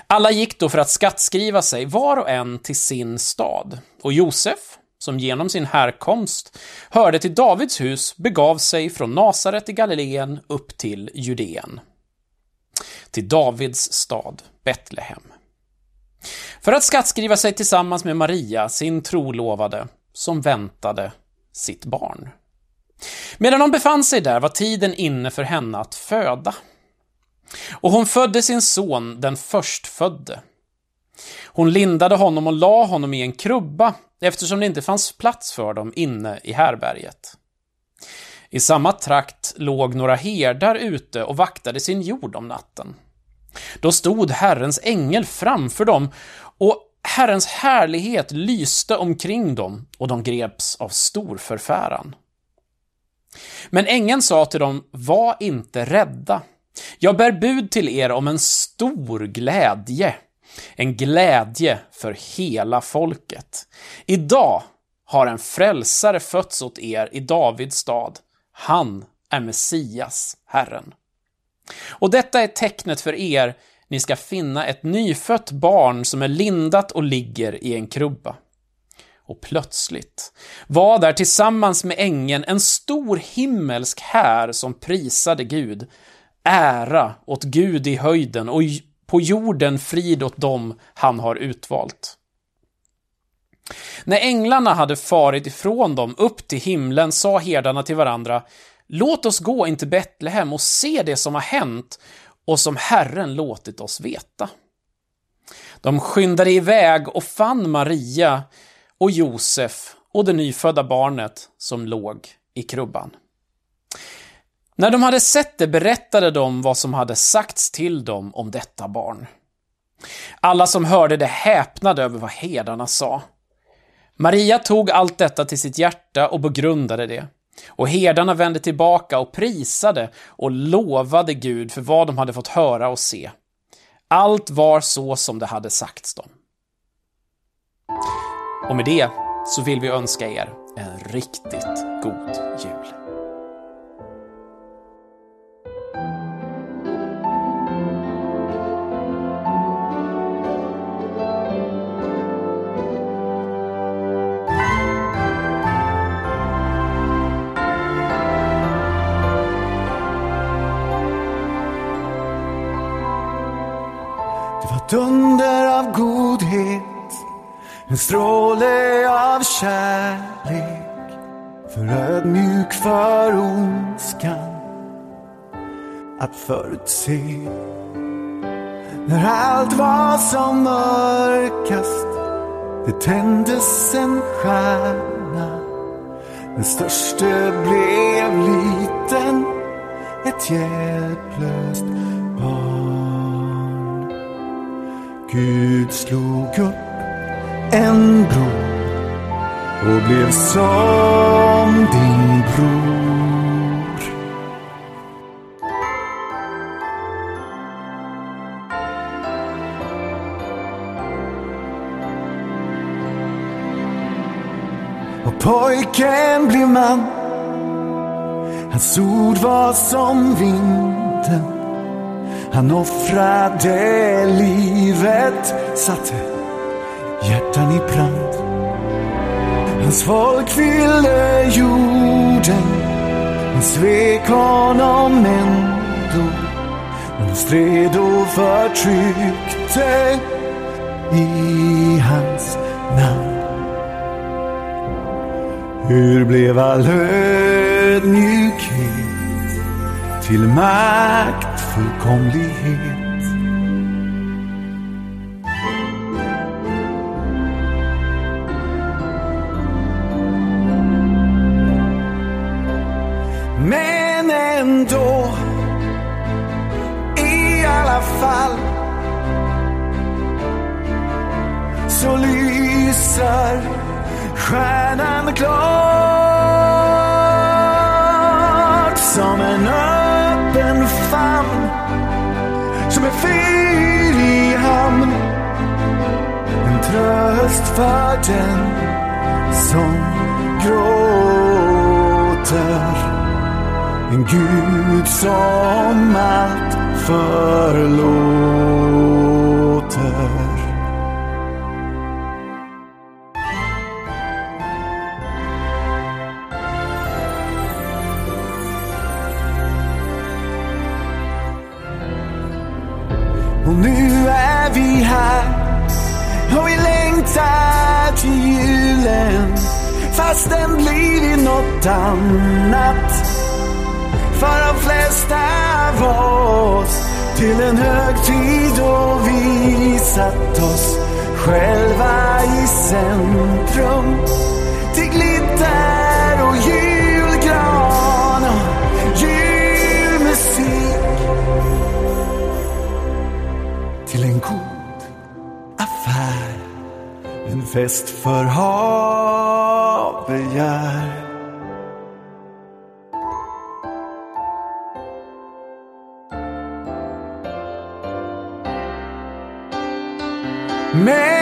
Alla gick då för att skattskriva sig var och en till sin stad, och Josef, som genom sin härkomst hörde till Davids hus, begav sig från Nasaret i Galileen upp till Judeen, till Davids stad Betlehem. För att skattskriva sig tillsammans med Maria, sin trolovade, som väntade sitt barn. Medan hon befann sig där var tiden inne för henne att föda. Och hon födde sin son, den förstfödde. Hon lindade honom och la honom i en krubba eftersom det inte fanns plats för dem inne i härberget. I samma trakt låg några herdar ute och vaktade sin jord om natten. Då stod Herrens ängel framför dem och Herrens härlighet lyste omkring dem och de greps av stor förfäran. Men ängeln sa till dem, var inte rädda. Jag bär bud till er om en stor glädje. En glädje för hela folket. Idag har en frälsare fötts åt er i Davids stad. Han är Messias, Herren. Och detta är tecknet för er. Ni ska finna ett nyfött barn som är lindat och ligger i en krubba. Och plötsligt var där tillsammans med ängeln en stor himmelsk här som prisade Gud. Ära åt Gud i höjden och på jorden frid åt dem han har utvalt. När änglarna hade farit ifrån dem upp till himlen sa herdarna till varandra Låt oss gå in till Betlehem och se det som har hänt och som Herren låtit oss veta. De skyndade iväg och fann Maria och Josef och det nyfödda barnet som låg i krubban. När de hade sett det berättade de vad som hade sagts till dem om detta barn. Alla som hörde det häpnade över vad herdarna sa. Maria tog allt detta till sitt hjärta och begrundade det. Och herdarna vände tillbaka och prisade och lovade Gud för vad de hade fått höra och se. Allt var så som det hade sagts dem. Och med det så vill vi önska er en riktigt god jul. En stråle av kärlek för ödmjuk för ondskan att förutse. När allt var som mörkast, det tändes en stjärna. Den störste blev liten, ett hjälplöst barn. Gud slog upp en bro och blev som din bror. Och pojken blev man, hans ord var som vinden han offrade livet, satte hjärtan i brand. Hans folk fyllde jorden, men svek honom ändå. Men de stred och förtryckte i hans namn. Hur blev all ödmjukhet till maktfullkomlighet? Fall så lyser stjärnan klart som en öppen famn som en fyr i hamn. En tröst för den som gråter. En Gud som allt förlåter. Och nu är vi här. Och vi längtar till julen. Fast den blivit något annat för de flesta av oss. Till en högtid då vi satt oss själva i centrum. Till glitter och julgran och julmusik. Till en god affär en fest för havbegär Men